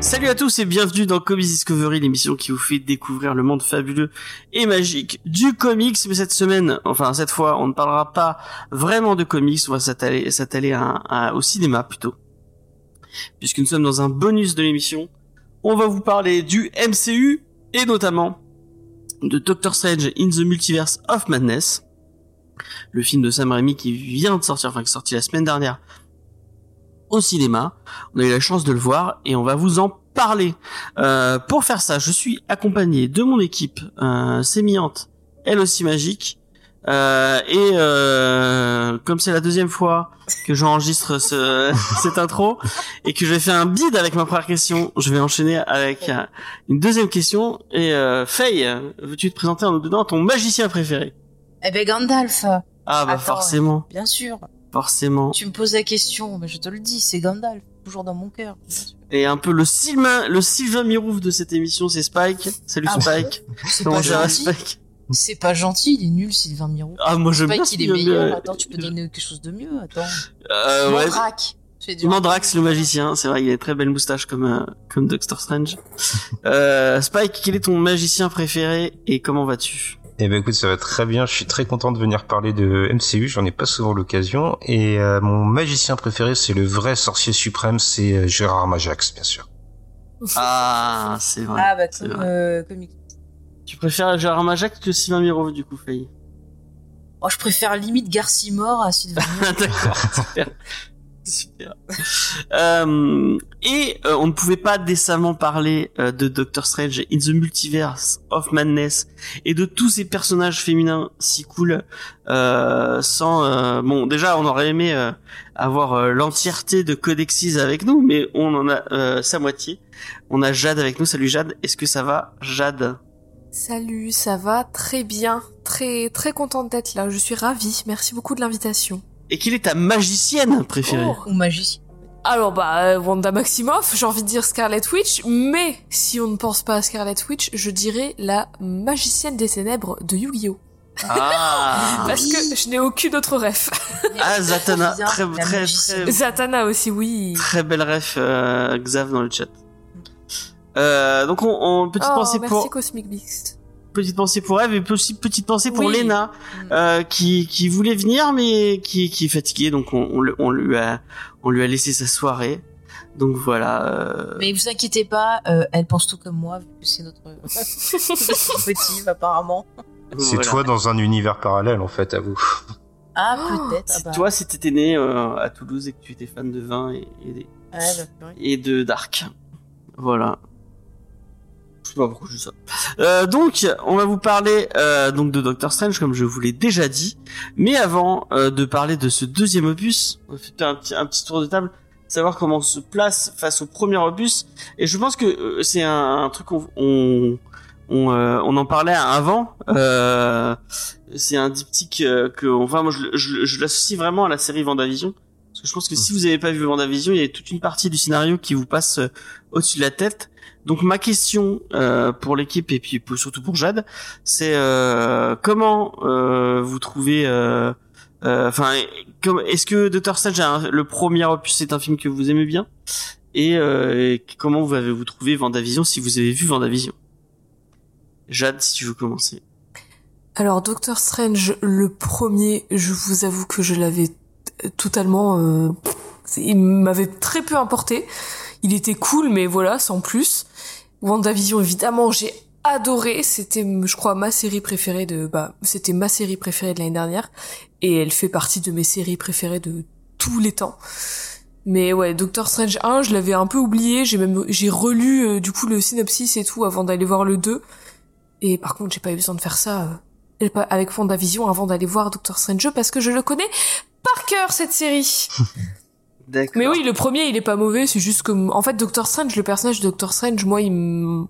Salut à tous et bienvenue dans Comics Discovery, l'émission qui vous fait découvrir le monde fabuleux et magique du comics. Mais cette semaine, enfin cette fois, on ne parlera pas vraiment de comics, on va s'attaler à, à- au cinéma plutôt. Puisque nous sommes dans un bonus de l'émission, on va vous parler du MCU et notamment de Doctor Strange in the Multiverse of Madness, le film de Sam Raimi qui vient de sortir, enfin qui est sorti la semaine dernière au cinéma. On a eu la chance de le voir et on va vous en parler. Euh, pour faire ça, je suis accompagné de mon équipe euh, sémillante, elle aussi magique. Euh, et euh, comme c'est la deuxième fois que j'enregistre ce, cette intro et que je vais faire un bide avec ma première question, je vais enchaîner avec euh, une deuxième question. Et euh, Faye, veux-tu te présenter en nous donnant ton magicien préféré? Eh ben Gandalf, Ah bah Attends. forcément, bien sûr. forcément. Tu me poses la question, mais je te le dis, c'est Gandalf, toujours dans mon cœur. Et un peu le Sylvain, le Sylvain Mirouf de cette émission, c'est Spike. Salut Ah Spike. C'est Comment pas ça. Spike? C'est pas gentil, il est nul Sylvain Miro. Ah moi j'aime Pas qu'il est meilleur. Attends, tu peux donner quelque chose de mieux. Attends. Euh, ouais. Mandrake. Fais du Mandrax le magicien, c'est vrai, il a une très belle moustache comme euh, comme Doctor Strange. euh, Spike, quel est ton magicien préféré et comment vas-tu? Eh ben écoute, ça va très bien. Je suis très content de venir parler de MCU. J'en ai pas souvent l'occasion. Et euh, mon magicien préféré, c'est le vrai sorcier suprême, c'est Gérard Majax, bien sûr. Ah, c'est vrai. Ah bah comme vrai. euh, comique. Tu préfères Gérard Majac que Sylvain Mirouf du coup, Faye Oh, je préfère limite Garcimore à Sylvain. Miro. D'accord, super. Super. Euh, et euh, on ne pouvait pas décemment parler euh, de Doctor Strange in the Multiverse of Madness et de tous ces personnages féminins si cool euh, sans euh, bon déjà on aurait aimé euh, avoir l'entièreté de Codexis avec nous mais on en a euh, sa moitié on a Jade avec nous salut Jade est-ce que ça va Jade? Salut, ça va très bien, très très contente d'être là. Je suis ravie. Merci beaucoup de l'invitation. et quelle est ta magicienne préférée Oh. Ou magicien. Alors bah euh, Wanda Maximoff, j'ai envie de dire Scarlet Witch, mais si on ne pense pas à Scarlet Witch, je dirais la magicienne des ténèbres de Yu-Gi-Oh. ah Parce que je n'ai aucune autre ref. Ah, Zatanna, très, très, très, Zatanna aussi, oui. très belle ref, euh, Xav dans le chat. Euh, donc on, on petite oh, pensée merci pour Cosmic Beast. petite pensée pour Eve et aussi petite pensée pour Oui. Lena Mm. euh, qui qui voulait venir mais qui qui est fatiguée donc on, on, le- on lui a on lui a laissé sa soirée donc voilà euh, Mais vous inquiétez pas, euh, elle pense tout comme moi, vu que c'est notre notre petit apparemment. C'est voilà. toi dans un univers parallèle, en fait, à vous. Ah Oh, peut-être. Ah C'est bah. toi si t'étais né euh, à Toulouse et que tu étais fan de vin et, Ah, bah, et de Dark. Voilà. Je sais pas pourquoi je dis ça. Euh, donc, on va vous parler euh, donc de Doctor Strange, comme je vous l'ai déjà dit. Mais avant euh, de parler de ce deuxième opus, on va faire un petit, un petit tour de table, savoir comment on se place face au premier opus. Et je pense que euh, c'est un, un truc qu'on on, on, euh, on en parlait avant. Euh, c'est un diptyque que, enfin, moi, je, je, je l'associe vraiment à la série Vendavision. Parce que je pense que si vous n'avez pas vu Vendavision, il y a toute une partie du scénario qui vous passe au-dessus de la tête. Donc ma question euh, pour l'équipe et puis surtout pour Jade, c'est euh, comment euh, vous trouvez, enfin, est-ce que Doctor Strange, le premier opus, c'est un film que vous aimez bien? Et, et comment vous avez vous trouvé Vendavision si vous avez vu Vendavision? Jade, si tu veux commencer. Alors Doctor Strange, le premier, je vous avoue que je l'avais totalement... il m'avait très peu importé. Il était cool, mais voilà, sans plus. WandaVision, évidemment, j'ai adoré. C'était, je crois, ma série préférée de... Bah, c'était ma série préférée de l'année dernière. Et elle fait partie de mes séries préférées de tous les temps. Mais ouais, Doctor Strange 1, je l'avais un peu oublié. J'ai même j'ai relu euh, du coup le synopsis et tout avant d'aller voir le 2. Et par contre, j'ai pas eu besoin de faire ça euh, avec Vendavision avant d'aller voir Doctor Strange parce que je le connais par cœur cette série. D'accord. Mais oui, le premier, il est pas mauvais, c'est juste que en fait Doctor Strange, le personnage de Doctor Strange, moi il m-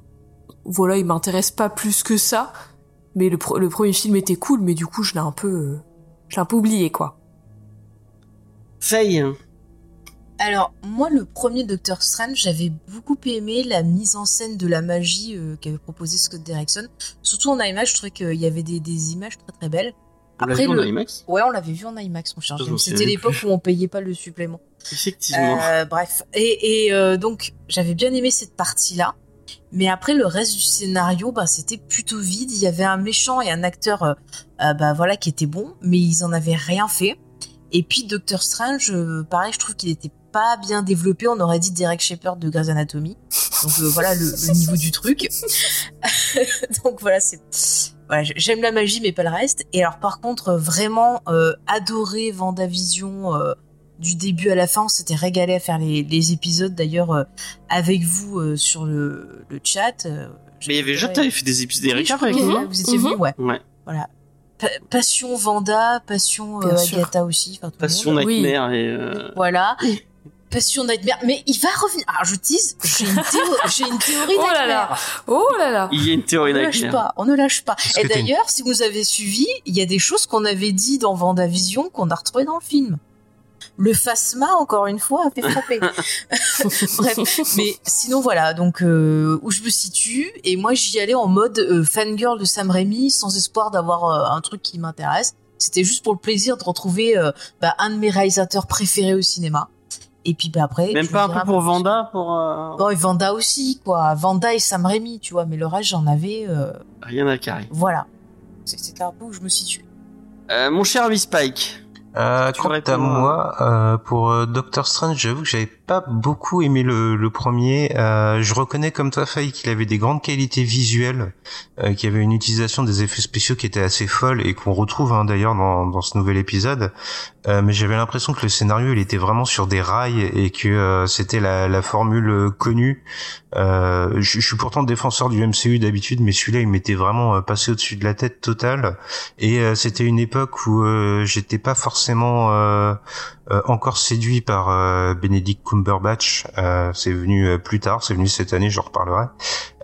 voilà, il m'intéresse pas plus que ça. Mais le, premier film était cool, mais du coup, je l'ai un peu je l'ai un peu oublié quoi. Faye. Alors, moi, le premier Doctor Strange, j'avais beaucoup aimé la mise en scène de la magie euh, qu'avait proposé Scott Derrickson. Surtout en IMAX, je trouvais qu'il y avait des, des images très très belles. On Après, vu en le- IMAX Ouais, on l'avait vu en IMAX, mon cher C'était l'époque où on payait pas le supplément. Effectivement. Euh, bref. Et, et, euh, donc, j'avais bien aimé cette partie-là. Mais après, le reste du scénario, bah, c'était plutôt vide. Il y avait un méchant et un acteur, euh, euh, bah, voilà, qui étaient bons, mais ils en avaient rien fait. Et puis, Doctor Strange, pareil, je trouve qu'il était pas bien développé. On aurait dit Derek Shepard de Grey's Anatomy. Donc, voilà le, le niveau du truc. donc, voilà, c'est, voilà, j'aime la magie, mais pas le reste. Et alors, par contre, vraiment, euh, adorer Vendavision, euh, du début à la fin, on s'était régalé à faire les, les épisodes d'ailleurs euh, avec vous euh, sur le, le chat. euh, Mais il y avait déjà, t'avais fait des épisodes des Oui, avec nous, vous, étiez venus, ouais. Ouais. Voilà. Pa- passion Vanda, passion euh. Agatha aussi. enfin, tout le Passion. Nightmare et... euh, Voilà. Passion Nightmare. Mais il va revenir. Alors je tease, j'ai une, théo- j'ai une théorie Oh là Nightmare. là. Oh là là. Il y a une théorie On ne lâche pas, on ne lâche pas. Et d'ailleurs, si vous avez suivi, il y a des choses qu'on avait dit dans Vendavision qu'on a retrouvées dans le film. Le phasma, encore une fois, a fait frapper. Bref, mais sinon voilà, donc euh, où je me situe, et moi j'y allais en mode euh, fangirl de Sam Raimi, sans espoir d'avoir euh, un truc qui m'intéresse. C'était juste pour le plaisir de retrouver euh, bah, un de mes réalisateurs préférés au cinéma. Et puis bah, après... Même pas un peu pour plus. Vanda, pour... euh, Bon, et Vanda aussi, quoi. Vanda et Sam Raimi, tu vois, mais le reste j'en avais... euh, Rien à carrer. voilà. C'est- C'était un peu où je me situe. Euh, mon cher ami Spike. Euh, quant à moi, euh, pour euh, Doctor Strange, j'avoue que j'avais pas beaucoup aimé le, le premier. Euh, je reconnais comme toi, Faye, qu'il avait des grandes qualités visuelles, euh, qu'il y avait une utilisation des effets spéciaux qui était assez folle et qu'on retrouve hein, d'ailleurs dans, dans ce nouvel épisode. Euh, mais j'avais l'impression que le scénario, il était vraiment sur des rails et que euh, c'était la, formule euh, connue. Je, suis pourtant défenseur du MCU d'habitude, mais celui-là, il m'était vraiment passé au-dessus de la tête totale. Et c'était une époque où j'étais pas forcément encore séduit par euh, Benedict Cumberbatch. Euh, c'est venu euh, plus tard, c'est venu cette année, j'en reparlerai.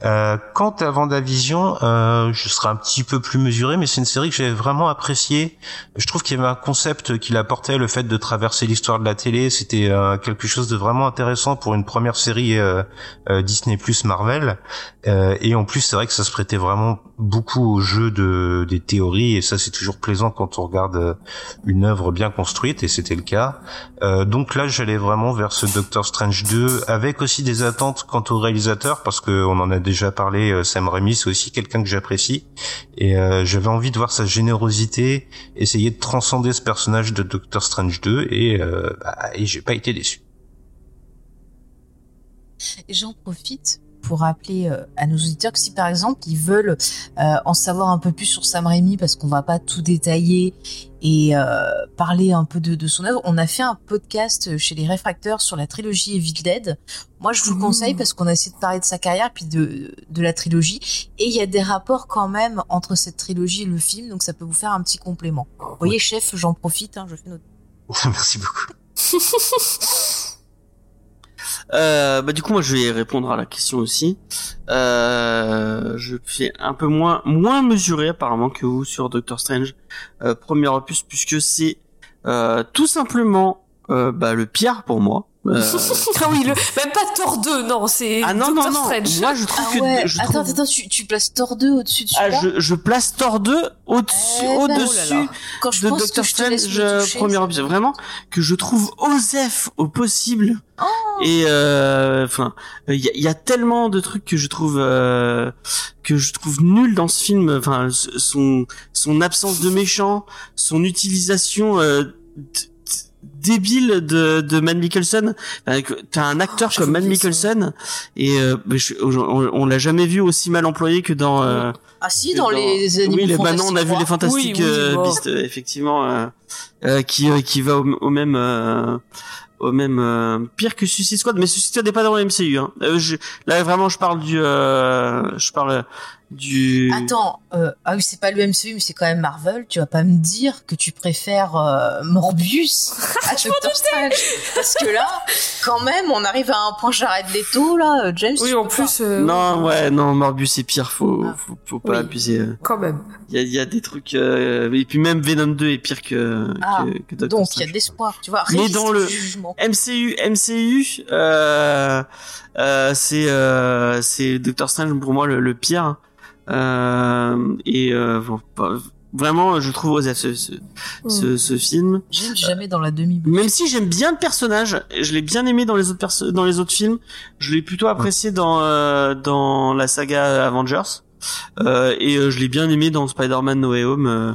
Euh, quant à Vendavision, euh, je serai un petit peu plus mesuré, mais c'est une série que j'avais vraiment appréciée. Je trouve qu'il y avait un concept qui l'apportait, le fait de traverser l'histoire de la télé. C'était euh, quelque chose de vraiment intéressant pour une première série euh, euh, Disney plus Marvel. Euh, et en plus, c'est vrai que ça se prêtait vraiment beaucoup au jeu de des théories, et ça c'est toujours plaisant quand on regarde euh, une œuvre bien construite, et c'était le cas. Euh, donc là, j'allais vraiment vers ce Doctor Strange 2, avec aussi des attentes quant au réalisateur, parce que on en a déjà parlé. Sam Raimi, c'est aussi quelqu'un que j'apprécie, et euh, j'avais envie de voir sa générosité, essayer de transcender ce personnage de Doctor Strange 2, et, bah, et j'ai pas été déçu. J'en profite pour rappeler euh, à nos auditeurs que si par exemple ils veulent euh, en savoir un peu plus sur Sam Raimi parce qu'on va pas tout détailler et euh, parler un peu de, de son œuvre, on a fait un podcast chez les réfracteurs sur la trilogie Evil Dead. Moi je vous le Mmh. conseille parce qu'on a essayé de parler de sa carrière puis de, de la trilogie et il y a des rapports quand même entre cette trilogie et le film donc ça peut vous faire un petit complément. Vous voyez chef, j'en profite, hein, je fais notre... Merci beaucoup. Euh, bah du coup moi je vais répondre à la question aussi. Euh, je fais un peu moins moins mesuré apparemment que vous sur Doctor Strange euh, premier opus puisque c'est euh, tout simplement euh, bah, le pire pour moi. Euh, ah oui, le... même pas Thor 2, non, c'est ah non non Doctor non. Strange. Moi je trouve Ah que ouais, je attends, trouve- attends, tu, tu places Thor 2 au-dessus de Ah, je, je place Thor 2 au-dessus, Eh ben, au-dessus oh. Quand je de pense Doctor Strange euh, premier épisode. Vraiment, que je trouve osef au possible. Oh. Et euh, enfin, il y, a- il y a tellement de trucs que je trouve euh, que je trouve nul dans ce film. Enfin, son son absence de méchant, son utilisation euh, débile de de Matt que- T'as un acteur Oh, comme Matt ça. Mikkelsen et euh, mais je- on, on l'a jamais vu aussi mal employé que dans. euh, Ah si, dans, les animaux oui, les, bah non, on a vu les fantastiques Oui, oui, euh, bon. Euh, effectivement, euh, euh, qui euh, qui va au, au même euh, au même euh, pire que Suicide Squad, mais Suicide Squad n'est pas dans le MCU. Hein. Euh, je, là vraiment, je parle du, euh, je parle du. Attends, euh, ah oui, c'est pas le MCU, mais c'est quand même Marvel. Tu vas pas me dire que tu préfères euh, Morbius à Doctor Strange Parce que là, quand même, on arrive à un point Jared Leto, là, euh, James. Oui, en plus. euh, Non, ouais, non, Morbius c'est pire, faut, Ah. faut, faut pas Oui. abuser. euh. Quand même. Il y a, y a des trucs, euh, et puis même Venom 2 est pire que, Ah, que, que pas. Doctor Donc, il y a de l'espoir, tu vois. Mais dans le- jugement. MCU, MCU, euh, euh, c'est euh, c'est Doctor Strange pour moi le, le pire. Euh, et euh, bon, vraiment, je trouve osef ce, ce, ce, ce film. J'aime jamais dans la demi Même si j'aime bien le personnage, je l'ai bien aimé dans les autres dans les autres films. Je l'ai plutôt apprécié dans euh, dans la saga Avengers. Euh, et euh, je l'ai bien aimé dans Spider-Man No Way Home. euh,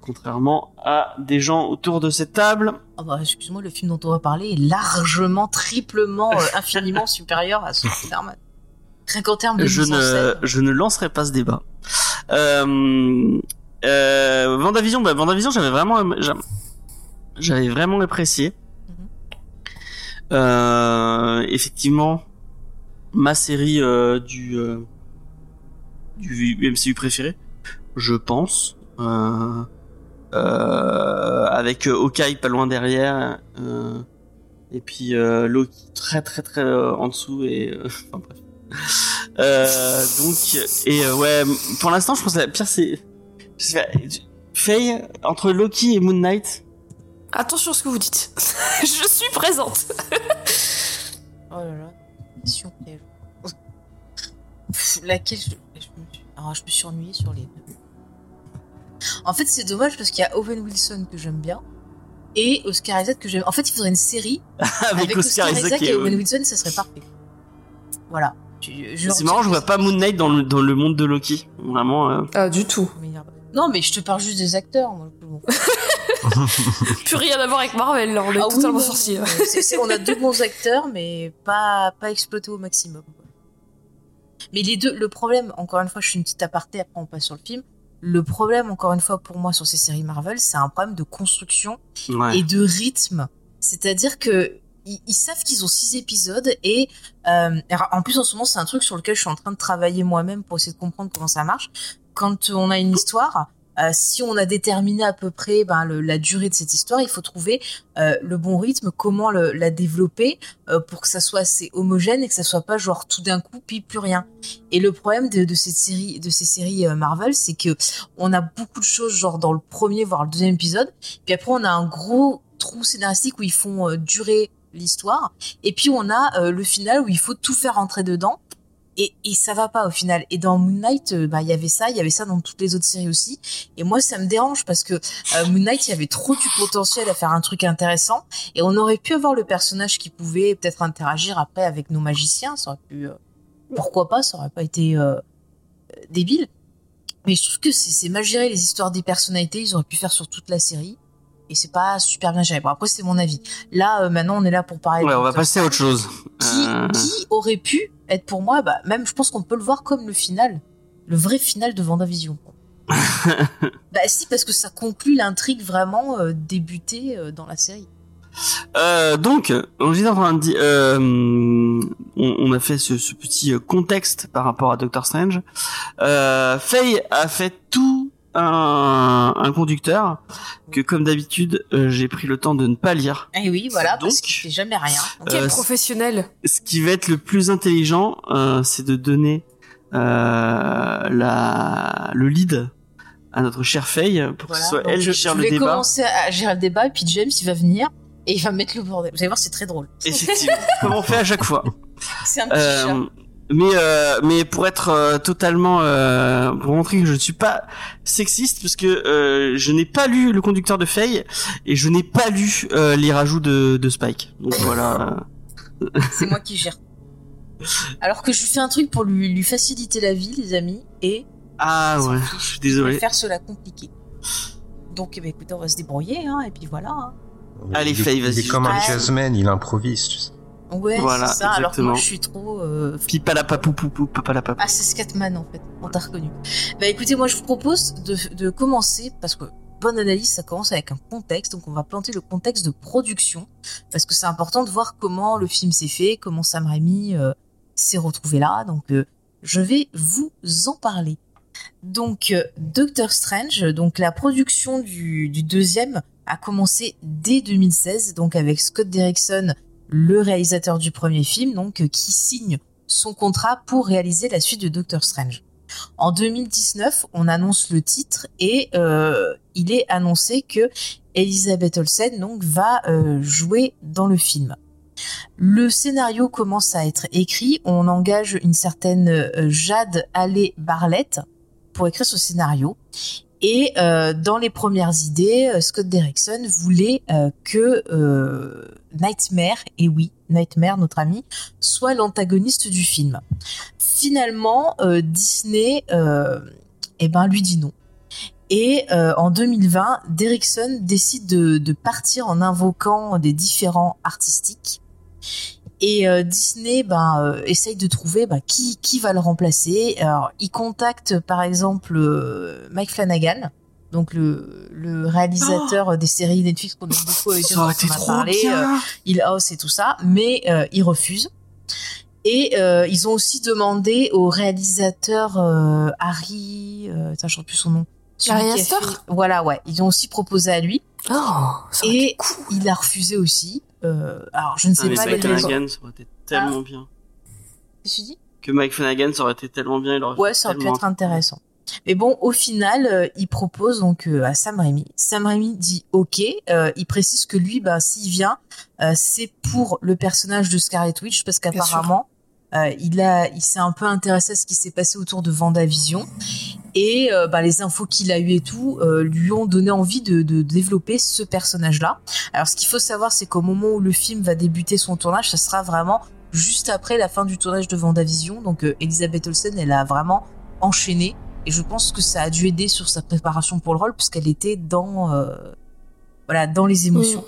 contrairement à des gens autour de cette table. Ah bah, excuse-moi, le film dont on va parler est largement, triplement, euh, infiniment supérieur à ce Spider-Man. Rien qu'en termes de je mise en ne, scène. je ne lancerai pas ce débat. Euh, euh, Vendavision, bah, Vendavision, j'avais vraiment, j'a- j'avais vraiment apprécié. Mhm. Euh, effectivement, ma série euh, du du MCU préféré, je pense. Euh, euh, avec Hawkeye pas loin derrière, euh, et puis euh, Loki très très très en dessous et enfin bref. Euh, donc et euh, ouais, pour l'instant je pense que la pire c'est Faye entre Loki et Moon Knight. Attention à ce que vous dites. je suis présente. Oh là là, mission Laquelle je, je me suis... Alors, je me suis ennuyée sur les deux. En fait, c'est dommage parce qu'il y a Owen Wilson que j'aime bien et Oscar Isaac que j'aime. En fait, il faudrait une série avec, avec, Oscar, Isaac, et, et Owen Wilson, ça serait parfait. Voilà. C'est marrant, je vois pas Moon Knight dans le, dans le monde de Loki. Vraiment. euh, Ah, du tout. Non, mais je te parle juste des acteurs. Moi. Bon. Plus rien à voir avec Marvel, là. On est Ah oui, totalement c'est- c'est- on a deux bons acteurs, mais pas, pas exploités au maximum. Mais les deux, le problème, encore une fois, je suis une petite aparté, après on passe sur le film. Le problème, encore une fois, pour moi, sur ces séries Marvel, c'est un problème de construction ouais. et de rythme. C'est-à-dire que ils, ils savent qu'ils ont six épisodes et euh, en plus en ce moment c'est un truc sur lequel je suis en train de travailler moi-même pour essayer de comprendre comment ça marche. Quand on a une histoire, euh, si on a déterminé à peu près ben, le- la durée de cette histoire, il faut trouver euh, le bon rythme, comment le- la développer euh, pour que ça soit assez homogène et que ça soit pas genre tout d'un coup puis plus rien. Et le problème de, de cette série, de ces séries euh, Marvel, c'est que on a beaucoup de choses genre dans le premier voire le deuxième épisode, puis après on a un gros trou scénaristique où ils font euh, durer l'histoire, et puis on a euh, le final où il faut tout faire rentrer dedans. Et, et ça va pas au final. Et dans Moon Knight, euh, bah il y avait ça, il y avait ça dans toutes les autres séries aussi. Et moi ça me dérange parce que euh, Moon Knight, il y avait trop du potentiel à faire un truc intéressant, et on aurait pu avoir le personnage qui pouvait peut-être interagir après avec nos magiciens. Ça aurait pu, euh, pourquoi pas, ça aurait pas été euh, débile. Mais je trouve que c'est c'est mal géré les histoires des personnalités. Ils auraient pu faire sur toute la série. Et c'est pas super bien géré. Bon, après, c'est mon avis. Là, euh, maintenant, on est là pour parler. Ouais, on va passer à autre chose. Qui, Euh, qui aurait pu être pour moi, bah, même, je pense qu'on peut le voir comme le final. Le vrai final de Vendavision. bah, si, parce que ça conclut l'intrigue vraiment euh, débutée dans la série. Donc, on on, on a fait ce, ce petit contexte par rapport à Doctor Strange. Faye a fait tout un, un conducteur que, comme d'habitude, euh, j'ai pris le temps de ne pas lire. Et oui, voilà, Donc, parce qu'il fait jamais rien. Quel Euh, professionnel. Ce qui va être le plus intelligent, euh, c'est de donner euh, la, le lead à notre chère Faye pour que ce soit elle je, qui gère je le vais débat. commencer à gérer le débat, et puis James, il va venir et il va mettre le bordel. Vous allez voir, c'est très drôle. Effectivement, comme on fait à chaque fois. C'est un petit chat. Mais euh, mais pour être euh, totalement euh, pour montrer que je ne suis pas sexiste parce que euh, je n'ai pas lu le conducteur de Faye et je n'ai pas lu euh, les rajouts de, de Spike. Donc voilà. C'est moi qui gère. Alors que je fais un truc pour lui, lui faciliter la vie, les amis, et Ah il ouais, je suis Je désolé. vais faire cela compliqué. Donc, eh ben, écoutez, on va se débrouiller, hein, et puis voilà. hein. Allez, il Faye, Il vas-y, est comme un jazzman, il improvise, tu sais. Ouais, Voilà, c'est ça. Alors que moi, je suis trop. Euh... Pipa la papou poupou, papa la papou. Ah, c'est Scatman en fait. On t'a reconnu. Bah écoutez, moi, je vous propose de, de commencer parce que bonne analyse, ça commence avec un contexte. Donc, on va planter le contexte de production parce que c'est important de voir comment le film s'est fait, comment Sam Raimi euh, s'est retrouvé là. Donc, euh, je vais vous en parler. Donc, euh, Doctor Strange, donc la production du, du deuxième a commencé dès 2016, donc avec Scott Derrickson, le réalisateur du premier film, donc euh, qui signe son contrat pour réaliser la suite de Doctor Strange. En 2019, on annonce le titre et euh, il est annoncé que Elisabeth Olsen va euh, jouer dans le film. Le scénario commence à être écrit. On engage une certaine Jade Allais Barlett pour écrire ce scénario. Et euh, dans les premières idées, euh, Scott Derrickson voulait euh, que Nightmare, et oui, Nightmare, notre ami, soit l'antagoniste du film. Finalement, Disney, eh ben, lui dit non. Et en 2020, Derrickson décide de, de partir en invoquant des différents artistiques. Et euh, Disney ben, euh, essaye de trouver ben, qui, qui va le remplacer. Alors, il contacte par exemple euh, Mike Flanagan, donc le, le réalisateur des séries Netflix qu'on aime beaucoup avec Oh Ça on a parlé, il House et tout ça, mais il refuse. Et ils ont aussi demandé au réalisateur Harry, attends, je ne plus son nom. Harry Astor fait- Voilà, ouais. Ils ont aussi proposé à lui Oh, ça et cool. il a refusé aussi. Euh, alors je ne sais Ah, mais pas Mike les raisons. Flanagan, ça aurait été tellement bien. Qu'est-ce que tu dis? Que Mike Flanagan, ça aurait été tellement bien. Il aurait Ouais, ça aurait pu être intéressant. Mais bon, au final, euh, il propose donc euh, à Sam Raimi. Sam Raimi dit OK. Euh, il précise que lui, bah, s'il vient, euh, c'est pour le personnage de Scarlet Witch parce qu'apparemment, euh, il a, il s'est un peu intéressé à ce qui s'est passé autour de Vendavision et euh, bah, les infos qu'il a eues et tout euh, lui ont donné envie de, de développer ce personnage-là. Alors, ce qu'il faut savoir, c'est qu'au moment où le film va débuter son tournage, ça sera vraiment juste après la fin du tournage de Vendavision. Donc, euh, Elisabeth Olsen, elle a vraiment enchaîné. Et je pense que ça a dû aider sur sa préparation pour le rôle, puisqu'elle était dans, voilà, dans les émotions.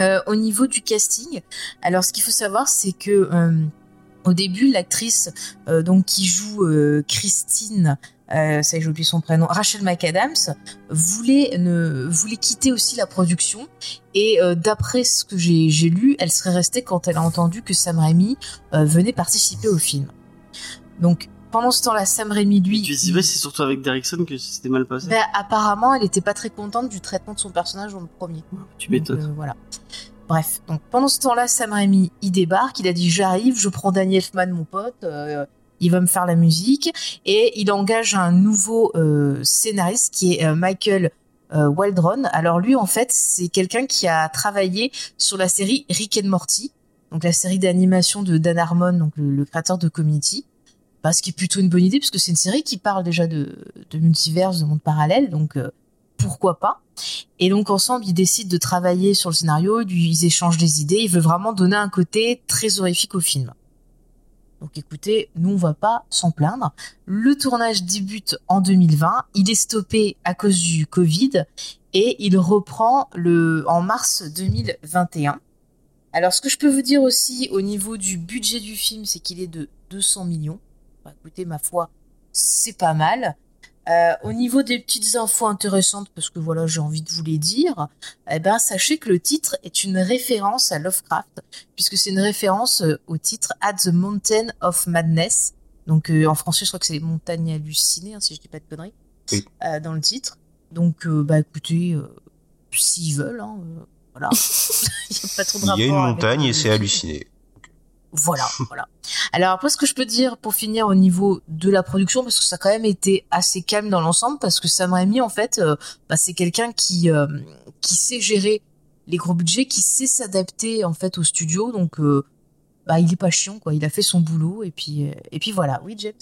Euh, au niveau du casting, alors ce qu'il faut savoir, c'est que au début, l'actrice euh, donc qui joue euh, Christine, euh, ça y est, j'ai oublié son prénom, Rachel McAdams, voulait ne voulait quitter aussi la production. Et euh, d'après ce que j'ai lu, elle serait restée quand elle a entendu que Sam Raimi euh, venait participer au film. Donc pendant ce temps-là, Sam Raimi lui, Tu c'est surtout avec Derrickson que c'était mal passé. ben, apparemment, elle était pas très contente du traitement de son personnage dans le premier. tu m'étonnes. euh, voilà. Bref, donc pendant ce temps-là, Sam Raimi, il débarque, il a dit j'arrive, je prends Daniel Elfman, mon pote, euh, il va me faire la musique, et il engage un nouveau euh, scénariste qui est euh, Michael euh, Waldron. Alors lui, en fait, c'est quelqu'un qui a travaillé sur la série Rick and Morty, donc la série d'animation de Dan Harmon, donc le, créateur de Community. Bah, ce qui est plutôt une bonne idée, parce que c'est une série qui parle déjà de, de multivers, de monde parallèle, donc pourquoi pas. Et donc ensemble, ils décident de travailler sur le scénario, ils échangent des idées, ils veulent vraiment donner un côté très horrifique au film. Donc écoutez, nous on va pas s'en plaindre. Le tournage débute en 2020, il est stoppé à cause du Covid et il reprend le en mars 2021. Alors ce que je peux vous dire aussi au niveau du budget du film, c'est qu'il est de 200 millions. Bah, écoutez, ma foi, c'est pas mal. Euh, au niveau des petites infos intéressantes, parce que voilà, j'ai envie de vous les dire, eh ben, sachez que le titre est une référence à Lovecraft, puisque c'est une référence euh, au titre At the Mountain of Madness. Donc, euh, en français, je crois que c'est les montagnes hallucinées, hein, si je dis pas de conneries, Oui. euh, dans le titre. Donc, bah, écoutez, s'ils veulent, hein, voilà. Il y a pas trop de Il y a une montagne et c'est halluciné. Voilà, voilà. Alors après, ce que je peux dire pour finir au niveau de la production, parce que ça a quand même été assez calme dans l'ensemble, parce que Sam Raimi, en fait, euh, bah, c'est quelqu'un qui euh, qui sait gérer les gros budgets, qui sait s'adapter en fait au studio, donc euh, bah il est pas chiant quoi. Il a fait son boulot et puis euh, et puis voilà. Oui, James?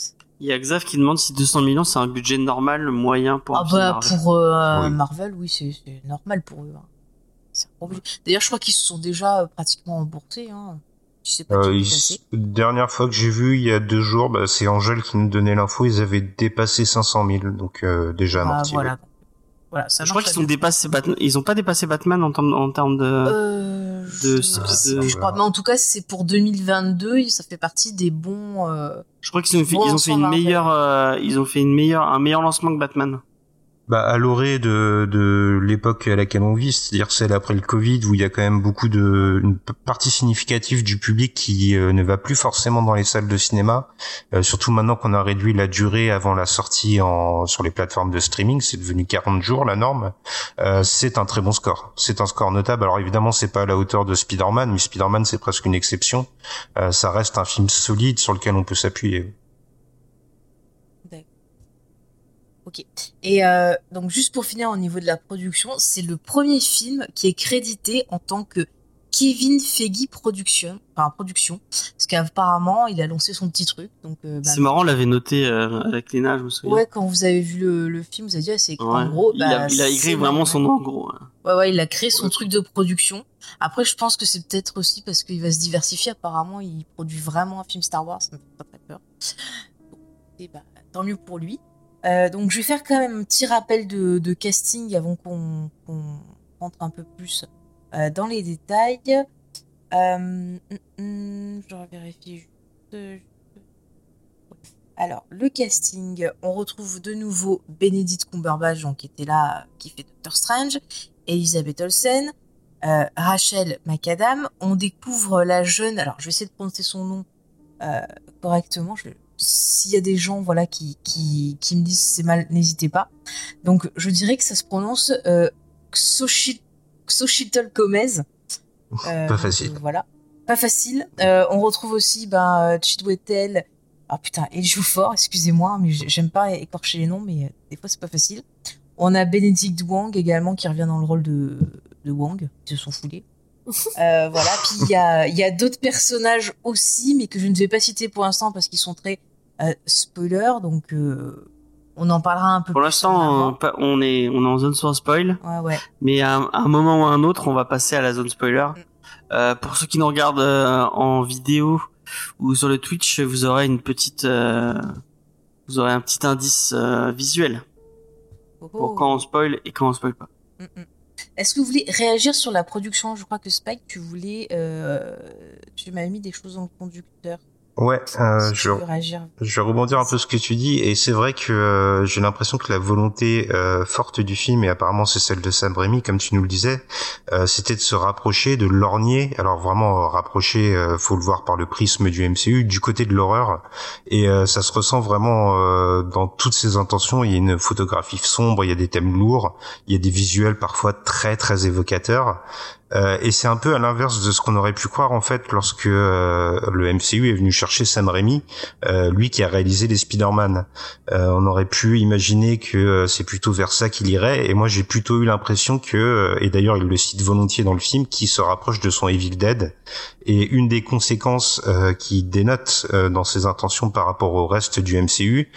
Il y a Xav qui demande si 200 millions c'est un budget normal, moyen pour un Ah film bah Marvel. pour euh, Oui. Marvel, oui, c'est normal pour eux. hein. D'ailleurs, je crois qu'ils se sont déjà pratiquement remboursés. Hein. Je sais pas Euh, qui dernière fois que j'ai vu, il y a deux jours, bah, c'est Angèle qui nous donnait l'info, ils avaient dépassé 500 000, donc euh, déjà Ah, amorti. voilà. Voilà, ça Je crois qu'ils à ont dépassé Batman. Ils ont pas dépassé Batman en termes, en termes de. Euh, de- je, de- crois. Mais en tout cas, c'est pour 2022. Ça fait partie des bons. euh, Je crois qu'ils ont fait, ils ont on fait une meilleure, euh, ils ont fait une meilleure, un meilleur lancement que Batman. Bah, à l'orée de, de l'époque à laquelle on vit, c'est-à-dire celle après le Covid, où il y a quand même beaucoup de une partie significative du public qui euh, ne va plus forcément dans les salles de cinéma, euh, surtout maintenant qu'on a réduit la durée avant la sortie en sur les plateformes de streaming, c'est devenu 40 jours la norme. Euh, c'est un très bon score, c'est un score notable. Alors évidemment, c'est pas à la hauteur de Spider-Man, mais Spider-Man c'est presque une exception. Euh, ça reste un film solide sur lequel on peut s'appuyer. Ok. Et euh, donc juste pour finir au niveau de la production, c'est le premier film qui est crédité en tant que Kevin Feige Production, enfin production, parce qu'apparemment il a lancé son petit truc. Donc euh, bah, C'est marrant, on l'avait noté euh, avec Léna, je me souviens. Ouais, quand vous avez vu le, le film, vous avez dit ah, c'est écrit Ouais. en gros. il, a, bah, il a écrit vraiment son nom en gros. ouais. Ouais, ouais, il a créé son truc de production. Après, je pense que c'est peut-être aussi parce qu'il va se diversifier. Apparemment, il produit vraiment un film Star Wars. Ça me fait pas très peur. Et bah, tant mieux pour lui. Euh, donc, je vais faire quand même un petit rappel de, casting avant qu'on rentre un peu plus euh, dans les détails. Euh, hum, hum, je vérifie juste. Alors, le casting, on retrouve de nouveau Benedict Cumberbatch, qui était là, qui fait Doctor Strange, Elisabeth Olsen, euh, Rachel McAdam. On découvre la jeune, alors je vais essayer de prononcer son nom correctement. S'il y a des gens voilà qui, qui, qui me disent c'est mal, n'hésitez pas. Donc je dirais que ça se prononce euh, Xochitl Gomez. Euh, Pas facile. donc, voilà, pas facile. Euh, on retrouve aussi ben euh, Chidwetel. Ah putain, il joue fort, excusez-moi, mais j'ai- j'aime pas écorcher les noms, mais des fois c'est pas facile. On a Benedict Wong également qui revient dans le rôle de, de Wong, ils se sont foulés. Euh, voilà, puis il y a, il y a d'autres personnages aussi, mais que je ne vais pas citer pour l'instant parce qu'ils sont très euh, spoilers, donc euh, on en parlera un peu Pour l'instant, en on, est on est en zone sans spoil, avant. Ouais, ouais. mais à, un- à un moment ou à un autre, on va passer à la zone spoiler. Mm. Euh, pour ceux qui nous regardent en vidéo ou sur le Twitch, vous aurez une petite, vous aurez un petit indice visuel Oh, pour oh. quand on spoil et quand on spoil pas. Mm, mm. Est-ce que vous voulez réagir sur la production? Je crois que Spike, tu voulais, tu m'as mis des choses le conducteur. Ouais, euh, je, je vais rebondir un peu ce que tu dis et c'est vrai que euh, j'ai l'impression que la volonté euh, forte du film et apparemment c'est celle de Sam Raimi comme tu nous le disais, euh, c'était de se rapprocher, de lorgner. Alors vraiment euh, rapprocher, euh, faut le voir par le prisme du MCU, du côté de l'horreur et euh, ça se ressent vraiment euh, dans toutes ses intentions. Il y a une photographie sombre, il y a des thèmes lourds, il y a des visuels parfois très très évocateurs. Euh, et c'est un peu à l'inverse de ce qu'on aurait pu croire en fait lorsque euh, le MCU est venu chercher Sam Raimi, euh, lui qui a réalisé les Spider-Man. On aurait pu imaginer que c'est plutôt vers ça qu'il irait, et moi j'ai plutôt eu l'impression que, et d'ailleurs il le cite volontiers dans le film, qu'il se rapproche de son Evil Dead. Et une des conséquences qui dénote dans ses intentions par rapport au reste du MCU,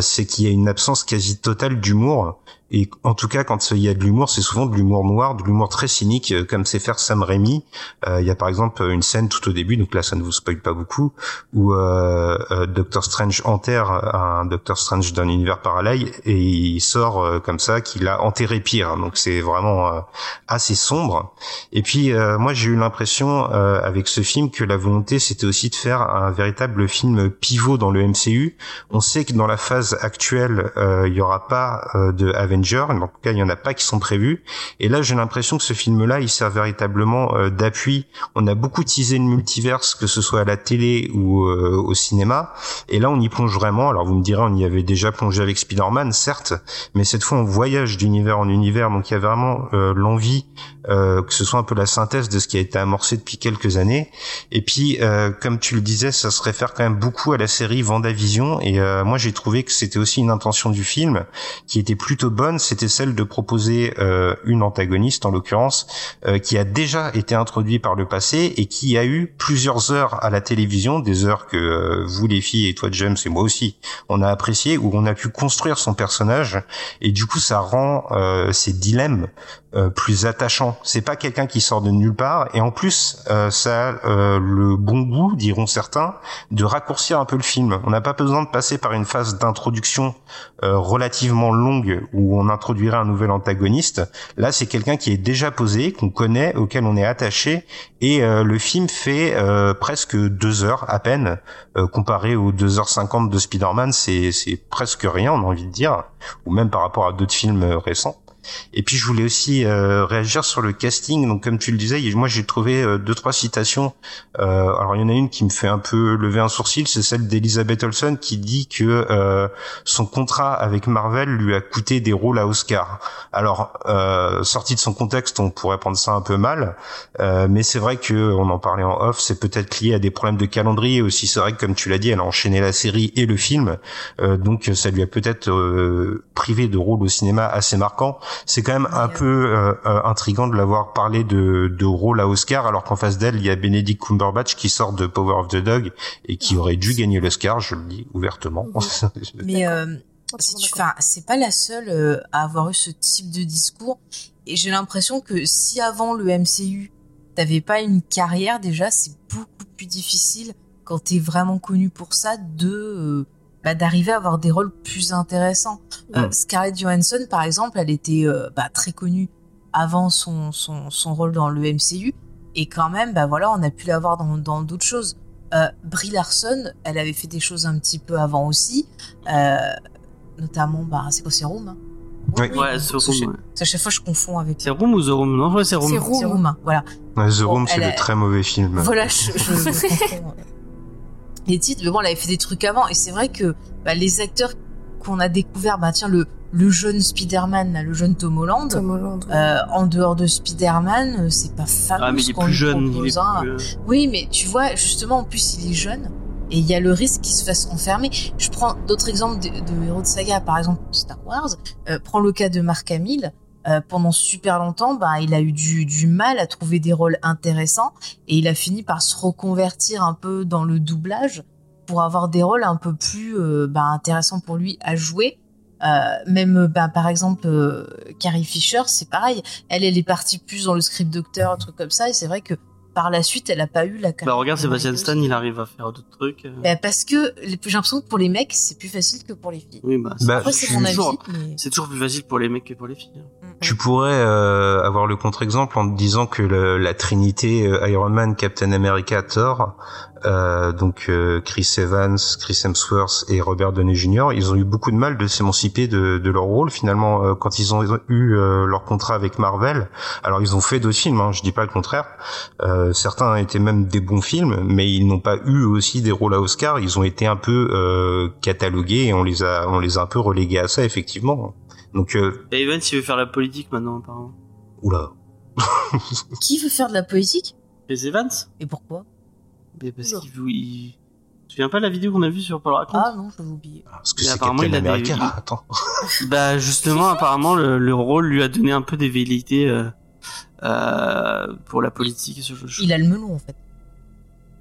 c'est qu'il y a une absence quasi totale d'humour. Et en tout cas, quand il y a de l'humour, c'est souvent de l'humour noir, de l'humour très cynique, euh, comme sait faire Sam Raimi. Euh, il y a par exemple une scène tout au début, donc là ça ne vous spoil pas beaucoup, où euh, euh, Doctor Strange enterre un Doctor Strange d'un univers parallèle et il sort euh, comme ça qu'il a enterré pire. Donc c'est vraiment euh, assez sombre. Et puis moi j'ai eu l'impression avec ce film que la volonté c'était aussi de faire un véritable film pivot dans le MCU. On sait que dans la phase actuelle il y aura pas de Avengers, en tout cas il y en a pas qui sont prévus. Et là j'ai l'impression que ce film-là il sert véritablement euh, d'appui. On a beaucoup teasé le multiverse, que ce soit à la télé ou euh, au cinéma. Et là on y plonge vraiment. Alors vous me direz on y avait déjà plongé avec Spider-Man certes, mais cette fois on voyage d'univers en univers. Donc il y a vraiment euh, l'envie euh, que ce soit un peu la synthèse de ce qui a été amorcé depuis quelques années. Et puis, euh, comme tu le disais, ça se réfère quand même beaucoup à la série Vendavision. Et moi, j'ai trouvé que c'était aussi une intention du film qui était plutôt bonne. C'était celle de proposer euh, une antagoniste, en l'occurrence, euh, qui a déjà été introduite par le passé et qui a eu plusieurs heures à la télévision, des heures que euh, vous les filles et toi James et moi aussi, on a apprécié, où on a pu construire son personnage. Et du coup, ça rend euh, ces dilemmes euh, plus attachant. C'est pas quelqu'un qui sort de nulle part et en plus euh, ça a euh, le bon goût, diront certains, de raccourcir un peu le film. On n'a pas besoin de passer par une phase d'introduction euh, relativement longue où on introduirait un nouvel antagoniste. Là, c'est quelqu'un qui est déjà posé, qu'on connaît, auquel on est attaché, et le film fait presque deux heures à peine, comparé aux 2h50 de Spider-Man, c'est presque rien, on a envie de dire, ou même par rapport à d'autres films récents. Et puis je voulais aussi euh, réagir sur le casting. Donc comme tu le disais, moi j'ai trouvé euh, deux trois citations. Euh, alors il y en a une qui me fait un peu lever un sourcil, c'est celle d'Elizabeth Olsen qui dit que son contrat avec Marvel lui a coûté des rôles à Oscar. Alors sorti de son contexte, on pourrait prendre ça un peu mal, mais c'est vrai que on en parlait en off, c'est peut-être lié à des problèmes de calendrier aussi. C'est vrai que comme tu l'as dit, elle a enchaîné la série et le film, donc ça lui a peut-être privé de rôles au cinéma assez marquants c'est quand même un peu euh, euh, intrigant de l'avoir parlé de, de rôle à Oscar, alors qu'en face d'elle, il y a Benedict Cumberbatch qui sort de Power of the Dog et qui aurait dû gagner l'Oscar, je le dis ouvertement. Mais euh, si tu, c'est pas la seule à avoir eu ce type de discours. Et j'ai l'impression que si avant le MCU, t'avais pas une carrière déjà, c'est beaucoup plus difficile quand t'es vraiment connu pour ça de bah, d'arriver à avoir des rôles plus intéressants. Euh, Scarlett Johansson, par exemple, elle était euh, bah, très connue avant son, son, son, rôle dans le MCU, et quand même, bah voilà, on a pu la voir dans d'autres choses. Euh, Brie Larson, elle avait fait des choses un petit peu avant aussi, euh, notamment, bah, c'est quoi, c'est Room hein? Oui, ouais, c'est Room. À chaque fois, je confonds avec. C'est Room ou The Room? Non, c'est Room. C'est Room. Voilà. The Room, c'est le très mauvais film. Voilà, je, je, je confonds les titres, mais bon, elle avait fait des trucs avant, et c'est vrai que bah, les acteurs qu'on a découvert, bah tiens, le, le jeune Spider-Man, le jeune Tom Holland, euh, en dehors de Spider-Man, euh, c'est pas fameux. Ah, mais il est plus jeune. Il est hein. Oui, mais tu vois, justement, en plus, il est jeune. Et il y a le risque qu'il se fasse enfermer. Je prends d'autres exemples de, de, héros de saga, par exemple Star Wars. Euh, prends le cas de Mark Hamill. Euh, pendant super longtemps, bah, il a eu du, mal à trouver des rôles intéressants et il a fini par se reconvertir un peu dans le doublage pour avoir des rôles un peu plus euh, bah, intéressants pour lui à jouer. Euh, même bah, par exemple Carrie Fisher, c'est pareil. Elle, elle est partie plus dans le script docteur, un truc comme ça, et c'est vrai que par la suite, elle a pas eu la Bah regarde Sébastien Stan, il arrive à faire d'autres trucs. Bah, parce que j'ai l'impression que pour les mecs, c'est plus facile que pour les filles. Oui, bah, bah c'est mon avis. C'est toujours plus facile pour les mecs que pour les filles. Hein. Tu pourrais euh, avoir le contre-exemple en te disant que le, la trinité euh, Iron Man, Captain America, Thor, euh, donc euh, Chris Evans, Chris Hemsworth et Robert Downey Jr., ils ont eu beaucoup de mal de s'émanciper de, de, leur rôle finalement euh, quand ils ont eu leur contrat avec Marvel. Alors ils ont fait d'autres films, hein, je dis pas le contraire. certains étaient même des bons films, mais ils n'ont pas eu aussi des rôles à Oscar. Ils ont été un peu catalogués et on les a on les a un peu relégués à ça effectivement. Donc, euh... Et Evans, il veut faire la politique maintenant, apparemment. Oula. Qui veut faire de la politique? Les Evans? Et pourquoi? Mais Parce qu'il veut. Il... Tu viens pas de la vidéo qu'on a vue sur Paul Raconte Ah non, je l'ai oublié. Ah, parce que c'est apparemment il a des... Attends. bah justement, apparemment le, le, rôle lui a donné un peu des velléités euh, euh, pour la politique. Ce genre. Il a le melon en fait.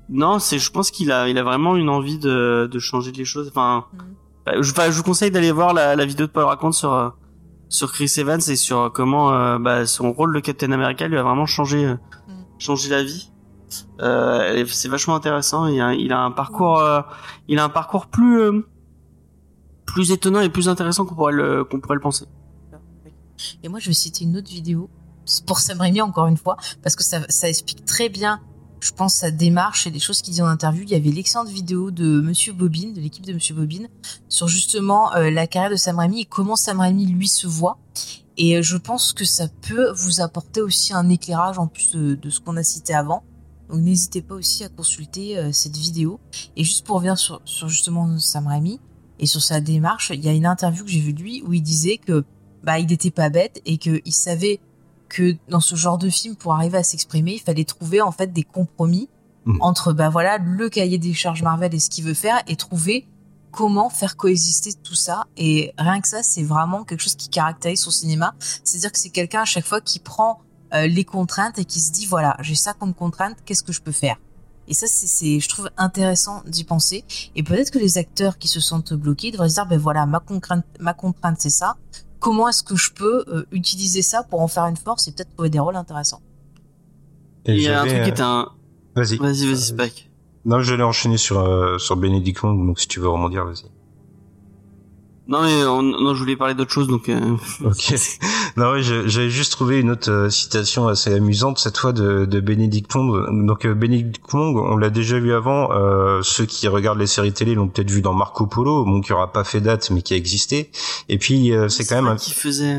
Non, c'est. Je pense qu'il a, il a vraiment une envie de, de changer les choses. Enfin, mm. bah, je, je, vous conseille d'aller voir la, la vidéo de Paul Raconte sur euh, sur Chris Evans et sur comment euh, bah, son rôle de Captain America lui a vraiment changé, mm. changé la vie. Euh, c'est vachement intéressant. Il a, un parcours, euh, il a un parcours plus, euh, plus étonnant et plus intéressant qu'on pourrait le, qu'on pourrait le penser. Et moi, je vais citer une autre vidéo pour Sam Raimi encore une fois parce que ça, explique très bien je pense, sa démarche et les choses qu'il dit en interview. Il y avait l'excellente vidéo de Monsieur Bobine, de l'équipe de Monsieur Bobine, sur justement la carrière de Sam Raimi et comment Sam Raimi lui se voit. Et je pense que ça peut vous apporter aussi un éclairage en plus de, ce qu'on a cité avant. Donc n'hésitez pas aussi à consulter euh, cette vidéo. Et juste pour revenir sur, sur justement Sam Raimi et sur sa démarche, il y a une interview que j'ai vue de lui où il disait que bah il n'était pas bête et qu'il savait que dans ce genre de film, pour arriver à s'exprimer, il fallait trouver en fait des compromis mmh. entre bah voilà le cahier des charges Marvel et ce qu'il veut faire et trouver comment faire coexister tout ça. Et rien que ça, c'est vraiment quelque chose qui caractérise son cinéma. C'est-à-dire que c'est quelqu'un à chaque fois qui prend euh, les contraintes et qui se dit voilà j'ai ça comme contrainte, qu'est-ce que je peux faire? Et ça, c'est, je trouve intéressant d'y penser. Et peut-être que les acteurs qui se sentent bloqués devraient se dire, ben voilà, ma contrainte, ma contrainte, c'est ça comment est-ce que je peux euh, utiliser ça pour en faire une force et peut-être trouver des rôles intéressants? il y a un truc qui est euh, un. Vas-y. Vas-y, vas-y, Spike. Euh, non, j'allais enchaîner sur sur Benedict Wong, donc si tu veux rebondir, vas-y. Non mais on, non, je voulais parler d'autre chose donc. Euh... Ok. non ouais, j'avais juste trouvé une autre euh, citation assez amusante cette fois de, de Benedict Wong. Donc euh, Benedict Wong, on l'a déjà vu avant. Euh, ceux qui regardent les séries télé l'ont peut-être vu dans Marco Polo, bon qui aura pas fait date mais qui a existé. Et puis c'est quand même. Un... Qui faisait.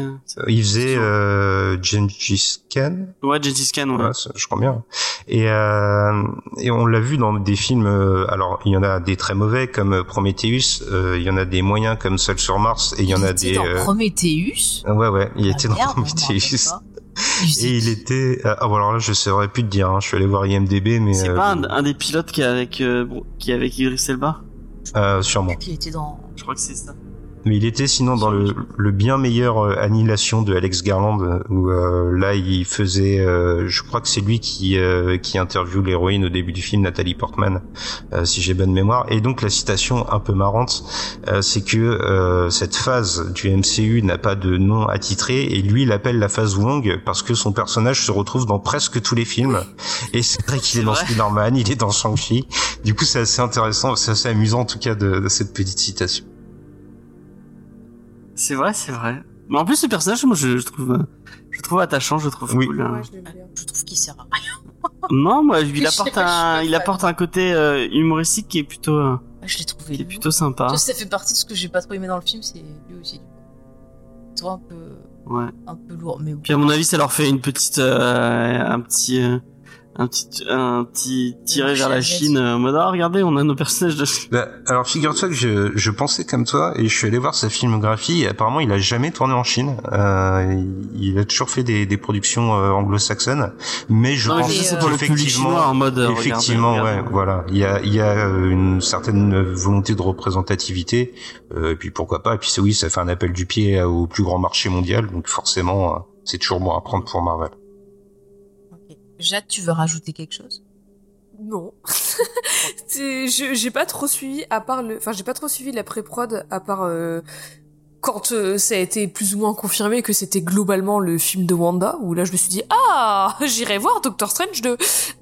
Il faisait euh, Gengis Khan. Ouais, Gengis Khan. Ouais. ouais je crois bien. Et et on l'a vu dans des films. alors il y en a des très mauvais comme Prometheus. il y en a des moyens comme Seul sur Mars et il y en a des. Dans euh... Prometheus? Ouais ouais, il était dans Prometheus. Et il était ah alors là je saurais plus te dire hein. je suis allé voir IMDb mais c'est pas un, un, des pilotes qui est avec euh, qui est avec Idris Elba? euh, sûrement il était dans je crois que c'est ça mais il était sinon dans le, le bien meilleur euh, Annihilation de Alex Garland où euh, là il faisait euh, je crois que c'est lui qui euh, qui interviewe l'héroïne au début du film Nathalie Portman euh, si j'ai bonne mémoire. Et donc la citation un peu marrante c'est que cette phase du MCU n'a pas de nom attitré et lui il appelle la phase Wong parce que son personnage se retrouve dans presque tous les films. Et c'est vrai qu'il est, est dans Spider-Man il est dans Shang-Chi. Du coup c'est assez intéressant c'est assez amusant en tout cas de, de cette petite citation c'est vrai, c'est vrai. Mais en plus, ce personnage, moi, je, je trouve, je trouve attachant, je trouve oui. cool. Hein. Ouais, je, je, trouve qu'il sert à rien. non, moi, il apporte un, il apporte un côté euh, humoristique qui est plutôt, euh, je l'ai trouvé. qui est plutôt sympa. Ça, ça fait partie de ce que j'ai pas trop aimé dans le film, c'est lui aussi. Toi, un peu, ouais, un peu lourd, mais. Puis à mon avis, ça leur fait une petite, euh, un petit. Euh, un petit un petit tiré vers la Chine en mode ah regardez on a nos personnages de bah, alors figure-toi que je, je pensais comme toi et je suis allé voir sa filmographie et apparemment il a jamais tourné en Chine. Euh, il a toujours fait des, des productions euh, anglo-saxonnes mais je non, pense chinois en mode euh, effectivement regardez, ouais regardez. voilà. Il y a il y a une certaine volonté de représentativité euh, et puis pourquoi pas et puis c'est oui ça fait un appel du pied au plus grand marché mondial donc forcément euh, c'est toujours bon à prendre pour Marvel Jade, tu veux rajouter quelque chose? Non. je j'ai pas trop suivi à part le enfin j'ai pas trop suivi la pré-prod à part euh, quand euh, ça a été plus ou moins confirmé que c'était globalement le film de Wanda où là je me suis dit ah, j'irai voir Doctor Strange 2.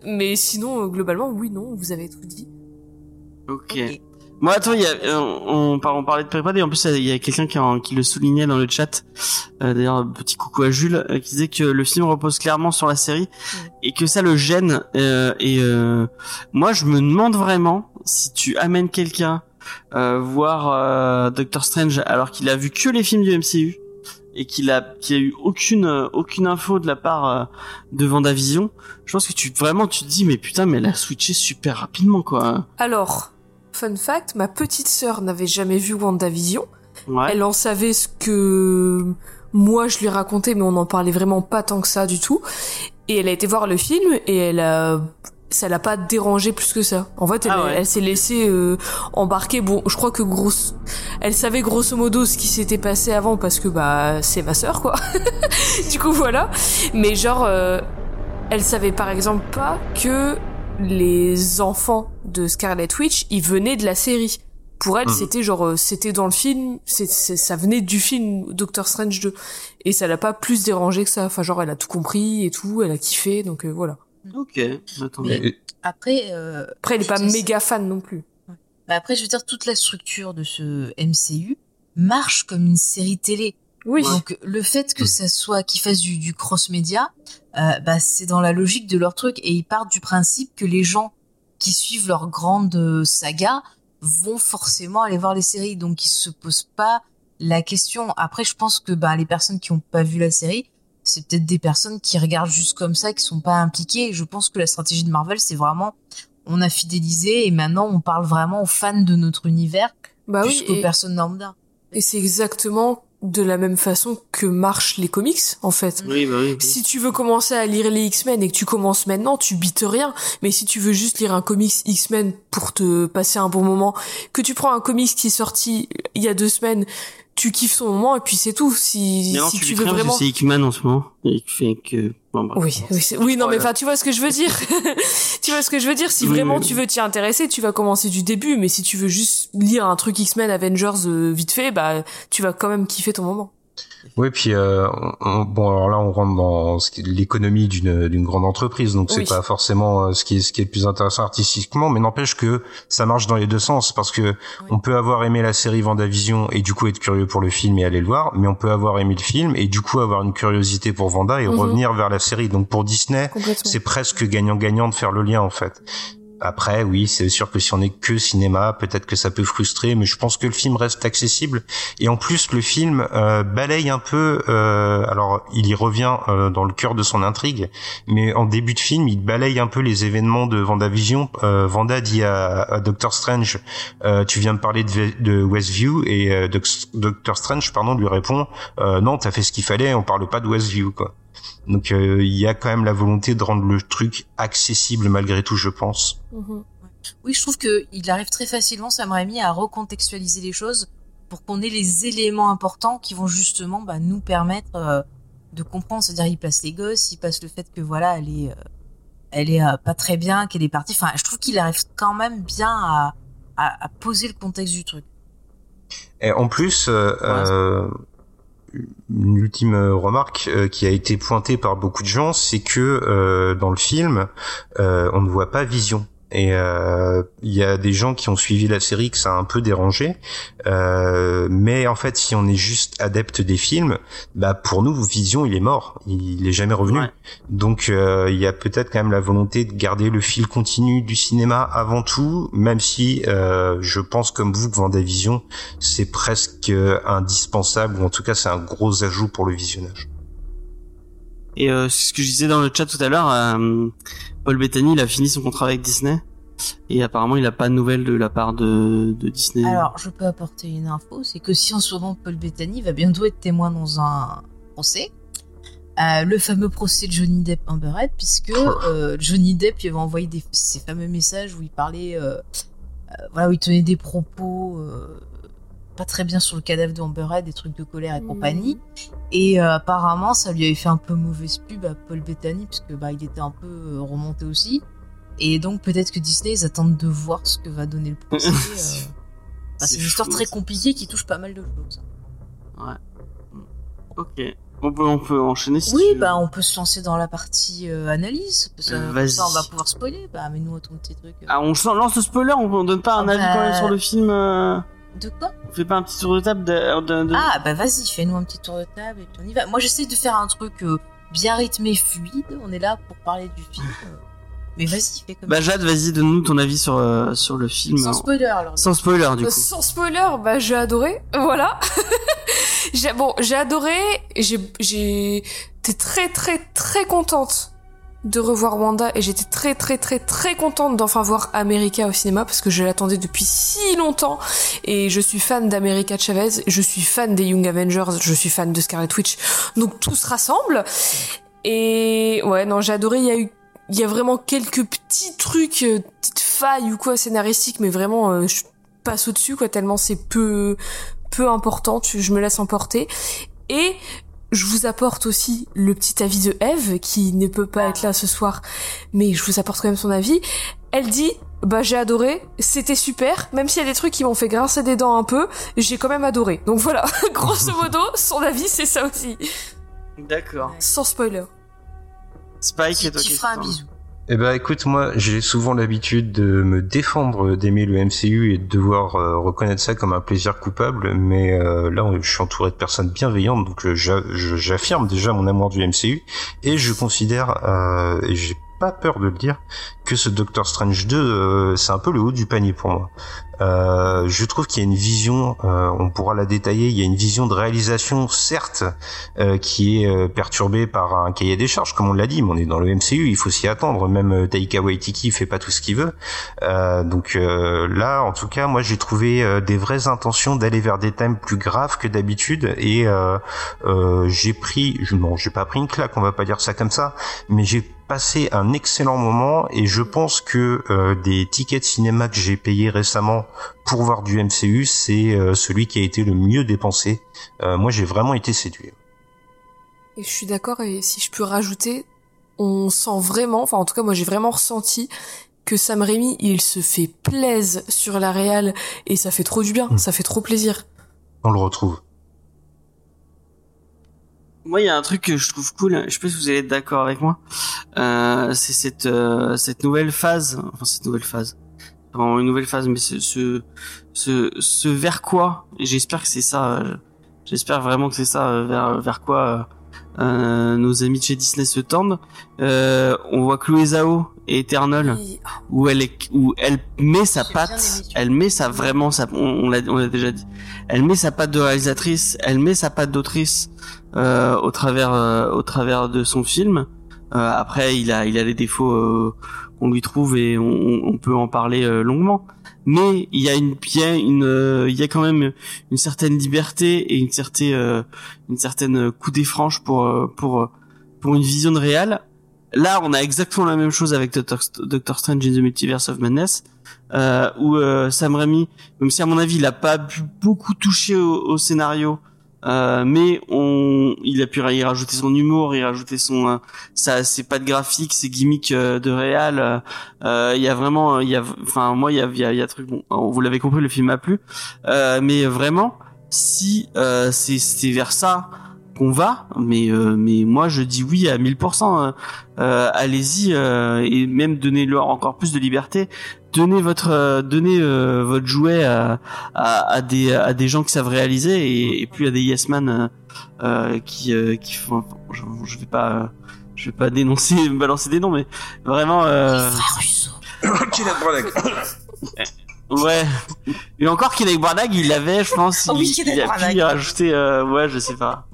Mais sinon euh, globalement oui non, vous avez tout dit. Ok. okay. Moi, attends, y a, on, on, on parlait de pré-prod et en plus il y a quelqu'un qui, qui, le soulignait dans le chat. Euh, D'ailleurs, petit coucou à Jules euh, qui disait que le film repose clairement sur la série et que ça le gêne. Euh, et moi, je me demande vraiment si tu amènes quelqu'un voir Doctor Strange alors qu'il a vu que les films du MCU et qu'il a qu'il a eu aucune aucune info de la part de Vendavision. Je pense que tu vraiment tu te dis mais putain mais elle a switché super rapidement quoi. Alors Fun fact, ma petite sœur n'avait jamais vu WandaVision. Ouais. Elle en savait ce que moi je lui racontais, mais on n'en parlait vraiment pas tant que ça du tout. Et elle a été voir le film et elle a ça l'a pas dérangé plus que ça. En fait, elle, ah ouais. elle s'est laissée euh, embarquer. Bon, je crois que grosse, elle savait grosso modo ce qui s'était passé avant parce que bah c'est ma sœur quoi. du coup voilà. Mais genre, euh, elle savait par exemple pas que les enfants de Scarlet Witch, ils venaient de la série. Pour elle, mmh. c'était genre, c'était dans le film, c'est, ça venait du film Doctor Strange 2. Et ça l'a pas plus dérangé que ça. Enfin, genre, elle a tout compris et tout, elle a kiffé, donc euh, voilà. Ok, attends. Mais après, euh, après, elle est pas méga fan non plus. Bah après, je veux dire, toute la structure de ce MCU marche comme une série télé. Oui. Donc le fait que ça soit qu'ils fassent du, du cross média, euh, bah c'est dans la logique de leur truc et ils partent du principe que les gens qui suivent leur grande saga vont forcément aller voir les séries, donc ils se posent pas la question. Après, je pense que bah les personnes qui ont pas vu la série, c'est peut-être des personnes qui regardent juste comme ça, qui sont pas impliquées. Et je pense que la stratégie de Marvel, c'est vraiment on a fidélisé et maintenant on parle vraiment aux fans de notre univers bah plus oui, qu'aux personnes lambda. Et c'est exactement de la même façon que marchent les comics en fait. Oui, bah oui, oui. Si tu veux commencer à lire les X-Men et que tu commences maintenant, tu bites rien. Mais si tu veux juste lire un comics X-Men pour te passer un bon moment, que tu prends un comics qui est sorti il y a deux semaines, tu kiffes son moment et puis c'est tout. Si, Mais non, si tu, tu veux vraiment. C'est Hickman en ce moment et qui fait que. Bon, bref. Oui, oui, oui, non, mais enfin, tu vois ce que je veux dire. tu vois ce que je veux dire. Si Oui, vraiment oui. tu veux t'y intéresser, tu vas commencer du début. Mais si tu veux juste lire un truc X-Men Avengers euh, vite fait, bah, tu vas quand même kiffer ton moment. Oui, puis euh, on- bon, alors là, on rentre dans l'économie d'une d'une grande entreprise, donc c'est Oui. pas forcément euh, ce qui est ce qui est le plus intéressant artistiquement, mais n'empêche que ça marche dans les deux sens parce que on peut avoir aimé la série Vendavision et du coup être curieux pour le film et aller le voir, mais on peut avoir aimé le film et du coup avoir une curiosité pour Vanda et Mhm. revenir vers la série. Donc pour Disney, c'est presque gagnant-gagnant de faire le lien en fait. Après, oui, c'est sûr que si on est que cinéma, peut-être que ça peut frustrer, mais je pense que le film reste accessible. Et en plus, le film euh, balaye un peu. euh, alors, il y revient euh, dans le cœur de son intrigue, mais en début de film, il balaye un peu les événements de Vendavision. Euh, Vanda dit à, Doctor Strange euh, "Tu viens me parler de, de Westview", et euh, Doc- Doctor Strange, pardon, lui répond "Non, t'as fait ce qu'il fallait. On parle pas de Westview, quoi." Donc, euh, il y a quand même la volonté de rendre le truc accessible malgré tout, je pense. Mhm. Oui, je trouve que il arrive très facilement, Sam Raimi, à recontextualiser les choses pour qu'on ait les éléments importants qui vont justement bah, nous permettre euh, de comprendre. C'est-à-dire, il place les gosses, il passe le fait que voilà, elle est, euh, elle est pas très bien, qu'elle est partie. Enfin, je trouve qu'il arrive quand même bien à, à, à poser le contexte du truc. Et en plus, euh, une ultime remarque euh, qui a été pointée par beaucoup de gens, c'est que euh, dans le film, euh, on ne voit pas Vision. Et euh, il y a des gens qui ont suivi la série que ça a un peu dérangé, Euh, mais en fait, si on est juste adepte des films, bah pour nous, Vision, il est mort, il est jamais revenu. Ouais. Donc euh, il y a peut-être quand même la volonté de garder le fil continu du cinéma avant tout, même si euh, je pense comme vous que Vendavision c'est presque indispensable ou en tout cas c'est un gros ajout pour le visionnage. Et euh, c'est ce que je disais dans le chat tout à l'heure, euh, Paul Bettany, il a fini son contrat avec Disney. Et apparemment, il a pas de nouvelles de la part de, de Disney. Alors, je peux apporter une info, c'est que si en ce moment Paul Bettany va bientôt être témoin dans un procès, euh, le fameux procès de Johnny Depp Amber Heard, puisque euh, Johnny Depp il avait envoyé des, ces fameux messages où il parlait, euh, voilà, où il tenait des propos pas très bien sur le cadavre d'Amber Heard, des trucs de colère et Mhm. compagnie. Et euh, apparemment, ça lui avait fait un peu mauvaise pub à Paul Bettany, puisque bah, il était un peu euh, remonté aussi. Et donc peut-être que Disney, ils attendent de voir ce que va donner le procès. euh. Enfin, c'est une histoire très compliquée qui touche pas mal de choses. Ok. On peut, on peut enchaîner si Oui, tu veux. bah on peut se lancer dans la partie euh, analyse. Parce que comme vas-y. ça, on va pouvoir spoiler. Bah, mais nous, ton petit truc. Ah, on lance le spoiler, on, on donne pas un avis bah- quand même sur le film. De quoi? On fait pas un petit tour de table de, de- de- Ah, bah vas-y, fais-nous un petit tour de table et puis on y va. Moi, j'essaie de faire un truc euh, bien rythmé, fluide. On est là pour parler du film. euh. Mais vas-y, fais comme Bah ça. Jade, vas-y, donne-nous ton avis sur euh, sur le film. Sans spoiler, alors. Sans spoiler du Euh, coup. Sans spoiler, bah j'ai adoré. Voilà. j'ai bon, j'ai adoré. J'ai j'ai été très très très contente de revoir Wanda et j'étais très très très très contente d'enfin voir America au cinéma parce que je l'attendais depuis si longtemps et je suis fan d'America Chavez, je suis fan des Young Avengers, je suis fan de Scarlet Witch. Donc tout se rassemble et ouais, non, j'ai adoré, il y a eu il y a vraiment quelques petits trucs, euh, petites failles ou quoi scénaristiques, mais vraiment, euh, je passe au-dessus, quoi, tellement c'est peu, peu important, je me laisse emporter. Et je vous apporte aussi le petit avis de Eve, qui ne peut pas être là ce soir, mais je vous apporte quand même son avis. Elle dit, bah j'ai adoré, c'était super, même s'il y a des trucs qui m'ont fait grincer des dents un peu, j'ai quand même adoré. Donc voilà, grosso modo, son avis c'est ça aussi. D'accord. Sans spoiler. Spike et toi feras que un bisou. Eh ben écoute, moi j'ai souvent l'habitude de me défendre d'aimer le MCU et de devoir euh, reconnaître ça comme un plaisir coupable, mais euh, là je suis entouré de personnes bienveillantes, donc euh, j'affirme déjà mon amour du MCU et je considère, et j'ai pas peur de le dire, que ce Doctor Strange 2 euh, c'est un peu le haut du panier pour moi. Euh, je trouve qu'il y a une vision, euh, on pourra la détailler, il y a une vision de réalisation certes euh, qui est euh, perturbée par un cahier des charges, comme on l'a dit, mais on est dans le MCU, il faut s'y attendre. Même euh, Taika Waititi fait pas tout ce qu'il veut. Donc là, en tout cas, moi j'ai trouvé des vraies intentions d'aller vers des thèmes plus graves que d'habitude, et j'ai pris, non, j'ai pas pris une claque, on va pas dire ça comme ça, mais j'ai passé un excellent moment et je pense que euh, des tickets de cinéma que j'ai payés récemment pour voir du MCU, c'est euh, celui qui a été le mieux dépensé. Euh, moi, j'ai vraiment été séduit. Et je suis d'accord, et si je peux rajouter, on sent vraiment, enfin en tout cas moi j'ai vraiment ressenti que Sam Raimi, il se fait plaise sur la réal et ça fait trop du bien, Mm. ça fait trop plaisir. On le retrouve. Moi, il y a un truc que je trouve cool. Je sais pas si vous allez être d'accord avec moi. Euh, c'est cette euh, cette nouvelle phase. Enfin, cette nouvelle phase. Une nouvelle phase, mais ce ce ce, ce vers quoi J'espère que c'est ça. euh, J'espère vraiment que c'est ça euh, vers vers quoi euh, nos amis de chez Disney se tendent. Euh, on voit Chloé Zhao et Eternal Et- où elle est où elle met sa patte, elle met sa vraiment sa on, on l'a on l'a déjà dit. Elle met sa patte de réalisatrice, elle met sa patte d'autrice euh, au travers euh, au travers de son film. Euh, après il a il a les défauts euh, qu'on lui trouve et on, on peut en parler euh, longuement. Mais il y a une il euh, il y a quand même une certaine liberté et une certaine euh, une certaine coup des franches pour pour pour une vision de réal Là, on a exactement la même chose avec Doctor, Strange in the Multiverse of Madness, euh, où Sam Raimi, même si à mon avis il a pas beaucoup toucher au, au scénario, euh, mais on, il a pu y rajouter son humour, y rajouter son, euh, sa, ses pattes graphiques, ses gimmicks euh, de réal. euh, euh, Il y a vraiment, il y a, enfin moi il y a, il y a, il y a truc. Bon, vous l'avez compris, le film m'a plu, euh, mais vraiment, si euh, c'est c'est vers ça qu'on va, mais euh, mais moi je dis oui à 1000%. euh, euh, allez-y euh, et même donnez-leur encore plus de liberté. Donnez votre euh, donnez euh, votre jouet à, à, à des à des gens qui savent réaliser et, et puis à des yes man euh, euh, qui euh, qui font. je, je vais pas euh, je vais pas dénoncer balancer des noms mais vraiment euh, ouais. Et encore Kenneth Branagh il avait je pense Oh il, oui, Kenneth il a pu y rajouter euh, ouais je sais pas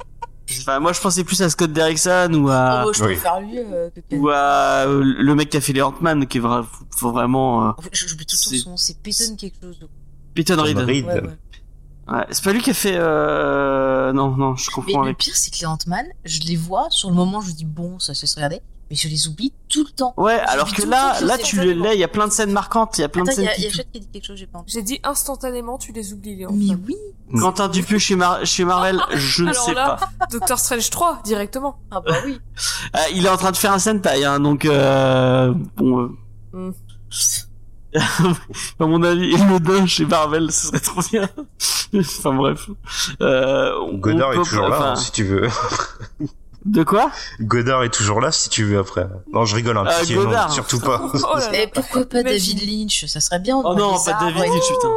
Pas, moi je pensais plus à Scott Derrickson ou à Oh, bah, je oui. préfère lui euh, que ou à euh, le mec qui a fait les Ant-Man qui est vra- faut vraiment euh, En fait, J'oublie tout le son c'est Peyton quelque chose. Peyton Reed. Reed. Ouais, ouais. Ouais, c'est pas lui qui a fait euh... non non, je Mais confonds le pire, c'est que les Ant-Man, je les vois, sur le moment, je dis bon, ça se regarder, mais je les oublie tout le temps. Ouais, alors que là là tu sais le absolument. là il y a plein de scènes marquantes, il y a plein Attends, de il y scènes a, il y a qui Chat qui a dit quelque chose, j'ai pas entendu. J'ai dit instantanément, tu les oublies, les Mais oui Quentin Dupieux chez Mar chez Marvel, je ne Alors sais là- pas. Doctor Strange 3, directement. Ah bah oui Ah, il est en train de faire un Sentai hein, donc euh... bon euh... Hmm. à mon avis, le din chez Marvel, ce serait trop bien. enfin bref. Euh, on Godard peut- est toujours là, enfin, hein, si tu veux. De quoi Godard est toujours là, si tu veux, après. Non, je rigole, un Euh, pitié, non, Godard. surtout pas. Oh là là. Mais pourquoi pas. David Lynch? Ça serait bien. Oh on non, pas David et Lynch, putain.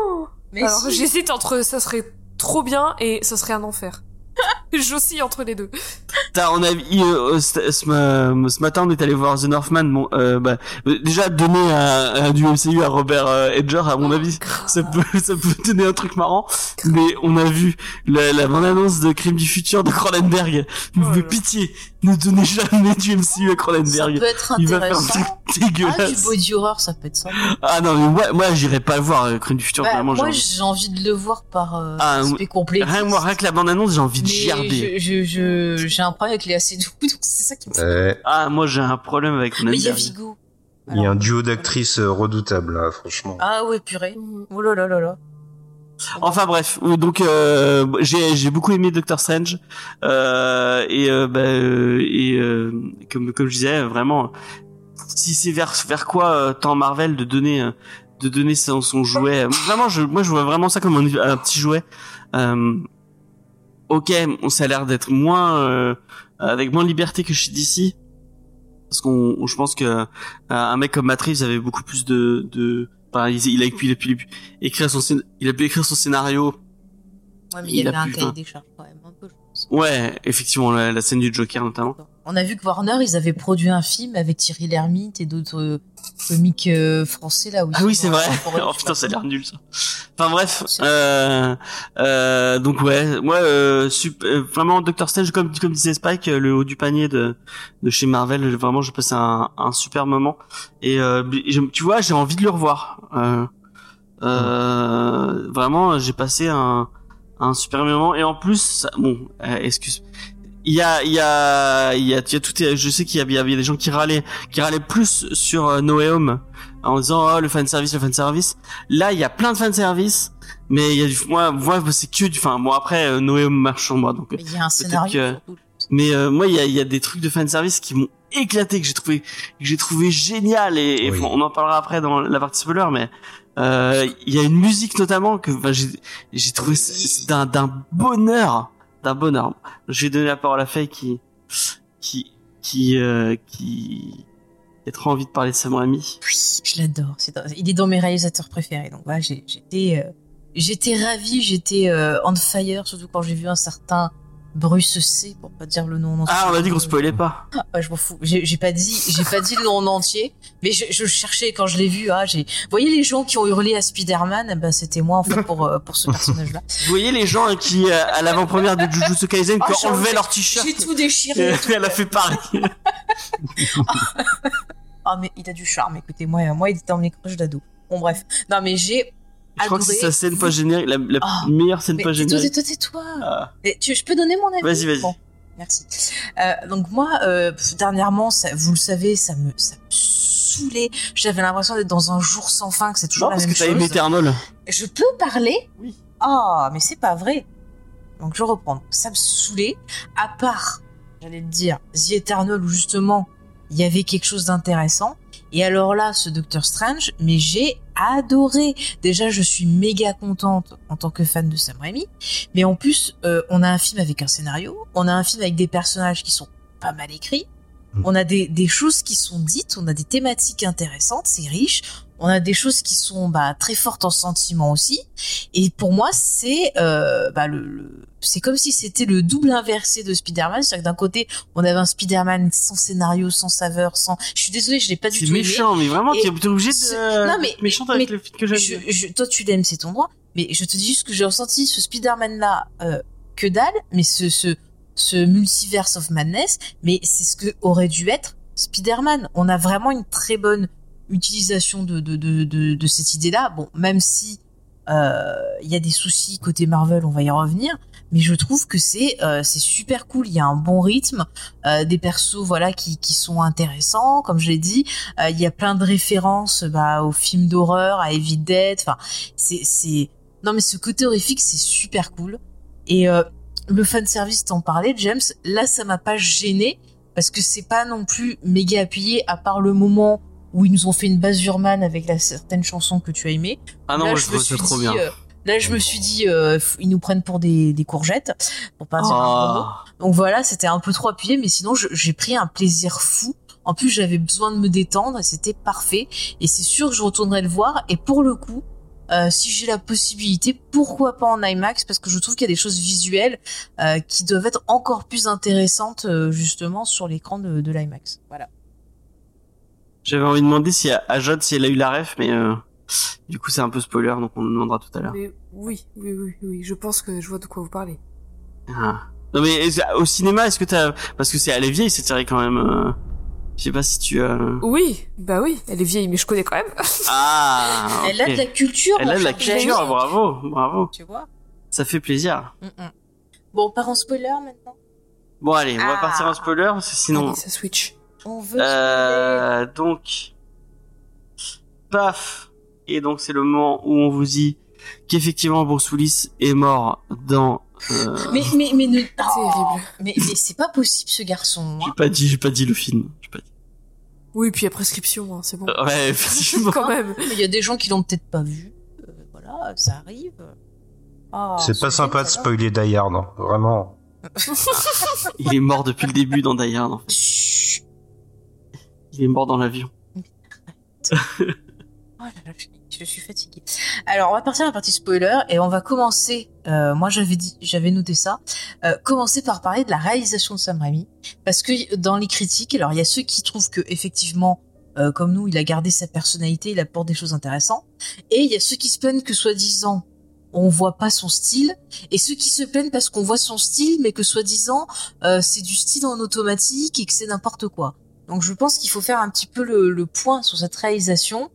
Mais Alors, si. j'hésite entre ça serait trop bien et ça serait un enfer. J'oscille entre les deux. Putain, on a euh, ce, ce ce matin on est allé voir The Northman. Bon, euh, bah, euh, déjà donner un, un du MCU à Robert euh, Edger, à mon avis, ça peut ça peut donner un truc marrant. Mais on a vu la, la bande annonce de Crime du futur de Cronenberg. Oh pitié, ne donnez jamais du MCU à Ça Cronenberg. peut être Il va faire un intéressant. truc Ah, du dégueulasse. body horror, ça peut être sympa. Ah non, mais moi, moi j'irai pas le voir, euh, Crime du futur. Bah, vraiment, moi, j'ai j'ai envie de le voir par euh, Ah, aspect complet. rien, moi, rien que la bande annonce, j'ai envie de gerber. je, je, je- j'ai un problème avec les Seydoux, donc c'est ça qui me fait. Euh, Ah, moi j'ai un problème avec Mais il y a Cronenberg. Vigo. il y a un duo d'actrices euh, redoutable, là, franchement. Ah ouais, purée. Oh là là là là. Enfin bref, euh, donc euh, j'ai j'ai beaucoup aimé Doctor Strange euh, et euh, bah, euh, et euh, comme comme je disais vraiment si c'est vers vers quoi tend Marvel de donner de donner son, son jouet vraiment je moi je vois vraiment ça comme un, un petit jouet. Ok ça a l'air d'être moins avec moins de liberté que chez DC parce qu'on on- je pense que un mec comme Reeves avait beaucoup plus de de enfin, il, il a pu il a pu écrire son scén- il a pu écrire son scénario. Ouais, mais il y avait un cahier des charges quand même, un peu, je pense. ouais effectivement la, la scène du Joker notamment On a vu que Warner, ils avaient produit un film avec Thierry Lhermitte et d'autres euh, comiques euh, français là. Où ah oui c'est vrai. oh je putain ça a l'air nul ça. Enfin bref euh, euh, donc ouais. Moi vraiment Doctor Strange comme comme disait Spike le haut du panier de de chez Marvel vraiment j'ai passé un, un super moment. Et euh, je- tu vois j'ai envie de le revoir. Euh, euh, vraiment j'ai passé un un super moment. Et en plus ça- bon excuse il y a il y a il y a, il y a tout je sais qu'il y a, il y a des gens qui râlaient qui râlaient plus sur euh, No Way Home en disant oh le fan service le fan service là il y a plein de fan service mais il y a du moi moi c'est que du enfin bon après euh, No Way Home marche sur moi donc Mais il y a un scénario. que- mais euh, moi il y a, il y a des trucs de fan service qui m'ont éclaté que j'ai trouvé que j'ai trouvé génial et, et Oui. bon, on en parlera après dans la partie spoiler mais euh, il y a une musique notamment que enfin, j'ai j'ai trouvé d'un bonheur d'un bonheur. J'ai donné la parole à Faye qui qui qui euh, qui a trop envie de parler de Sam Raimi. Oui, je l'adore. Il est dans mes réalisateurs préférés. Donc voilà, j'étais, euh, j'étais ravie, j'étais euh, on fire, surtout quand j'ai vu un certain Bruce C, pour pas dire le nom en entier. Ah, on a dit qu'on spoilait pas. Ouais, je m'en fous. J'ai pas dit, j'ai pas dit le nom en entier, mais je, je cherchais quand je l'ai vu. Ah, j'ai. Vous voyez les gens qui ont hurlé à Spider-Man, eh ben c'était moi en fait pour euh, pour ce personnage-là. Vous voyez les gens qui euh, à l'avant-première de Jujutsu Kaisen Ah, qui ont enlevé leur t-shirt. J'ai tout déchiré. Elle a fait pareil. Ah mais il a du charme. Écoutez, moi, moi il était mes crushs d'ado. Bon bref. Non mais j'ai. Je crois que c'est sa scène pas générique, la, la Ah, meilleure scène pas générique. tais-toi, tais-toi. Ah. Tu, je peux donner mon avis? Vas-y, vas-y. Bon, merci. Euh, donc moi, euh, dernièrement, ça, vous le savez, ça me, ça me saoulait. J'avais l'impression d'être dans un jour sans fin, que c'est toujours Non, la parce même que t'as chose. aimé Eternal. Je peux parler? Oui. Ah, mais c'est pas vrai. Donc je reprends. Ça me saoulait. À part, j'allais te dire, The Eternal où justement il y avait quelque chose d'intéressant. Et alors là, ce Doctor Strange, mais j'ai adoré. Déjà, je suis méga contente en tant que fan de Sam Raimi. Mais en plus, euh, on a un film avec un scénario. On a un film avec des personnages qui sont pas mal écrits. Mm. On a des, des choses qui sont dites. On a des thématiques intéressantes. C'est riche. On a des choses qui sont bah, très fortes en sentiment aussi. Et pour moi, c'est euh, bah, le, le- c'est comme si c'était le double inversé de Spider-Man. C'est-à-dire que d'un côté, on avait un Spider-Man sans scénario, sans saveur, sans. Je suis désolée, je l'ai pas du C'est tout aimé. méchant, mais vraiment, tu es obligé de. ce- non, mais- méchante mais- avec le film que j'aime. Je, je- toi, tu l'aimes, c'est ton droit. Mais je te dis juste que j'ai ressenti ce Spider-Man-là, euh, que dalle, mais ce, ce, ce multiverse of madness, mais c'est ce que aurait dû être Spider-Man. On a vraiment une très bonne utilisation de, de, de, de, de cette idée-là. Bon, même si euh, il y a des soucis côté Marvel, on va y revenir, mais je trouve que c'est euh, c'est super cool. Il y a un bon rythme, euh, des persos voilà qui, qui sont intéressants, comme je l'ai dit. Euh, Il y a plein de références bah, aux films d'horreur, à Evil Dead. Enfin, c'est c'est non mais ce côté horrifique c'est super cool. Et euh, le fan service t'en parlais, James. Là, ça m'a pas gêné parce que c'est pas non plus méga appuyé à part le moment où ils nous ont fait une base urbaine avec la certaine chanson que tu as aimée. Ah non, là, moi, je trouve ça trop dit, bien. Là, je me suis dit, euh, ils nous prennent pour des, des courgettes, pour pas dire un. Ah. Donc voilà, c'était un peu trop appuyé, mais sinon j'ai pris un plaisir fou. En plus, j'avais besoin de me détendre et c'était parfait. Et c'est sûr que je retournerai le voir. Et pour le coup, euh, si j'ai la possibilité, pourquoi pas en IMAX? Parce que je trouve qu'il y a des choses visuelles euh, qui doivent être encore plus intéressantes euh, justement sur l'écran de, de l'IMAX. Voilà. J'avais envie de demander si à, à Jade si elle a eu la ref, mais euh, du coup c'est un peu spoiler, donc on le demandera tout à l'heure. Oui, oui, oui, oui, je pense que je vois de quoi vous parlez. Ah. Non mais est-ce- au cinéma, est-ce que t'as parce que c'est elle est vieille cette série quand même. euh, Je sais pas si tu as. Oui, bah oui, elle est vieille, mais je connais quand même. Ah. Elle a de la culture. Elle a de la culture, bravo, bravo. Tu vois Ça fait plaisir. Mm, mm. Bon, on part en spoiler maintenant. Bon allez, on va Ah. partir en spoiler parce que sinon. Allez, ça switch. On veut. Euh, donc, paf. Et donc c'est le moment où on vous dit qu'effectivement Bruce Willis est mort dans. Euh... Mais mais mais ne. Oh, Terrible. mais mais c'est pas possible ce garçon. J'ai hein. pas dit, j'ai pas dit le film. J'ai pas dit. Oui, puis à prescription, hein, c'est bon. Euh, Ouais, effectivement. quand même. Il y a des gens qui l'ont peut-être pas vu. Euh, voilà, ça arrive. Ah, C'est pas sympa de spoiler Die Hard, hein. vraiment. Il est mort depuis le début dans Die Hard. En fait. Il est mort dans l'avion. Oh je, suis fatiguée. Alors, on va partir à la partie spoiler et on va commencer. euh, moi, j'avais dit, j'avais noté ça. euh, commencer par parler de la réalisation de Sam Raimi, parce que dans les critiques, alors il y a ceux qui trouvent que effectivement, euh, comme nous, il a gardé sa personnalité, il apporte des choses intéressantes, et il y a ceux qui se plaignent que soi-disant on voit pas son style, et ceux qui se plaignent parce qu'on voit son style, mais que soi-disant c'est du style en automatique et que c'est n'importe quoi. Donc je pense qu'il faut faire un petit peu le point sur cette réalisation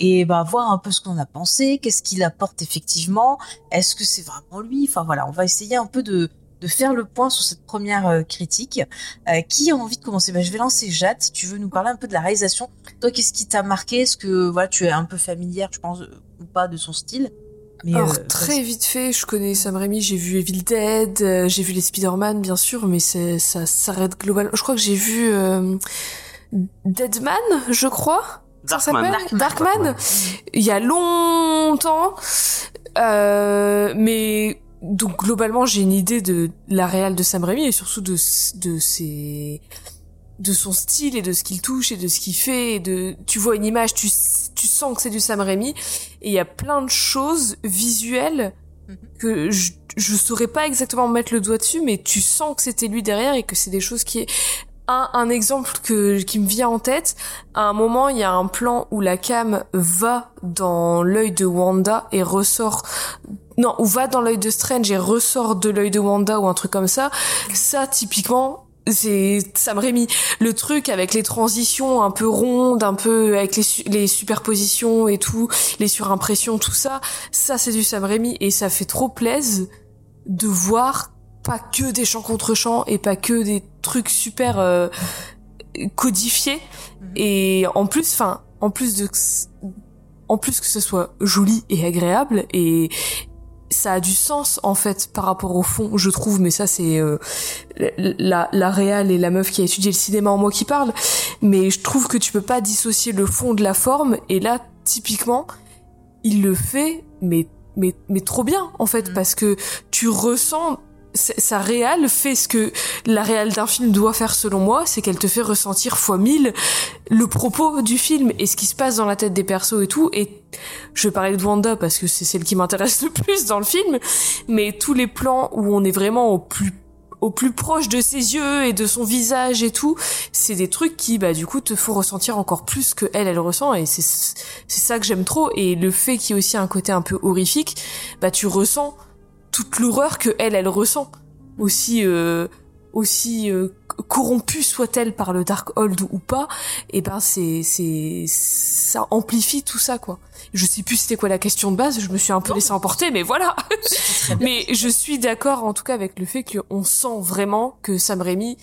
et bah voir un peu ce qu'on a pensé, qu'est-ce qu'il apporte effectivement, est-ce que c'est vraiment lui Enfin voilà, on va essayer un peu de, de faire le point sur cette première euh, critique. Euh, qui a envie de commencer? Bah, Je vais lancer Jade, si tu veux nous parler un peu de la réalisation. Toi, qu'est-ce qui t'a marqué? Est-ce que voilà, tu es un peu familière, je pense, euh, ou pas de son style? Mais, Alors, euh, très vite fait, je connais Sam Raimi, j'ai vu Evil Dead, euh, j'ai vu les Spider-Man, bien sûr, mais c'est, ça s'arrête globalement. Je crois que j'ai vu euh, Deadman, je crois. Ça Darkman. s'appelle Darkman. Darkman. Il y a longtemps, euh, mais donc globalement, j'ai une idée de la réelle de Sam Raimi et surtout de de ses de son style et de ce qu'il touche et de ce qu'il fait et de tu vois une image tu tu sens que c'est du Sam Raimi et il y a plein de choses visuelles mhm. que je je saurais pas exactement mettre le doigt dessus mais tu sens que c'était lui derrière et que c'est des choses qui un, un exemple que qui me vient en tête. À un moment il y a un plan où la cam va dans l'œil de Wanda et ressort. Non, ou va dans l'œil de Strange et ressort de l'œil de Wanda ou un truc comme ça. Ça, typiquement, c'est Sam Raimi le truc avec les transitions un peu rondes un peu avec les, superpositions et tout les surimpressions tout ça ça c'est du Sam Raimi et ça fait trop plaisir de voir pas que des chants contre chants et pas que des trucs super euh, codifiés mhm. et en plus enfin en plus de en plus que ce soit joli et agréable et ça a du sens en fait par rapport au fond, je trouve, mais ça c'est euh, la la réal et la meuf qui a étudié le cinéma en moi qui parle, mais je trouve que tu peux pas dissocier le fond de la forme et là typiquement il le fait mais mais mais trop bien en fait mm. parce que tu ressens sa réal fait ce que la réal d'un film doit faire selon moi, c'est qu'elle te fait ressentir fois mille le propos du film et ce qui se passe dans la tête des persos et tout. Et je vais parler de Wanda parce que c'est celle qui m'intéresse le plus dans le film, mais tous les plans où on est vraiment au plus au plus proche de ses yeux et de son visage et tout, c'est des trucs qui bah du coup te font ressentir encore plus que elle elle ressent et c'est c'est ça que j'aime trop et le fait qu'il y ait aussi un côté un peu horrifique, bah tu ressens toute l'horreur que elle, elle ressent. Aussi, euh, aussi euh, corrompue soit-elle par le Darkhold ou pas, et eh ben c'est c'est ça amplifie tout ça quoi. Je sais plus c'était quoi la question de base, je me suis un peu laissé emporter, mais voilà. mais je suis d'accord en tout cas avec le fait qu'on sent vraiment que Sam Raimi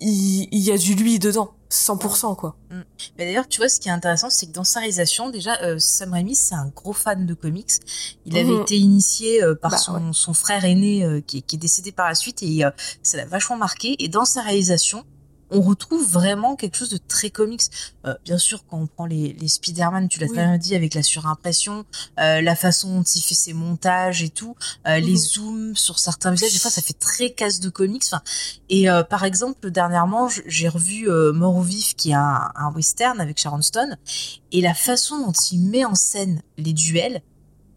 il, il y a du lui dedans. 100% quoi. Mm. Mais d'ailleurs, tu vois, ce qui est intéressant, c'est que dans sa réalisation, déjà, euh, Sam Raimi, c'est un gros fan de comics. Il avait mhm. été initié euh, par bah, son, son, frère aîné euh, qui, qui, est décédé par la suite et ça l'a vachement marqué. Et dans sa réalisation, on retrouve vraiment quelque chose de très comics. Euh, bien sûr, quand on prend les, les Spider-Man, tu l'as très bien dit, avec la surimpression, euh, la façon dont il fait ses montages et tout, euh, les mhm. zooms sur certains visages, des fois ça fait très casse de comics. Enfin, et par exemple, dernièrement, j'ai revu Mort ou Vif, qui est un, un western avec Sharon Stone, et la façon dont il met en scène les duels,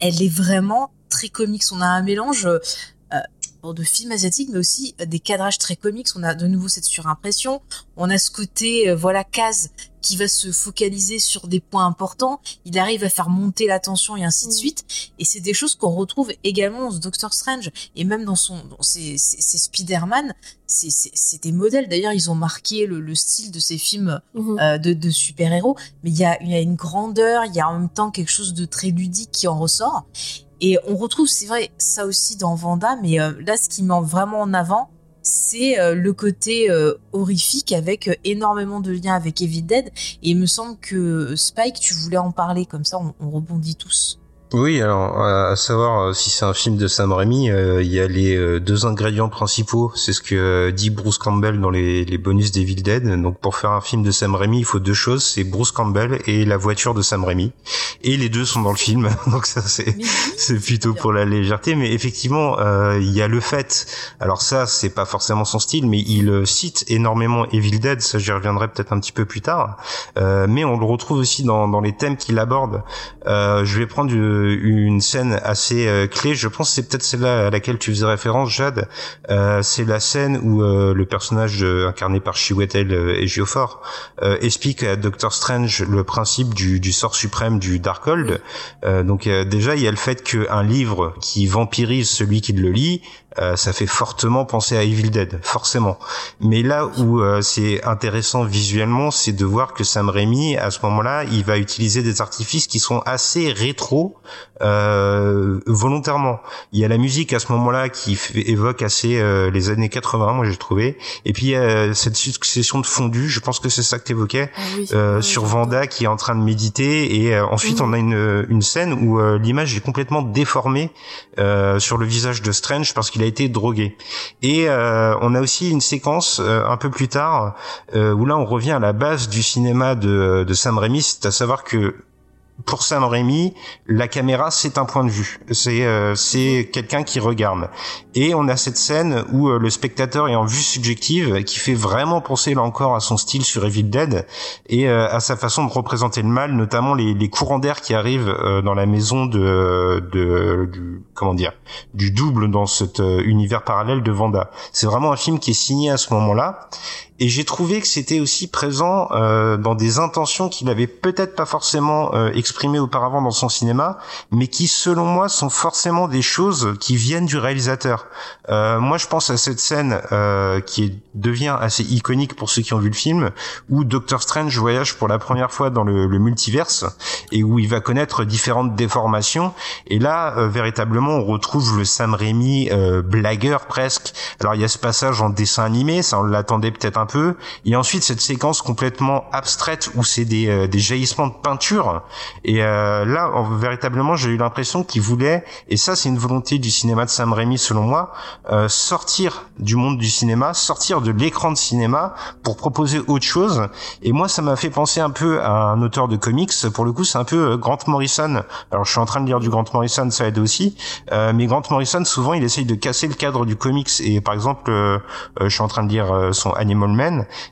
elle est vraiment très comics. On a un mélange de films asiatiques, mais aussi euh, des cadrages très comiques. On a de nouveau cette surimpression. On a ce côté, euh, voilà, case qui va se focaliser sur des points importants. Il arrive à faire monter la tension et ainsi de suite. Et c'est des choses qu'on retrouve également dans Doctor Strange et même dans son, dans ses, Spider-Man. C'est des modèles. D'ailleurs, ils ont marqué le, style de ces films mhm. euh, de, de super-héros. Mais il y a, y a une grandeur, il y a en même temps quelque chose de très ludique qui en ressort. Et on retrouve, c'est vrai, ça aussi dans Vanda, mais euh, là, ce qui met vraiment en avant, c'est euh, le côté euh, horrifique avec énormément de liens avec Evil Dead. Et il me semble que Spike, tu voulais en parler, comme ça on rebondit tous. Oui, alors à savoir euh, si c'est un film de Sam Raimi, euh, il y a les euh, deux ingrédients principaux. C'est ce que dit Bruce Campbell dans les, les bonus d'Evil Dead. Donc pour faire un film de Sam Raimi, il faut deux choses c'est Bruce Campbell et la voiture de Sam Raimi. Et les deux sont dans le film, donc ça c'est c'est plutôt pour la légèreté. Mais effectivement, il y a le fait. Alors ça, c'est pas forcément son style, mais il cite énormément Evil Dead. Ça, j'y reviendrai peut-être un petit peu plus tard. mais on le retrouve aussi dans, dans les thèmes qu'il aborde. je vais prendre du une scène assez euh, clé. Je pense c'est peut-être celle-là à laquelle tu faisais référence, Jade. Euh, c'est la scène où euh, le personnage incarné par Chiwetel et Geoffort explique à Doctor Strange le principe du, du sort suprême du Darkhold. donc déjà il y a le fait qu'un livre qui vampirise celui qui le lit euh, ça fait fortement penser à Evil Dead, forcément. Mais là où euh, c'est intéressant visuellement, c'est de voir que Sam Raimi, à ce moment-là, il va utiliser des artifices qui sont assez rétro, euh, volontairement. Il y a la musique à ce moment-là qui évoque assez euh, les années 80, moi j'ai trouvé. Et puis il y a cette succession de fondus, je pense que c'est ça que tu évoquais, ah sur Vanda qui est en train de méditer. Et ensuite on a une, une scène où l'image est complètement déformée sur le visage de Strange parce qu'il il a été drogué. Et euh, on a aussi une séquence euh, un peu plus tard euh, où là on revient à la base du cinéma de, de Sam Raimi, c'est à savoir que pour Sam Raimi, la caméra c'est un point de vue, c'est euh, c'est quelqu'un qui regarde. Et on a cette scène où euh, le spectateur est en vue subjective, qui fait vraiment penser là encore à son style sur Evil Dead et euh, à sa façon de représenter le mal, notamment les, les courants d'air qui arrivent dans la maison de, de du, comment dire du double dans cet univers parallèle de Vanda. C'est vraiment un film qui est signé à ce moment-là et j'ai trouvé que c'était aussi présent euh, dans des intentions qu'il avait peut-être pas forcément euh, exprimées auparavant dans son cinéma, mais qui, selon moi, sont forcément des choses qui viennent du réalisateur. Euh, moi, je pense à cette scène euh, qui devient assez iconique pour ceux qui ont vu le film, où Doctor Strange voyage pour la première fois dans le, le multiverse et où il va connaître différentes déformations. Et là, euh, véritablement, on retrouve le Sam Raimi blagueur presque. Alors, il y a ce passage en dessin animé, ça on l'attendait peut-être un peu. Et ensuite cette séquence complètement abstraite où c'est des, euh, jaillissements de peinture. Et euh, là, véritablement, j'ai eu l'impression qu'il voulait, et ça c'est une volonté du cinéma de Sam Raimi selon moi, euh, sortir du monde du cinéma, sortir de l'écran de cinéma pour proposer autre chose. Et moi, ça m'a fait penser un peu à un auteur de comics. Pour le coup, c'est un peu Grant Morrison. Alors, je suis en train de lire du Grant Morrison, ça aide aussi. mais Grant Morrison, souvent, il essaye de casser le cadre du comics. Et par exemple, je suis en train de lire son Animal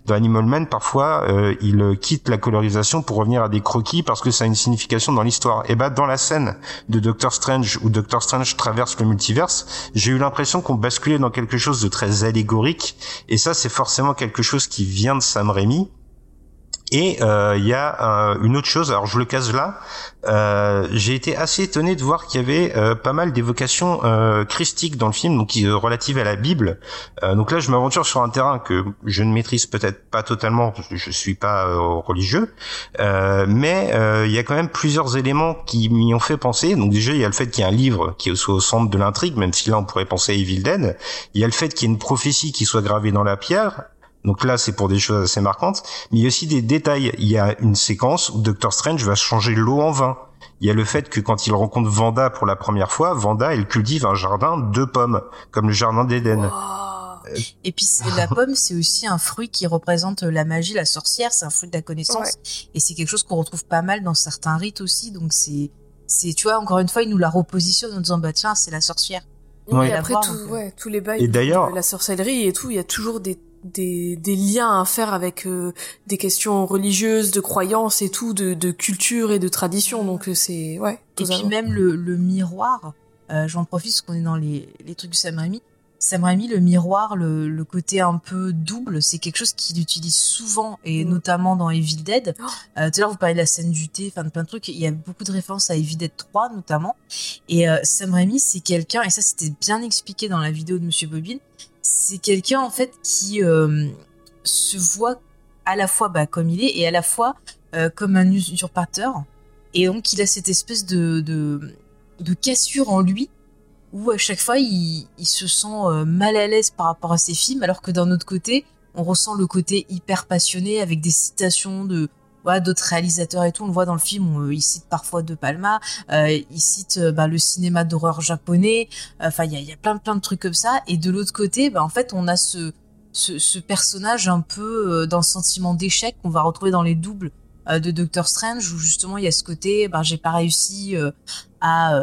dans Animal Man, parfois, euh, il quitte la colorisation pour revenir à des croquis parce que ça a une signification dans l'histoire. Et bah, dans la scène de Doctor Strange où Doctor Strange traverse le multiverse, j'ai eu l'impression qu'on basculait dans quelque chose de très allégorique. Et ça, c'est forcément quelque chose qui vient de Sam Raimi. Et euh, il y a une autre chose, alors je le case là, euh, j'ai été assez étonné de voir qu'il y avait euh, pas mal d'évocations euh, christiques dans le film, donc relatives à la Bible. donc là, je m'aventure sur un terrain que je ne maîtrise peut-être pas totalement, je suis pas religieux, mais il y a quand même plusieurs éléments qui m'y ont fait penser. Donc déjà, il y a le fait qu'il y ait un livre qui soit au centre de l'intrigue, même si là on pourrait penser à Evil Dead. Il y a le fait qu'il y ait une prophétie qui soit gravée dans la pierre, donc là, c'est pour des choses assez marquantes. Mais il y a aussi des détails. Il y a une séquence où Doctor Strange va changer l'eau en vin. Il y a le fait que quand il rencontre Vanda pour la première fois, Vanda, elle cultive un jardin de pommes, comme le jardin d'Éden. Et puis la pomme, c'est aussi un fruit qui représente la magie, la sorcière. C'est un fruit de la connaissance, et c'est quelque chose qu'on retrouve pas mal dans certains rites aussi. Donc c'est, c'est, tu vois, encore une fois, il nous la repositionne en disant bah tiens, c'est la sorcière. Oui, après tout, ouais, tous les bails, et d'ailleurs, la sorcellerie et tout, il y a toujours des des, des liens à faire avec euh, des questions religieuses, de croyances et tout, de, de culture et de tradition. Donc euh, c'est ouais. Et puis même le, le miroir. Euh, J'en profite parce qu'on est dans les, les trucs de Sam Raimi. Sam Raimi, le miroir, le, le côté un peu double, c'est quelque chose qu'il utilise souvent et mm. notamment dans Evil Dead. Oh. Euh, tout à l'heure, vous parlez de la scène du thé, enfin de plein de trucs. Il y a beaucoup de références à Evil Dead 3 notamment. Et euh, Sam Raimi, c'est quelqu'un, et ça c'était bien expliqué dans la vidéo de Monsieur Bobine, c'est quelqu'un en fait qui euh, se voit à la fois bah, comme il est et à la fois euh, comme un usurpateur. Et donc il a cette espèce de, de, cassure en lui où à chaque fois il, se sent euh, mal à l'aise par rapport à ses films, alors que d'un autre côté, on ressent le côté hyper passionné avec des citations de d'autres réalisateurs et tout. On le voit dans le film, il cite parfois De Palma, il cite bah, le cinéma d'horreur japonais. Enfin, il y a, plein plein de trucs comme ça. Et de l'autre côté, bah, en fait, on a ce, ce, personnage un peu euh, dans le sentiment d'échec qu'on va retrouver dans les doubles euh, de Doctor Strange, où justement il y a ce côté, bah, j'ai pas réussi euh, à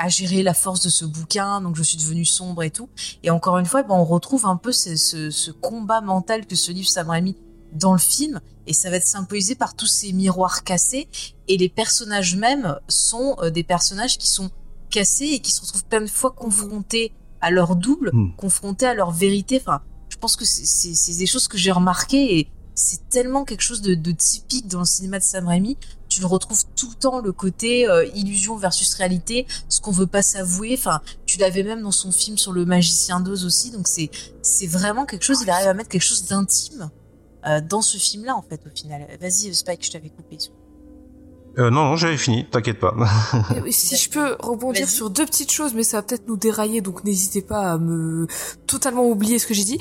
à gérer la force de ce bouquin, donc je suis devenue sombre et tout. Et encore une fois, bah, on retrouve un peu ce, ce, ce combat mental que ce livre Sam Raimi dans le film et ça va être symbolisé par tous ces miroirs cassés et les personnages mêmes sont euh, des personnages qui sont cassés et qui se retrouvent plein de fois confrontés à leur double, hmm. confrontés à leur vérité. Enfin, je pense que c'est des choses que j'ai remarquées et c'est tellement quelque chose de, de, typique dans le cinéma de Sam Raimi. Tu le retrouves tout le temps, le côté euh, illusion versus réalité, ce qu'on veut pas s'avouer. Enfin, tu l'avais même dans son film sur le magicien d'Oz aussi. Donc c'est c'est vraiment quelque chose. Il arrive à mettre quelque chose d'intime euh, dans ce film-là, en fait, au final. Vas-y, Spike, je t'avais coupé. Euh, non, non, j'avais fini, t'inquiète pas. Si je peux rebondir sur deux petites choses, mais ça va peut-être nous dérailler, donc n'hésitez pas à me totalement oublier ce que j'ai dit.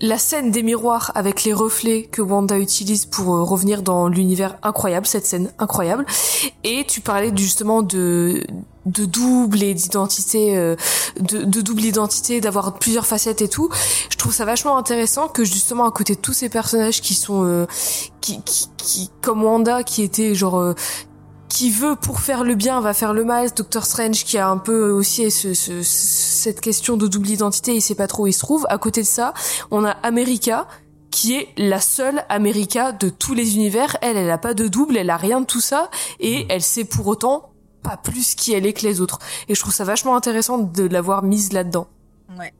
La scène des miroirs avec les reflets que Wanda utilise pour euh, revenir dans l'univers incroyable, cette scène incroyable. Et tu parlais justement de de double et d'identité euh, de, de, double identité d'avoir plusieurs facettes et tout je trouve ça vachement intéressant que justement à côté de tous ces personnages qui sont euh, qui, qui, qui, comme Wanda qui était genre qui veut pour faire le bien va faire le mal, Doctor Strange qui a un peu aussi ce, ce, cette question de double identité, il sait pas trop où il se trouve. À côté de ça, on a America qui est la seule America de tous les univers. Elle, elle a pas de double, elle a rien de tout ça, et elle sait pour autant pas plus qui elle est que les autres. Et je trouve ça vachement intéressant de l'avoir mise là-dedans. Ouais.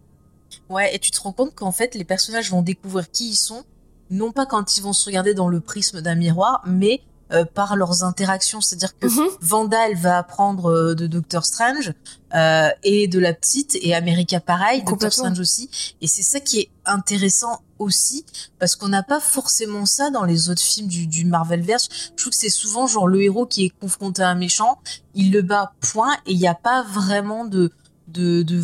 Ouais, et tu te rends compte qu'en fait, les personnages vont découvrir qui ils sont, non pas quand ils vont se regarder dans le prisme d'un miroir, mais euh, par leurs interactions. C'est-à-dire que Mhm. Vanda, elle va apprendre euh, de Doctor Strange euh, et de la petite, et America pareil, Doctor. Strange aussi. Et c'est ça qui est intéressant aussi, parce qu'on n'a pas forcément ça dans les autres films du, du Marvelverse. Je trouve que c'est souvent genre le héros qui est confronté à un méchant, il le bat, point, et il n'y a pas vraiment de de, de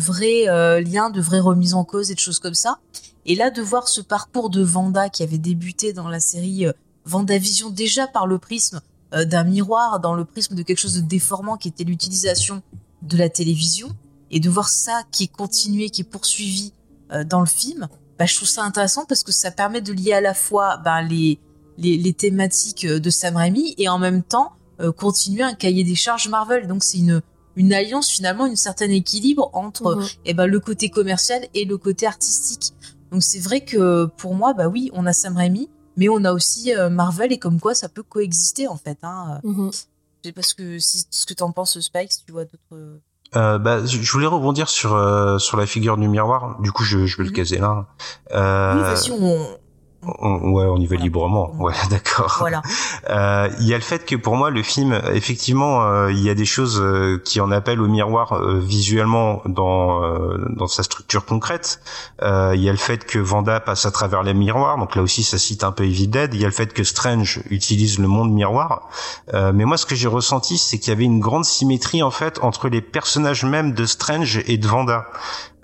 euh, liens, de vraies remises en cause et de choses comme ça. Et là, de voir ce parcours de Vanda qui avait débuté dans la série euh, Vendavision déjà par le prisme euh, d'un miroir, dans le prisme de quelque chose de déformant qui était l'utilisation de la télévision, et de voir ça qui est continué, qui est poursuivi euh, dans le film, bah, je trouve ça intéressant parce que ça permet de lier à la fois bah, les, les, les thématiques euh, de Sam Raimi et en même temps euh, continuer un cahier des charges Marvel. Donc c'est une, une alliance finalement, une certaine équilibre entre eh ben, le côté commercial et le côté artistique. Donc c'est vrai que pour moi, bah oui, on a Sam Raimi, mais on a aussi euh, Marvel et comme quoi ça peut coexister en fait. Hein. Mhm. Je sais pas ce que, si, ce que t'en penses, Spike, si tu vois d'autres. Euh, bah, je voulais rebondir sur euh, sur la figure du miroir. Du coup, je, je vais le Mhm. caser là. Euh, Oui, vas-y, on. On- ouais, on y va Voilà. librement. Ouais, d'accord. Voilà. Euh, Il y a le fait que pour moi le film, effectivement, euh, il y a des choses euh, qui en appellent au miroir euh, visuellement dans euh, dans sa structure concrète. Euh, Il y a le fait que Vanda passe à travers les miroirs, donc là aussi ça cite un peu Evil Dead. Il y a le fait que Strange utilise le monde miroir. Euh, mais moi ce que j'ai ressenti, c'est qu'il y avait une grande symétrie en fait entre les personnages mêmes de Strange et de Vanda.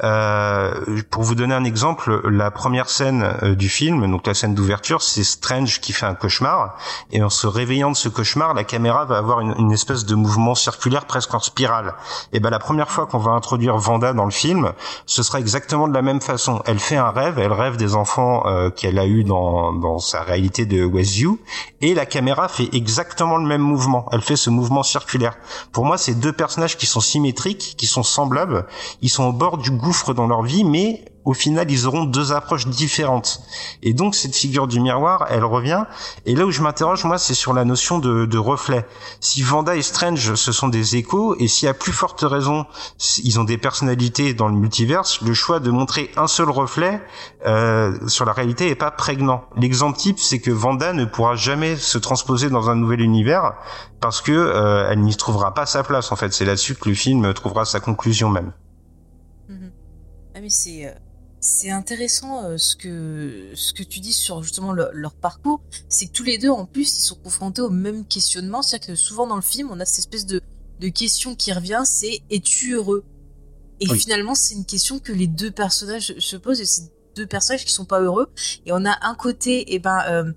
Euh, pour vous donner un exemple, la première scène euh, du film, donc la scène d'ouverture, c'est Strange qui fait un cauchemar, et en se réveillant de ce cauchemar, la caméra va avoir une, espèce de mouvement circulaire presque en spirale. Et ben la première fois qu'on va introduire Vanda dans le film, ce sera exactement de la même façon. Elle fait un rêve, elle rêve des enfants euh, qu'elle a eu dans, dans sa réalité de Westview, et la caméra fait exactement le même mouvement. Elle fait ce mouvement circulaire. Pour moi, c'est deux personnages qui sont symétriques, qui sont semblables, ils sont au bord du dans leur vie, mais au final, ils auront deux approches différentes. Et donc, cette figure du miroir, elle revient. Et là où je m'interroge, moi, c'est sur la notion de, de reflet. Si Vanda et Strange, ce sont des échos, et si à plus forte raison, ils ont des personnalités dans le multiverse, le choix de montrer un seul reflet euh, sur la réalité est pas prégnant. L'exemple type, c'est que Vanda ne pourra jamais se transposer dans un nouvel univers parce que euh, elle n'y trouvera pas sa place. En fait, c'est là-dessus que le film trouvera sa conclusion même. Ah mais c'est euh, c'est intéressant euh, ce que ce que tu dis sur justement le- leur parcours, c'est que tous les deux en plus ils sont confrontés au même questionnement, c'est-à-dire que souvent dans le film on a cette espèce de de question qui revient, c'est es-tu heureux? Et Oui. finalement c'est une question que les deux personnages se posent et c'est deux personnages qui sont pas heureux et on a un côté et ben euh,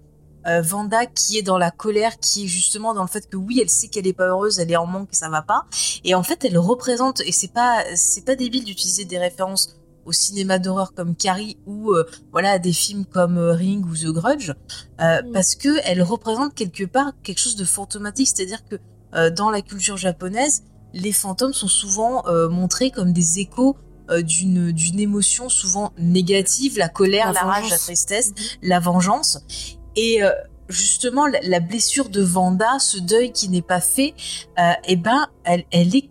euh, Vanda qui est dans la colère, qui est justement dans le fait que oui, elle sait qu'elle est pas heureuse, elle est en manque et ça va pas. Et en fait, elle représente et c'est pas c'est pas débile d'utiliser des références au cinéma d'horreur comme Carrie ou euh, voilà à des films comme euh, Ring ou The Grudge euh, Mm. parce que elle représente quelque part quelque chose de fantomatique, c'est-à-dire que euh, dans la culture japonaise, les fantômes sont souvent montrés comme des échos d'une d'une émotion souvent négative, la colère, La la, rage, la tristesse, la vengeance. Et justement, la, la blessure de Vanda, ce deuil qui n'est pas fait, euh, eh ben, elle, elle est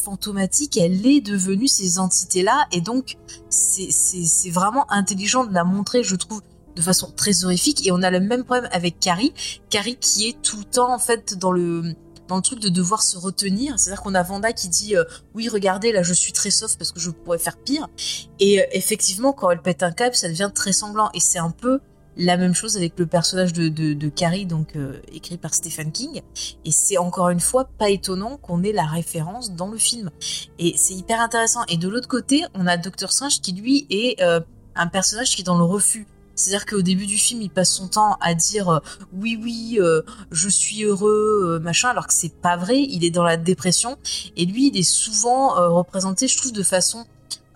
fantomatique, elle est devenue ces entités-là, et donc c'est vraiment intelligent de la montrer, je trouve, de façon très horrifique. Et on a le même problème avec Carrie, Carrie qui est tout le temps en fait dans le dans le truc de devoir se retenir, c'est-à-dire qu'on a Vanda qui dit euh, oui regardez là je suis très soft parce que je pourrais faire pire, et euh, effectivement quand elle pète un câble ça devient très sanglant, et c'est un peu la même chose avec le personnage de, Carrie, donc euh, écrit par Stephen King. Et c'est encore une fois pas étonnant qu'on ait la référence dans le film. Et c'est hyper intéressant. Et de l'autre côté, on a Doctor Strange qui lui est euh, un personnage qui est dans le refus. C'est-à-dire qu'au début du film, il passe son temps à dire euh, oui oui je suis heureux machin alors que c'est pas vrai. Il est dans la dépression et lui il est souvent représenté je trouve de façon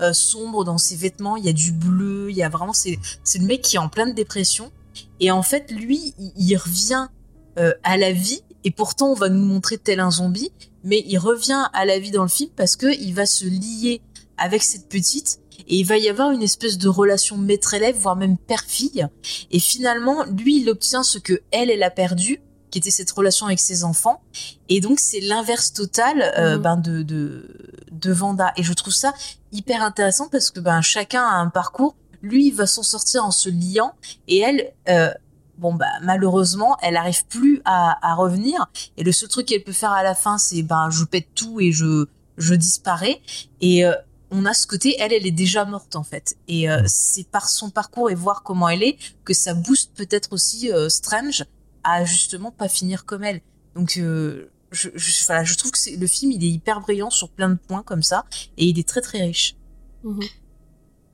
euh, sombre dans ses vêtements. Il y a du bleu, il y a vraiment c'est c'est le mec qui est en pleine dépression et en fait lui il, il revient euh, à la vie et pourtant on va nous montrer tel un zombie, mais il revient à la vie dans le film parce que il va se lier avec cette petite et il va y avoir une espèce de relation maître-élève, voire même père-fille. Et finalement, lui, il obtient ce que elle, elle a perdu, qui était cette relation avec ses enfants. Et donc, c'est l'inverse total euh, Mhm. ben, de, de, de Vanda. Et je trouve ça hyper intéressant parce que ben, chacun a un parcours. Lui, il va s'en sortir en se liant. Et elle, euh, bon, bah, malheureusement, elle arrive plus à, à revenir. Et le seul truc qu'elle peut faire à la fin, c'est ben, je pète tout et je, je disparais. Et euh, on a ce côté, elle, elle est déjà morte en fait. Et euh, c'est par son parcours et voir comment elle est que ça booste peut-être aussi euh, Strange à justement pas finir comme elle. Donc euh, je, je, voilà, je trouve que c'est- le film il est hyper brillant sur plein de points comme ça et il est très très riche. Mhm.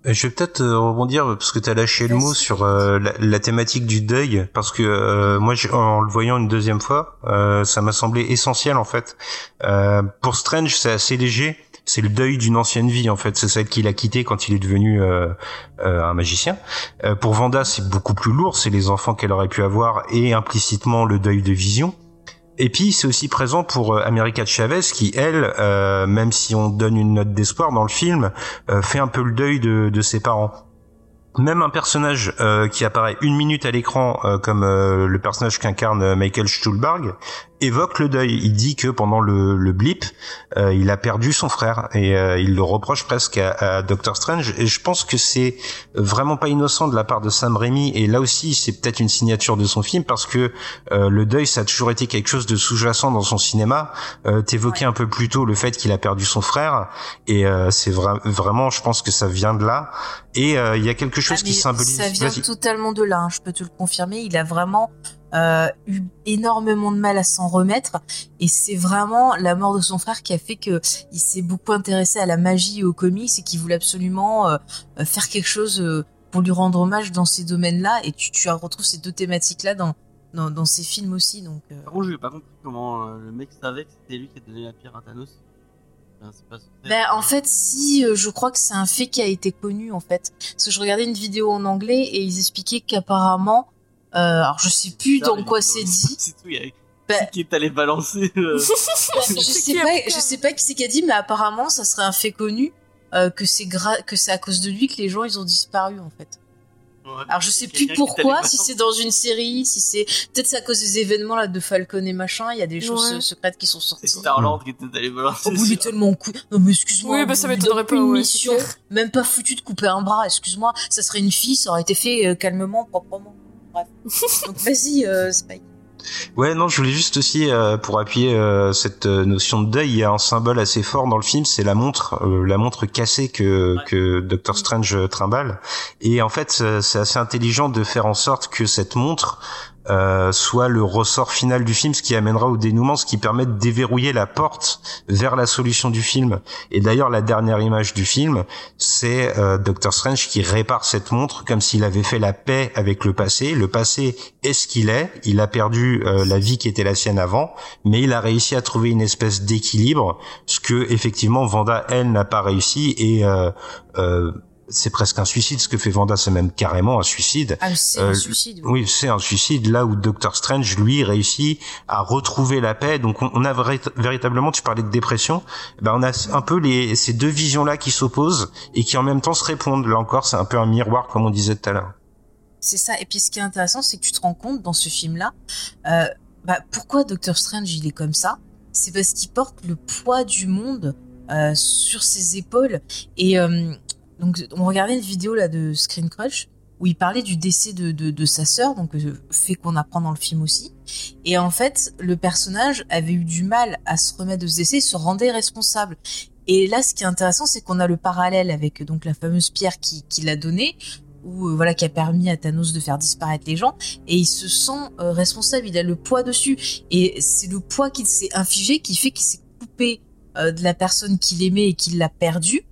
Euh, Je vais peut-être euh, rebondir parce que tu as lâché le mot sur euh, la, la thématique du deuil parce que euh, moi j'ai- en le voyant une deuxième fois, euh, ça m'a semblé essentiel en fait. Euh, pour Strange, c'est assez léger, c'est le deuil d'une ancienne vie en fait, c'est celle qu'il a quittée quand il est devenu euh, euh, un magicien. Euh, pour Vanda, c'est beaucoup plus lourd, c'est les enfants qu'elle aurait pu avoir et implicitement le deuil de Vision. Et puis c'est aussi présent pour euh, America Chavez qui, elle, euh, même si on donne une note d'espoir dans le film, euh, fait un peu le deuil de, ses parents. Même un personnage qui apparaît une minute à l'écran, comme le personnage qu'incarne Michael Stuhlbarg, évoque le deuil. Il dit que pendant le, le blip, euh, il a perdu son frère et euh, il le reproche presque à, à Doctor Strange. Et je pense que c'est vraiment pas innocent de la part de Sam Raimi. Et là aussi, c'est peut-être une signature de son film parce que euh, le deuil, ça a toujours été quelque chose de sous-jacent dans son cinéma. Euh, T'évoquais un peu plus tôt le fait qu'il a perdu son frère et euh, c'est vra- vraiment, je pense que ça vient de là. Et euh, il y a quelque chose Ah, qui mais symbolise. Ça vient totalement de là, hein, je peux te le confirmer. Il a vraiment euh, eu énormément de mal à s'en remettre. Et c'est vraiment la mort de son frère qui a fait que il s'est beaucoup intéressé à la magie et aux comics et qu'il voulait absolument euh, euh, faire quelque chose euh, pour lui rendre hommage dans ces domaines-là. Et tu, tu retrouves ces deux thématiques-là dans, dans, dans ces films aussi. Donc, euh, Par contre, j'ai pas compris comment le mec savait que c'était lui qui a donné la pierre à Thanos. Pas Ben, en fait, si, euh, je crois que c'est un fait qui a été connu, en fait. Parce que je regardais une vidéo en anglais et ils expliquaient qu'apparemment, euh, alors je sais plus dans quoi c'est dit. C'est tout, il y a Ben, qui est allé balancer. euh, je C'est sais pas, je sais pas qui c'est qui a dit, mais apparemment, ça serait un fait connu, euh, que c'est gra- que c'est à cause de lui que les gens, ils ont disparu, en fait. ouais. Alors je sais plus pourquoi, si c'est dans une série, si c'est, peut-être c'est à cause des événements, là, de Falcon et machin, il y a des choses Ouais. secrètes qui sont C'est sorties. Star-Lord qui était allé balancer. Oh, il est tellement cool. Non, mais excuse-moi. Oui, bah, ça m'étonnerait pas, Une ouais, mission, même pas foutu de couper un bras, excuse-moi. Ça serait une fille, ça aurait été fait euh, calmement, proprement. Bref. Donc vas-y, euh, Spike. Ouais, non, je voulais juste aussi, euh, pour appuyer euh, cette euh, notion de deuil, il y a un symbole assez fort dans le film, c'est la montre, euh, la montre cassée que, Ouais. que Doctor Strange trimballe. Et en fait, euh, c'est assez intelligent de faire en sorte que cette montre euh, soit le ressort final du film, ce qui amènera au dénouement, ce qui permet de déverrouiller la porte vers la solution du film. Et d'ailleurs, la dernière image du film, c'est euh, Doctor Strange qui répare cette montre comme s'il avait fait la paix avec le passé. Le passé est ce qu'il est. Il a perdu euh, la vie qui était la sienne avant, mais il a réussi à trouver une espèce d'équilibre, ce que effectivement Vanda elle n'a pas réussi et euh, euh, c'est presque un suicide. Ce que fait Vanda, c'est même carrément un suicide. Ah, c'est Euh, un suicide. Oui, c'est un suicide là où Doctor Strange lui réussit à retrouver la paix. Donc on, on a véritablement, tu parlais de dépression, ben on a un peu les ces deux visions là qui s'opposent et qui en même temps se répondent. Là encore, c'est un peu un miroir comme on disait tout à l'heure. C'est ça. Et puis ce qui est intéressant, c'est que tu te rends compte dans ce film-là, euh, bah, pourquoi Doctor Strange il est comme ça? C'est parce qu'il porte le poids du monde euh, sur ses épaules. Et euh, donc on regardait une vidéo là de Screen Crush où il parlait du décès de, de, sa sœur, donc euh, fait qu'on apprend dans le film aussi. Et en fait, le personnage avait eu du mal à se remettre de ce décès, il se rendait responsable. Et là, ce qui est intéressant, c'est qu'on a le parallèle avec donc la fameuse pierre qui, qui l'a donnée, ou euh, voilà qui a permis à Thanos de faire disparaître les gens et il se sent euh, responsable il a le poids dessus et c'est le poids qu'il s'est infligé qui fait qu'il s'est coupé euh, de la personne qu'il aimait et qu'il l'a perdu.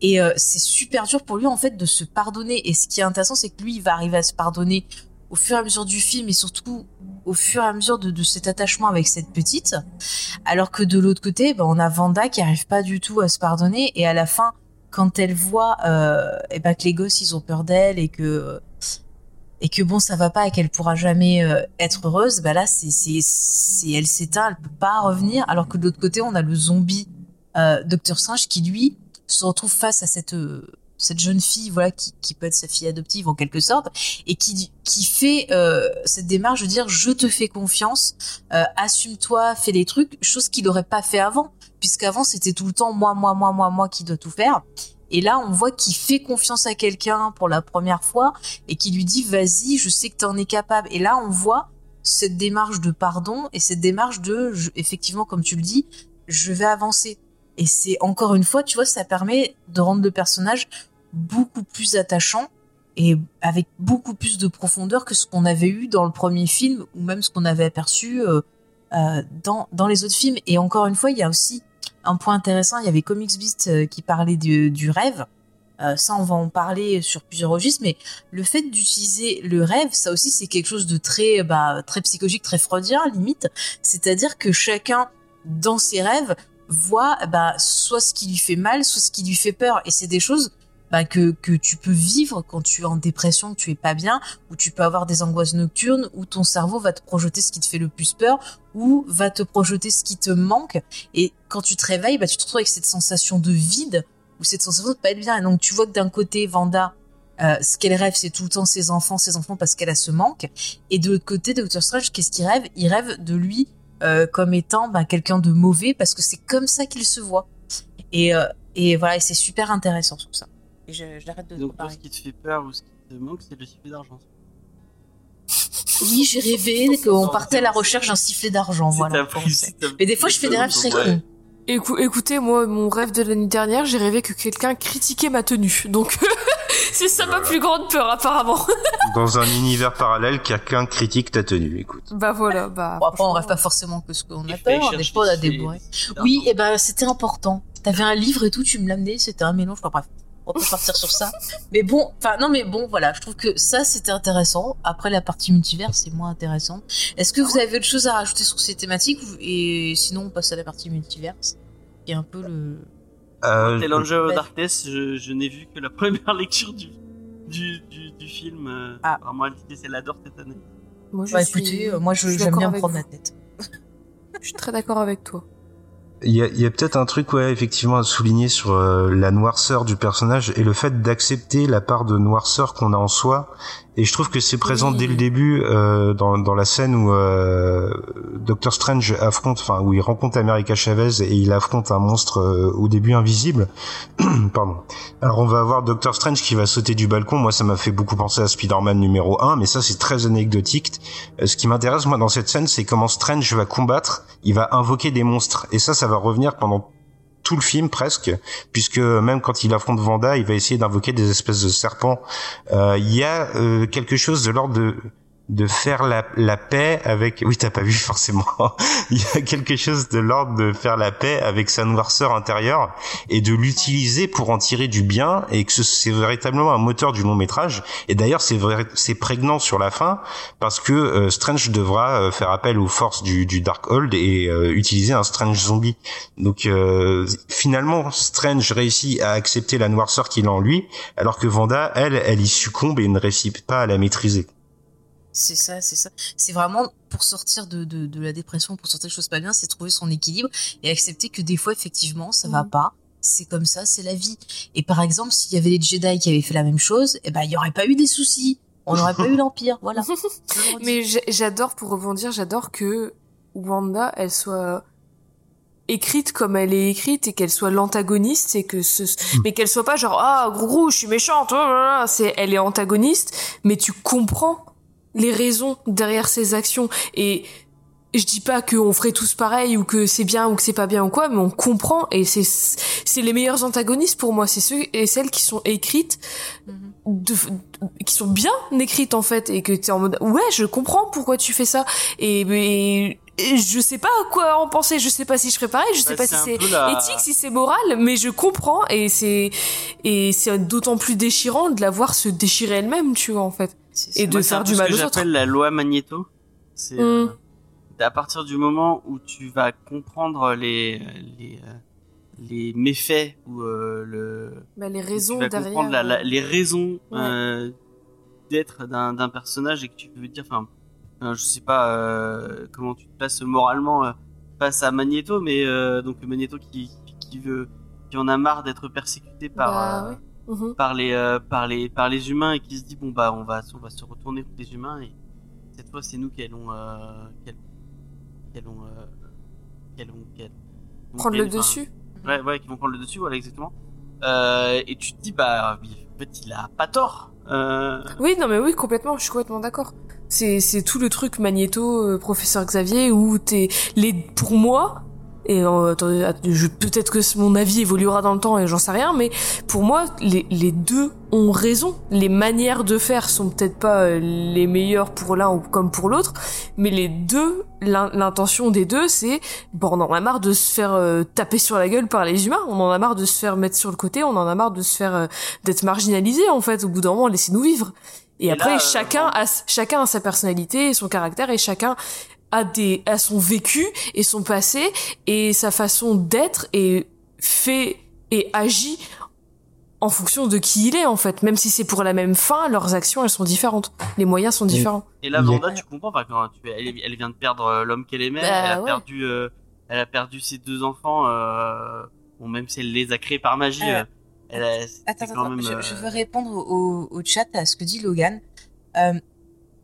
Et euh, c'est super dur pour lui en fait de se pardonner. Et ce qui est intéressant c'est que lui il va arriver à se pardonner au fur et à mesure du film et surtout au fur et à mesure de, cet attachement avec cette petite. Alors que de l'autre côté ben, on a Vanda qui arrive pas du tout à se pardonner. Et à la fin quand elle voit euh, eh ben, que les gosses ils ont peur d'elle et que et que bon ça va pas et qu'elle pourra jamais euh, être heureuse, bah là c'est c'est elle s'éteint, elle peut pas revenir. Alors que de l'autre côté on a le zombie euh, Docteur Strange qui lui se retrouve face à cette euh, cette jeune fille voilà qui, qui peut être sa fille adoptive en quelque sorte et qui qui fait euh, cette démarche de dire je te fais confiance euh, assume-toi fais des trucs chose qu'il n'aurait pas fait avant puisqu'avant c'était tout le temps moi moi moi moi moi qui dois tout faire et là on voit qu'il fait confiance à quelqu'un pour la première fois et qui lui dit vas-y je sais que t'en es capable et là on voit cette démarche de pardon et cette démarche de effectivement comme tu le dis je vais avancer et c'est encore une fois, tu vois, ça permet de rendre le personnage beaucoup plus attachant et avec beaucoup plus de profondeur que ce qu'on avait eu dans le premier film ou même ce qu'on avait aperçu euh, euh, dans, dans les autres films. Et encore une fois, il y a aussi un point intéressant, il y avait Comics Beast euh, qui parlait du, du rêve. Euh, ça, on va en parler sur plusieurs registres, mais le fait d'utiliser le rêve, ça aussi, c'est quelque chose de très, bah, très psychologique, très freudien, limite. C'est-à-dire que chacun, dans ses rêves, voit bah, soit ce qui lui fait mal, soit ce qui lui fait peur. Et c'est des choses bah, que, tu peux vivre quand tu es en dépression, que tu es pas bien, ou tu peux avoir des angoisses nocturnes, où ton cerveau va te projeter ce qui te fait le plus peur, ou va te projeter ce qui te manque. Et quand tu te réveilles, bah, tu te retrouves avec cette sensation de vide, ou cette sensation de pas être bien. Et donc tu vois que d'un côté, Vanda, euh, ce qu'elle rêve, c'est tout le temps ses enfants, ses enfants parce qu'elle a ce manque. Et de l'autre côté, Doctor Strange, qu'est-ce qu'il rêve? Il rêve de lui euh, comme étant bah, quelqu'un de mauvais parce que c'est comme ça qu'il se voit. Et, euh, voilà, et c'est super intéressant sur ça. Et je- j'arrête de Donc, toi, ce qui te fait peur ou ce qui te manque, c'est le sifflet d'argent. Oui, j'ai rêvé qu'on partait à la recherche d'un sifflet d'argent. Voilà. Mais des fois, je fais des rêves très Ouais. cons. Écou- écoutez, moi, mon rêve de l'année dernière, j'ai rêvé que quelqu'un critiquait ma tenue. Donc, c'est ça ma plus grande peur, apparemment. Dans un univers parallèle, quelqu'un critique ta tenue, écoute. bah voilà, bah. Bon, après, on rêve pas forcément que ce qu'on a peur. Des fois, on a des sifflet Oui, et ben c'était important. T'avais un livre et tout, tu me l'amenais, c'était un mélange. Enfin bref, on peut partir sur ça. Mais bon, enfin non, mais bon, voilà, je trouve que ça c'était intéressant. Après la partie multivers, c'est moins intéressant. Est-ce que vous avez autre chose à rajouter sur ces thématiques Et sinon, on passe à la partie multivers, qui est un peu le. Euh, of Ouais. Darkness, je, je n'ai vu que la première lecture du, du, du, du film. euh, Ah. Vraiment, elle l'adore cette année. Moi, je Bah suis- écoutez, euh, moi je- je suis j'aime bien me prendre vous. la tête. Je suis très d'accord avec toi. Il y a, peut-être un truc, ouais, effectivement, à souligner sur euh, la noirceur du personnage et le fait d'accepter la part de noirceur qu'on a en soi. Et je trouve que c'est présent Oui. dès le début euh, dans, dans la scène où euh, Doctor Strange affronte, enfin où il rencontre America Chavez et il affronte un monstre euh, au début invisible. Pardon. Alors on va avoir Doctor Strange qui va sauter du balcon. Moi, ça m'a fait beaucoup penser à Spider-Man numéro 1, mais ça c'est très anecdotique. Euh, ce qui m'intéresse moi dans cette scène, c'est comment Strange va combattre. Il va invoquer des monstres et ça, ça va revenir pendant tout le film presque, puisque même quand il affronte Vanda, il va essayer d'invoquer des espèces de serpents. Euh, Il y a euh, quelque chose de l'ordre de de faire la, la paix avec oui t'as pas vu forcément. Il y a quelque chose de l'ordre de faire la paix avec sa noirceur intérieure et de l'utiliser pour en tirer du bien et que ce- c'est véritablement un moteur du long métrage. Et d'ailleurs c'est vrai c'est prégnant sur la fin parce que euh, Strange devra euh, faire appel aux forces du, du Darkhold et euh, utiliser un Strange zombie. Donc finalement Strange réussit à accepter la noirceur qu'il a en lui alors que Vanda elle elle y succombe et ne réussit pas à la maîtriser C'est ça, c'est ça. C'est vraiment pour sortir de, de, de la dépression, pour sortir des choses pas bien, c'est trouver son équilibre et accepter que des fois, effectivement, ça va Mhm. pas. C'est comme ça, c'est la vie. Et par exemple, s'il y avait les Jedi qui avaient fait la même chose, eh ben, il y aurait pas eu des soucis. On n'aurait pas eu l'Empire, voilà. Mais j'adore, pour rebondir, j'adore que Wanda, elle soit écrite comme elle est écrite et qu'elle soit l'antagoniste et que ce, mais qu'elle soit pas genre, ah, gros gros, je suis méchante, oh là là. c'est, elle est antagoniste, mais tu comprends les raisons derrière ses actions. Et je dis pas qu'on ferait tous pareil ou que c'est bien ou que c'est pas bien ou quoi, mais on comprend et c'est, c'est les meilleurs antagonistes pour moi, c'est ceux et celles qui sont écrites Mhm. de, qui sont bien écrites en fait et que t'es en mode ouais je comprends pourquoi tu fais ça. Et, mais et je sais pas quoi en penser. Je sais pas si je ferais pareil. Je sais Bah, pas si c'est la- éthique si c'est moral mais je comprends. Et c'est et c'est d'autant plus déchirant de la voir se déchirer elle-même tu vois en fait. Et de c'est faire du ce mal que aux autres j'appelle la loi Magneto. C'est Mm. euh, à partir du moment où tu vas comprendre les les euh, les méfaits ou euh, le bah, les tu raisons vas derrière comprendre la- la- les raisons Ouais. euh, d'être d'un d'un personnage et que tu veux dire, enfin, euh, je sais pas euh, comment tu te places moralement euh, face à Magneto, mais euh, donc Magneto qui, qui, qui veut, qui en a marre d'être persécuté par Bah, euh, ouais. Mhm. par les euh, par les par les humains et qui se dit bon bah on va on va se retourner contre les humains et cette fois c'est nous qui allons euh, qui allons qui allons euh, qui allons- qui allons- Prendre le enfin, dessus. ouais ouais qui vont prendre le dessus voilà exactement euh, et tu te dis bah en fait il a pas tort euh, Oui, non mais oui, complètement, je suis complètement d'accord. C'est c'est tout le truc Magneto, euh, professeur Xavier, où t'es les pour moi. Et euh, je- peut-être que mon avis évoluera dans le temps et j'en sais rien, mais pour moi, les, les deux ont raison. Les manières de faire sont peut-être pas euh, les meilleures pour l'un ou comme pour l'autre, mais les deux, l'in- l'intention des deux, c'est bon, on en a marre de se faire euh, taper sur la gueule par les humains, on en a marre de se faire mettre sur le côté, on en a marre de se faire euh, d'être marginalisé en fait. Au bout d'un moment, laissez-nous vivre. Et, Et après, là, euh, chacun a chacun a sa personnalité son caractère et chacun a des a son vécu et son passé et sa façon d'être et fait et agit en fonction de qui il est en fait. Même si c'est pour la même fin, leurs actions elles sont différentes. Les moyens sont Oui. différents. et là Vanda tu comprends pas quand tu elle, elle vient de perdre euh, l'homme qu'elle aimait Bah, elle a ouais. perdu euh, elle a perdu ses deux enfants euh, bon même si elle les a créés par magie Euh, elle a, c'était Attends, quand attends, même, je, euh, je veux répondre au, au chat à ce que dit Logan. Euh,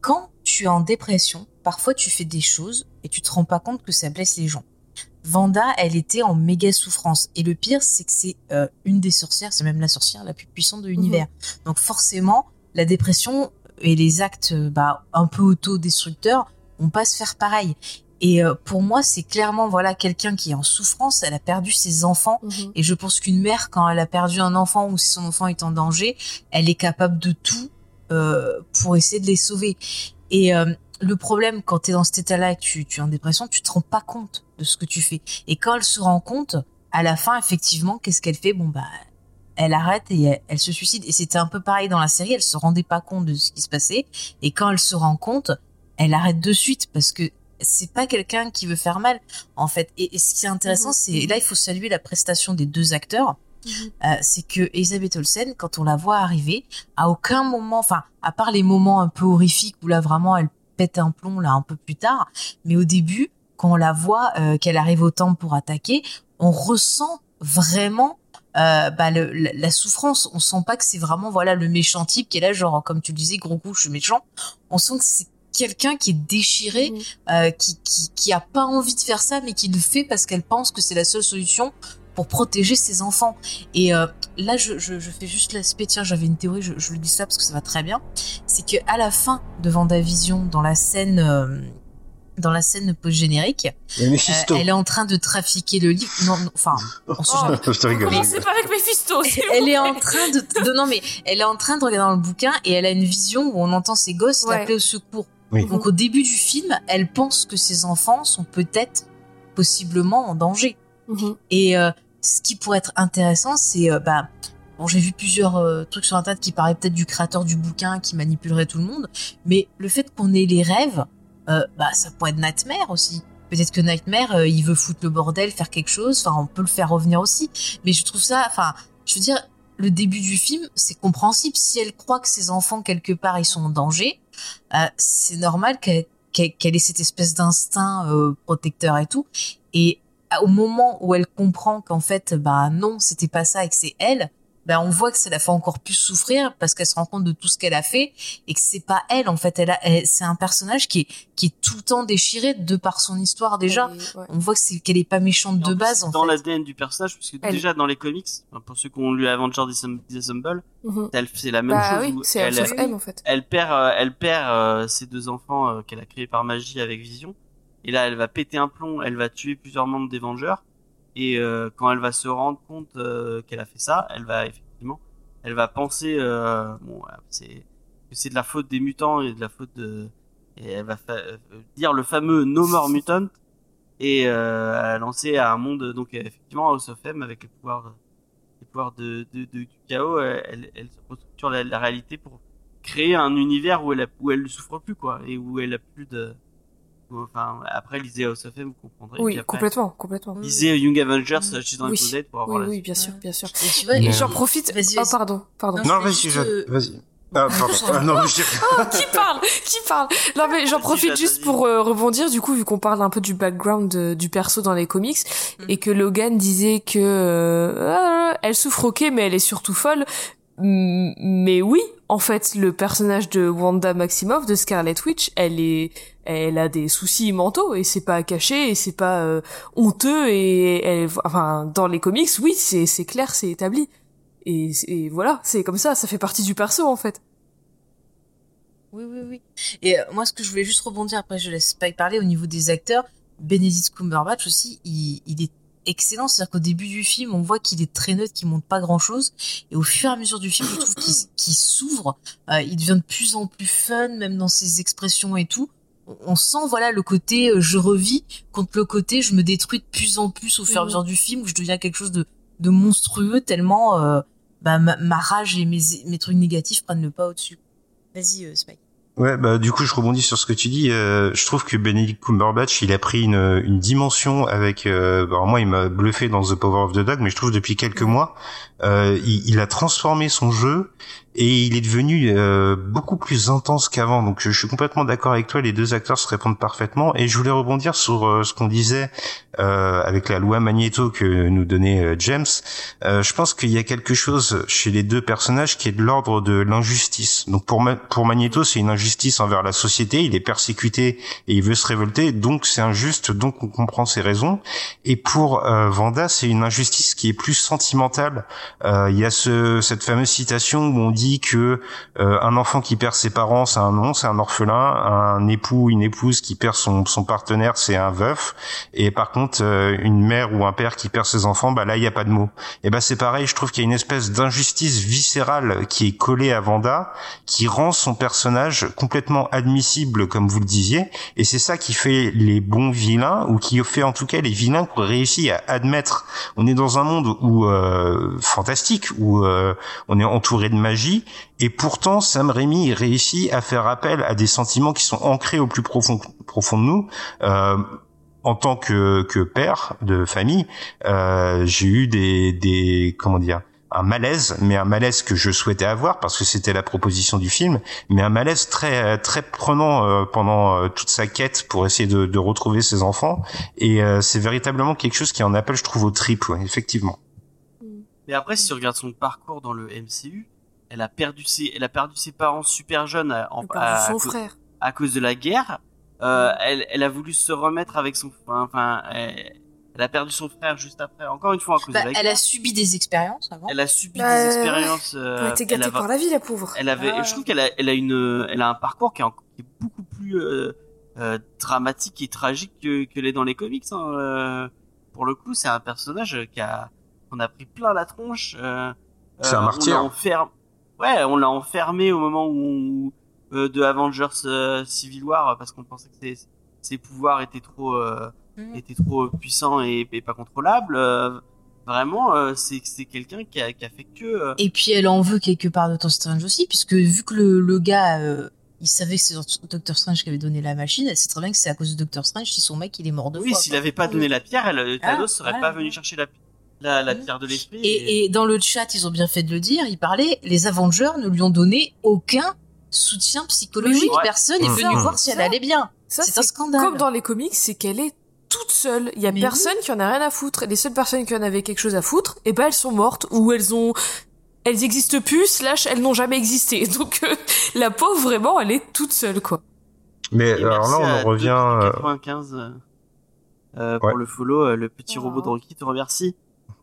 quand tu es en dépression, parfois tu fais des choses et tu te rends pas compte que ça blesse les gens. Vanda, elle était en méga souffrance. Et le pire, c'est que c'est euh, une des sorcières, c'est même la sorcière la plus puissante de l'univers. Donc forcément, la dépression et les actes euh, bah, un peu autodestructeurs vont pas se faire pareil. Et euh, pour moi, c'est clairement voilà quelqu'un qui est en souffrance. Elle a perdu ses enfants. Et je pense qu'une mère, quand elle a perdu un enfant ou si son enfant est en danger, elle est capable de tout euh, pour essayer de les sauver. Et euh, le problème, quand tu es dans cet état-là et que tu, tu es en dépression, tu te rends pas compte de ce que tu fais. Et quand elle se rend compte, à la fin, effectivement, qu'est-ce qu'elle fait? Bon, bah, elle arrête et elle, elle se suicide. Et c'était un peu pareil dans la série, elle se rendait pas compte de ce qui se passait. Et quand elle se rend compte, elle arrête de suite parce que c'est pas quelqu'un qui veut faire mal, en fait. Et, et ce qui est intéressant, Mhm. c'est, là, il faut saluer la prestation des deux acteurs. Euh, c'est que Elisabeth Olsen, quand on la voit arriver, à aucun moment, enfin, à part les moments un peu horrifiques où là vraiment elle pète un plomb là un peu plus tard, mais au début, quand on la voit euh, qu'elle arrive au temple pour attaquer, on ressent vraiment euh, bah, le- la, la souffrance. On sent pas que c'est vraiment voilà le méchant type qui est là genre comme tu le disais gros coup je suis méchant. On sent que c'est quelqu'un qui est déchiré, euh, qui, qui qui a pas envie de faire ça mais qui le fait parce qu'elle pense que c'est la seule solution pour protéger ses enfants. Et euh, là, je, je, je fais juste l'aspect, tiens, j'avais une théorie, je, je le dis ça parce que ça va très bien. C'est que à la fin de Vendavision, dans la scène, euh, dans la scène post-générique, euh, elle est en train de trafiquer le livre. Non, non, enfin, on se Oh. jamais. Je te rigole. Comment c'est pas avec Mephisto Elle est en train de, de- non mais elle est en train de regarder dans le bouquin et elle a une vision où on entend ses gosses Ouais. l'appeler au secours. Oui. Donc au début du film, elle pense que ses enfants sont peut-être possiblement en danger. Mhm. Et euh, ce qui pourrait être intéressant, c'est euh, bah j'ai vu plusieurs euh, trucs sur internet qui parlaient peut-être du créateur du bouquin qui manipulerait tout le monde, mais le fait qu'on ait les rêves, bah ça pourrait être Nightmare aussi. Peut-être que Nightmare, il veut foutre le bordel, faire quelque chose. Enfin, on peut le faire revenir aussi. Mais je trouve ça, enfin, je veux dire, le début du film, c'est compréhensible. Si elle croit que ses enfants quelque part ils sont en danger, c'est normal qu'elle ait cette espèce d'instinct protecteur et tout. Et au moment où elle comprend qu'en fait, bah non, c'était pas ça et que c'est elle, bah on voit que ça la fait encore plus souffrir parce qu'elle se rend compte de tout ce qu'elle a fait et que c'est pas elle en fait. Elle, a, elle- c'est un personnage qui est qui est tout le temps déchiré de par son histoire déjà. Ouais. On voit que c'est qu'elle est pas méchante Et de plus, base c'est en dans l'ADN du personnage, puisque Elle- déjà dans les comics, pour ceux qui ont lu Avengers Disassemble- Disassemble, Mhm. elle- c'est la même Bah chose. oui, elle, sauf elle en fait. elle perd, euh, elle perd euh, ses deux enfants euh, qu'elle a créés par magie avec Vision. Et là, elle va péter un plomb, elle va tuer plusieurs membres des Vengeurs. Et euh, quand elle va se rendre compte euh, qu'elle a fait ça, elle va effectivement, elle va penser, euh, bon, c'est que c'est de la faute des mutants et de la faute de, et elle va euh, dire le fameux No More Mutant et euh, lancer à un monde donc effectivement House of M avec les pouvoirs, les pouvoirs de, de, de- du chaos, euh, elle, elle restructure la, la réalité pour créer un univers où elle où elle ne souffre plus quoi et où elle a plus de enfin après lisez House of M vous comprendrez Oui, puis après, complètement, complètement. lisez Young Avengers euh, chez dans Oui. Closet pour avoir Oui, la oui, bien sûr, bien sûr. Et tu vois, Et Mais- j'en profite. Vas-y, Oh, pardon, pardon. Non, vas-y, juste, je- euh, vas-y. Ah, pardon. Ah, non, je- Oh, qui parle Qui parle Non mais j'en profite juste pour euh, rebondir du coup vu qu'on parle un peu du background de- du perso dans les comics Mm. et que Logan disait que euh, ah, elle souffre ok mais elle est surtout folle. Mm, Mais oui, en fait, le personnage de Wanda Maximoff de Scarlet Witch, elle est elle a des soucis mentaux et c'est pas caché et c'est pas euh, honteux et elle enfin dans les comics, oui, c'est c'est clair, c'est établi. Et, voilà, c'est comme ça, ça fait partie du perso en fait. Oui, oui, oui. Et euh, moi, ce que je voulais juste rebondir, après je laisse Spike parler au niveau des acteurs. Benedict Cumberbatch aussi, il, il est excellent. C'est-à-dire qu'au début du film, on voit qu'il est très neutre, qu'il montre pas grand-chose. Et au fur et à mesure du film, je trouve qu'il s'ouvre. Euh, il devient de plus en plus fun, même dans ses expressions et tout. On- sent, voilà, le côté euh, je revis contre le côté je me détruis de plus en plus au fur et à Mhm. mesure du film, où je deviens quelque chose de, de monstrueux tellement euh, bah, ma, ma rage et mes, mes trucs négatifs prennent le pas au-dessus. Vas-y, Spike. Ouais, bah du coup je rebondis sur ce que tu dis. Euh, je trouve que Benedict Cumberbatch, il a pris une, une dimension avec. Euh, bah, moi, il m'a bluffé dans The Power of the Dog, mais je trouve depuis quelques mois, euh, il, il a transformé son jeu et il est devenu euh, beaucoup plus intense qu'avant. Donc je suis complètement d'accord avec toi. Les deux acteurs se répondent parfaitement. Et je voulais rebondir sur euh, ce qu'on disait euh, avec la loi Magneto que nous donnait euh, James. Euh, je pense qu'il y a quelque chose chez les deux personnages qui est de l'ordre de l'injustice. Donc pour pour Magneto, c'est une injustice envers la société. Il est persécuté et il veut se révolter, donc c'est injuste. Donc on comprend ses raisons. Et pour Vanda, c'est une injustice qui est plus sentimentale. Il y a ce, cette fameuse citation où on dit que euh, un enfant qui perd ses parents, c'est un nom, c'est un orphelin. Un époux, une épouse qui perd son, son partenaire, c'est un veuf. Et par contre, euh, une mère ou un père qui perd ses enfants, bah là, il n'y a pas de mots. Et ben c'est pareil, je trouve qu'il y a une espèce d'injustice viscérale qui est collée à Vanda, qui rend son personnage complètement admissible, comme vous le disiez. Et c'est ça qui fait les bons vilains, ou qui fait en tout cas les vilains qui ont réussi à admettre. On est dans un monde où euh, fantastique, où euh, on est entouré de magie, et pourtant Sam Raimi réussit à faire appel à des sentiments qui sont ancrés au plus profond, profond de nous. Euh, en tant que, que père de famille, euh, j'ai eu des, des comment dire un malaise, mais un malaise que je souhaitais avoir parce que c'était la proposition du film, mais un malaise très très prenant euh, pendant euh, toute sa quête pour essayer de, de retrouver ses enfants. Et euh, c'est véritablement quelque chose qui en appelle, je trouve, au trip, ouais, effectivement. Mais après, si tu regardes son parcours dans le MCU, elle a perdu ses, elle a perdu ses parents super jeunes à, en- Elle à- son à cause- frère. à cause de la guerre. Euh, elle, elle a voulu se remettre avec son, enfin, elle, elle a perdu son frère juste après. Encore une fois à cause Bah, de la elle guerre. a subi des expériences avant. Elle a subi Bah, des expériences. Elle euh, a été elle gâtée a- par la vie, la pauvre. Elle avait, Ah. je trouve qu'elle a, elle a une, elle a un parcours qui est, en- qui est beaucoup plus euh, euh, dramatique et tragique que, que l'est dans les comics. hein. Euh, pour le coup, c'est un personnage qui a, on a pris plein la tronche. euh, C'est un euh, martyr. On l'a enfermé, ouais, on l'a enfermé au moment où euh, de Avengers euh, Civil War parce qu'on pensait que ses, ses pouvoirs étaient trop, euh, Mhm. étaient trop puissants et, et pas contrôlables. Euh, vraiment, c'est, c'est quelqu'un qui a, qui a fait que. Et puis elle en veut quelque part Doctor Strange aussi, puisque vu que le, le gars, il savait que c'est Doctor Strange qui avait donné la machine, elle sait très bien que c'est à cause de Doctor Strange si son mec il est mort deux Oui, s'il quoi. avait pas donné la pierre, elle, Thanos Ah, serait ouais. pas venu chercher la, la, la Mhm. pierre de l'esprit. Et, et dans le chat, ils ont bien fait de le dire, il parlait, les Avengers ne lui ont donné aucun soutien psychologique. Oui, oui. Personne n'est Ouais. venu Mmh. voir si elle allait bien. Ça, C'est un scandale. Comme dans les comics, c'est qu'elle est toute seule. Il y a Mais personne qui en a rien à foutre. Et les seules personnes qui en avaient quelque chose à foutre, eh ben elles sont mortes ou elles ont, elles existent plus, slash elles n'ont jamais existé. Donc euh, la pauvre vraiment, elle est toute seule quoi. Mais Et alors là, on en revient. euh, 95 euh, euh, pour Ouais. le follow, euh, le petit Oh. robot de Rocky te remercie.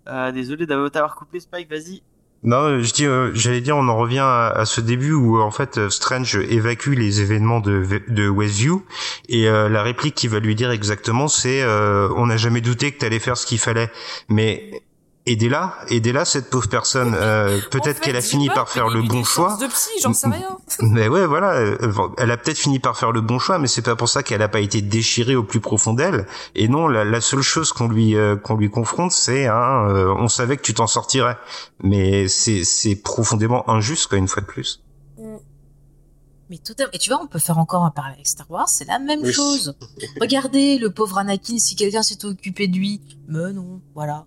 Euh, désolé d'avoir coupé Spike, vas-y. Non, je dis, euh, j'allais dire, on en revient à, ce début où en fait euh, Strange évacue les événements de, de Westview et euh, la réplique qu'il va lui dire exactement, c'est euh, on n'a jamais douté que t'allais faire ce qu'il fallait, mais aidez-la, aidez-la cette pauvre personne. Euh, En Peut-être fait, qu'elle a fini pas, par faire le bon choix. de psy, j'en sais rien. Mais ouais, voilà, euh, elle a peut-être fini par faire le bon choix, mais c'est pas pour ça qu'elle a pas été déchirée au plus profond d'elle. Et non, la, la seule chose qu'on lui euh, qu'on lui confronte, c'est hein, euh, on savait que tu t'en sortirais, mais c'est c'est profondément injuste quoi, une fois de plus. Mais tout à... Et tu vois, on peut faire encore un parallèle avec Star Wars, c'est la même Oui. chose. Regardez, le pauvre Anakin, si quelqu'un s'était occupé de lui, mais non, voilà.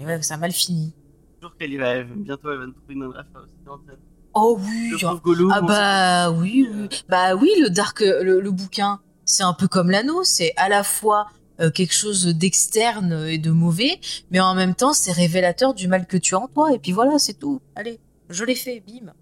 Et ouais, ça a mal fini. Toujours qu'elle y va, bientôt elle va nous trouver une ref aussi. Oh oui. Le Gollum. Ah bah oui, oui. Bah oui, le dark, le, le bouquin, c'est un peu comme l'anneau. C'est à la fois euh, quelque chose d'externe et de mauvais, mais en même temps, c'est révélateur du mal que tu as en toi. Et puis voilà, c'est tout. Allez, je l'ai fait, bim.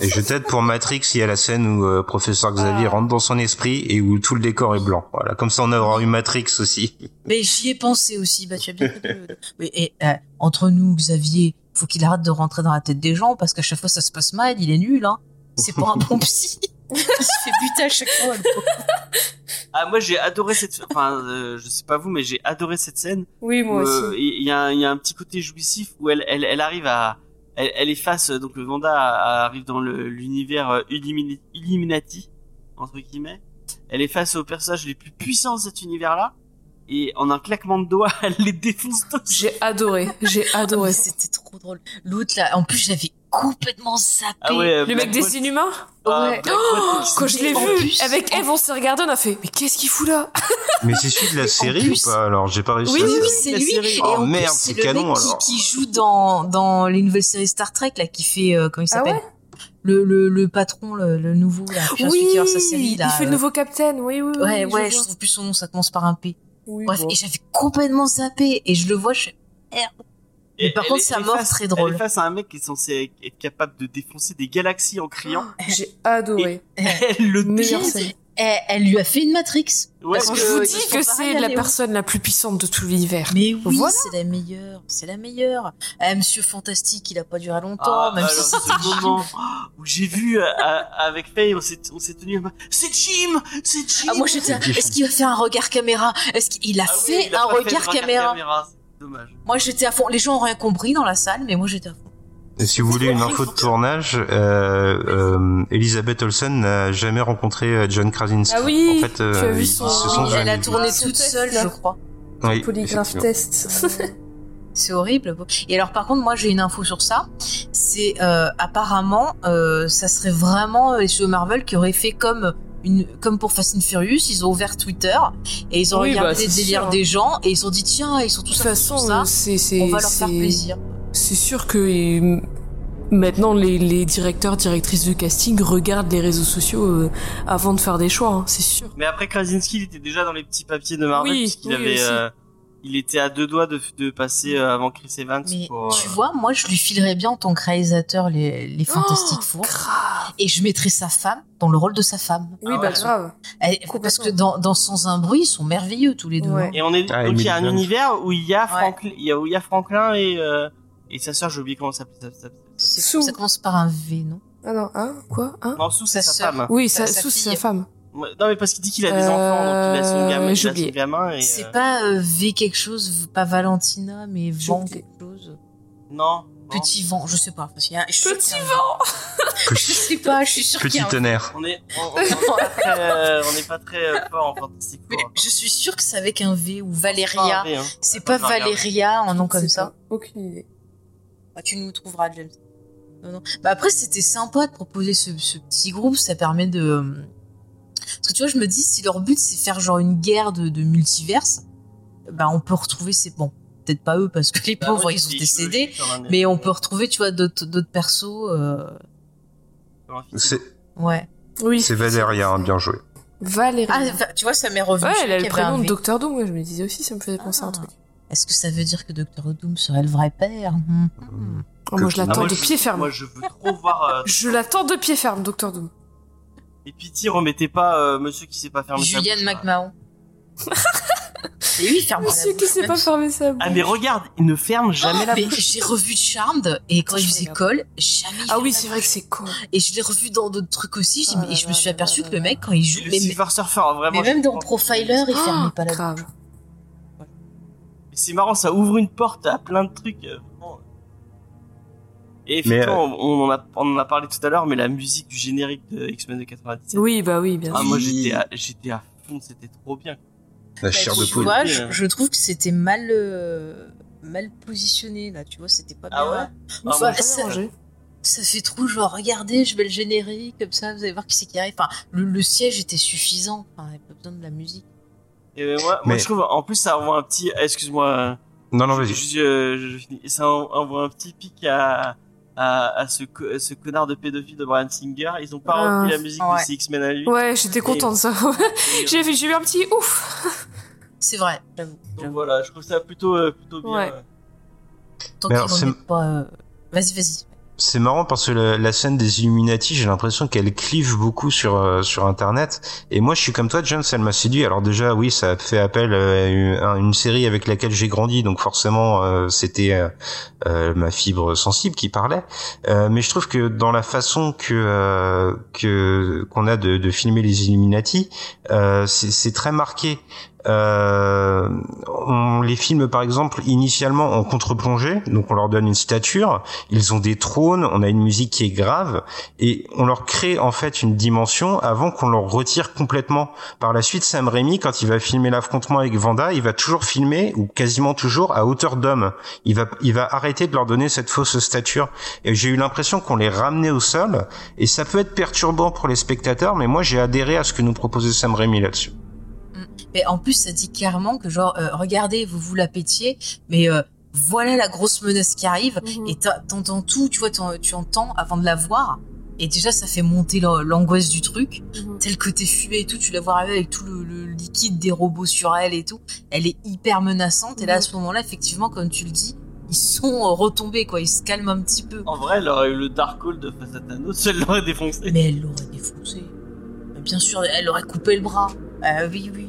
Et je t'aide pour Matrix, il y a la scène où euh, professeur Xavier Ah. rentre dans son esprit et où tout le décor est blanc. Voilà, comme ça on aura eu Matrix aussi. Mais j'y ai pensé aussi. Bah tu as bien fait de- Oui, et euh, entre nous, Xavier, faut qu'il arrête de rentrer dans la tête des gens parce qu'à chaque fois ça se passe mal, il est nul. Hein. C'est pas un bon psy. il se fait buter à chaque fois. Ah moi j'ai adoré cette enfin euh, je sais pas vous mais j'ai adoré cette scène Oui, moi où, aussi. il y, a un- il y a un petit côté jouissif où elle elle, elle arrive à elle, elle efface euh, donc le Vanda a- arrive dans le- l'univers euh, Illuminati entre guillemets elle est face aux personnages les plus puissants de cet univers là et en un claquement de doigts elle les défonce tous J'ai adoré, j'ai adoré. C'était trop drôle. L'autre là, en plus j'avais complètement zappé. ah ouais Le mec des Inhumains ah, Ouais. Bolt, Quand je l'ai vu, plus, avec Eve, on s'est regardé, on a fait, mais qu'est-ce qu'il fout là Mais c'est celui de la série plus- ou pas Alors j'ai pas réussi Oui, à oui, oui, c'est lui. série. Et Oh, en merde, c'est le canon, mec qui, alors. qui joue dans, dans les nouvelles séries Star Trek, là, qui fait, euh, comment il Ah s'appelle ouais le, le, le patron, le, le nouveau, là, sa série, là. il fait le euh, nouveau Captain, oui, oui, oui. Ouais, je ouais, je trouve plus son nom, ça commence par un P. Oui, Bref, bon. et j'avais complètement zappé, et je le vois, je fais, merde. Mais par elle contre, sa mort, face- très drôle. Elle est face à un mec qui est censé être capable de défoncer des galaxies en criant. J'ai adoré. Elle le défonce. Elle, elle lui a fait une Matrix. Ouais, Parce Quand que je vous dis que c'est la personne la plus puissante de tout l'univers. Mais oui, Voilà. c'est la meilleure, c'est la meilleure. Ah, Monsieur Fantastique, il a pas duré longtemps, Ah, même alors, si c'était ce moment où j'ai vu euh, avec Faye, on s'est tenu. C'est Jim, c'est Jim. Ah, moi j'étais. Est-ce qu'il va faire un regard caméra? Est-ce qu'il a Ah oui, fait a un fait regard caméra? c'est Dommage. Moi j'étais à fond. Les gens ont rien compris dans la salle, mais moi j'étais à fond. Et si vous voulez une info de tournage, euh, euh, Elisabeth Olsen n'a jamais rencontré euh, John Krasinski. Ah oui, en fait, euh, tu as vu son- se sont Oui, elle a tourné Ce toute seule, je crois. Oui, Polygraphe test. C'est horrible. Et alors par contre, moi j'ai une info sur ça. C'est euh, apparemment, euh, ça serait vraiment les studios Marvel qui auraient fait comme une, comme pour Fast and Furious, ils ont ouvert Twitter et ils ont Oui, bah, regardé c'est les délires sûr. des gens et ils se sont dit tiens, ils sont De tous toute fond sur façon, ça. On va leur faire plaisir. C'est sûr que maintenant les, les directeurs, directrices de casting regardent les réseaux sociaux euh, avant de faire des choix. hein, c'est sûr. Mais après Krasinski, il était déjà dans les petits papiers de Marvel Oui, puisqu'il oui, avait, aussi. euh, il était à deux doigts de, de passer euh, avant Chris Evans. Mais pour, tu euh, vois, moi je lui filerais bien en tant que réalisateur les, les Fantastic Oh, Four Grave. et je mettrais sa femme dans le rôle de sa femme. Oui, Ah bah ouais. grave. Elle- parce que dans, dans Sans un bruit, ils sont merveilleux tous les deux. Ouais. hein. Et on est Ah, donc il y a un univers où il y a Ouais. Franklin, il y a où il y a Franklin et euh, et sa sœur, j'ai oublié comment ça s'appelle. ça commence par un V, non? Ah non, hein? Quoi? Hein? Non, sous c'est Sa sa sœur. femme. Oui, Sa- sous, c'est fille. sa femme. Non mais parce qu'il dit qu'il a des Euh, enfants, donc il a son gamin, il a son gamin C'est euh, pas euh, V quelque chose, pas Valentina, mais Vent quelque chose. non. non. Petit vent, je sais pas. Parce qu'il y a- je suis sûre Petit un- Je sais pas, je suis sûre qu'il y Petit tonnerre. On est, on, on- on est pas très, euh, on est pas très euh, fort en fantastique. Je suis sûre que c'est avec un V ou C'est Valéria. hein. C'est pas. Valéria en nom comme ça. pas. Aucune idée. Bah, tu nous trouveras, James. Non, non. Bah, après, c'était sympa de proposer ce, ce petit groupe. Ça permet de. Parce que tu vois, je me dis, si leur but c'est faire genre une guerre de, de multiverse, bah, on peut retrouver ces. Bon, peut-être pas eux parce que les Bah, pauvres oui, ils sont décédés. Mais on peut retrouver, tu vois, d'autres d'autres persos. euh. C'est Ouais. Oui. c'est Valéria, hein, bien joué. Valérie. Ah, tu vois, ça m'est revenu. ouais, elle a le prénom de. Docteur Doom. Ouais, je me disais aussi, ça me faisait penser à un Ah. truc. Est-ce que ça veut dire que Docteur Doom serait le vrai père? Hmm. Oh, moi, je Ah, l'attends moi, de pied ferme. Moi, je veux trop voir. euh, Je l'attends de pied ferme, Docteur Doom. Et pitié, remettez pas euh, monsieur qui sait pas fermer sa Julian bouche, là. McMahon. Et lui, ferme Monsieur qui sait pas fermer sa bouche. Ah mais regarde, il ne ferme jamais la mais bouche. j'ai revu Charmed et quand Attends, il je regarde. call, jamais. il Ah oui, c'est la vrai que c'est con. Et je l'ai revu dans d'autres trucs aussi, Oh là et je me suis aperçu que le mec, quand il joue, Le mais, Silver Surfer, vraiment. mais même dans. Profiler, il fermait pas la Grave. Et C'est marrant, ça ouvre une porte à plein de trucs. Euh. Et effectivement, on, en a, on en a parlé tout à l'heure, mais la musique du générique de X-Men de 97. Oui, bah oui, bien Ah, sûr. moi j'étais à, j'étais à fond, c'était trop bien. La Bah, chair de poule. vois, je, euh. je trouve que c'était mal, euh, mal positionné, là, tu vois, c'était pas bien. Ah ouais Ça Ah, ça-. Ça fait trop genre, regardez, je mets le générique, comme ça, vous allez voir qui c'est qui arrive. Enfin, le, le siège était suffisant, enfin, il n'y avait pas besoin de la musique. Et euh, moi, je trouve, en plus ça envoie un petit, excuse-moi, Non, non, je, vas-y. je, je- je ça en- envoie un petit pic à, à, à ce, à ce connard de pédophile de Brian Singer. Ils ont pas Ah. repris la musique Ouais. de ces X-Men à lui. Ouais, j'étais content de ça. J'ai j'ai eu un petit ouf. C'est vrai, j'avoue. donc voilà, je trouve ça plutôt, euh, plutôt bien. Ouais. euh. Tant qu'ils n'en pas. euh, Vas-y, vas-y. C'est marrant parce que la, scène des Illuminati, j'ai l'impression qu'elle clive beaucoup sur euh, sur Internet. Et moi, je suis comme toi, James, elle m'a séduit. Alors déjà, oui, ça fait appel euh, à une, série avec laquelle j'ai grandi, donc forcément, euh, c'était ma fibre sensible qui parlait. Mais je trouve que dans la façon que que qu'on a de, filmer les Illuminati, c'est très marqué. Euh, on les filme par exemple initialement en contre-plongée, donc on leur donne une stature, ils ont des trônes, on a une musique qui est grave, et on leur crée en fait une dimension avant qu'on leur retire complètement. Par la suite, Sam Raimi, quand il va filmer l'affrontement avec Vanda, il va toujours filmer, ou quasiment toujours, à hauteur d'homme. Il va, il va arrêter de leur donner cette fausse stature. Et j'ai eu l'impression qu'on les ramenait au sol, et ça peut être perturbant pour les spectateurs, mais moi j'ai adhéré à ce que nous proposait Sam Raimi là-dessus. Mais en plus, ça dit clairement que genre, euh, regardez, vous vous la pétiez, mais euh, voilà la grosse menace qui arrive. Mhm. Et t'entends tout, tu vois, tu entends avant de la voir. Et déjà, ça fait monter l'an- l'angoisse du truc. Mhm. Tel côté fumé et tout, tu la vois arriver avec tout le, le liquide des robots sur elle et tout. Elle est hyper menaçante. Et là, à Mhm. ce moment-là, effectivement, comme tu le dis, ils sont euh, retombés, quoi. Ils se calment un petit peu. En vrai, elle aurait eu le Darkhold face à Thanos, elle l'aurait défoncé. Mais elle l'aurait défoncé. Mais bien sûr, elle aurait coupé le bras. Ah oui, oui.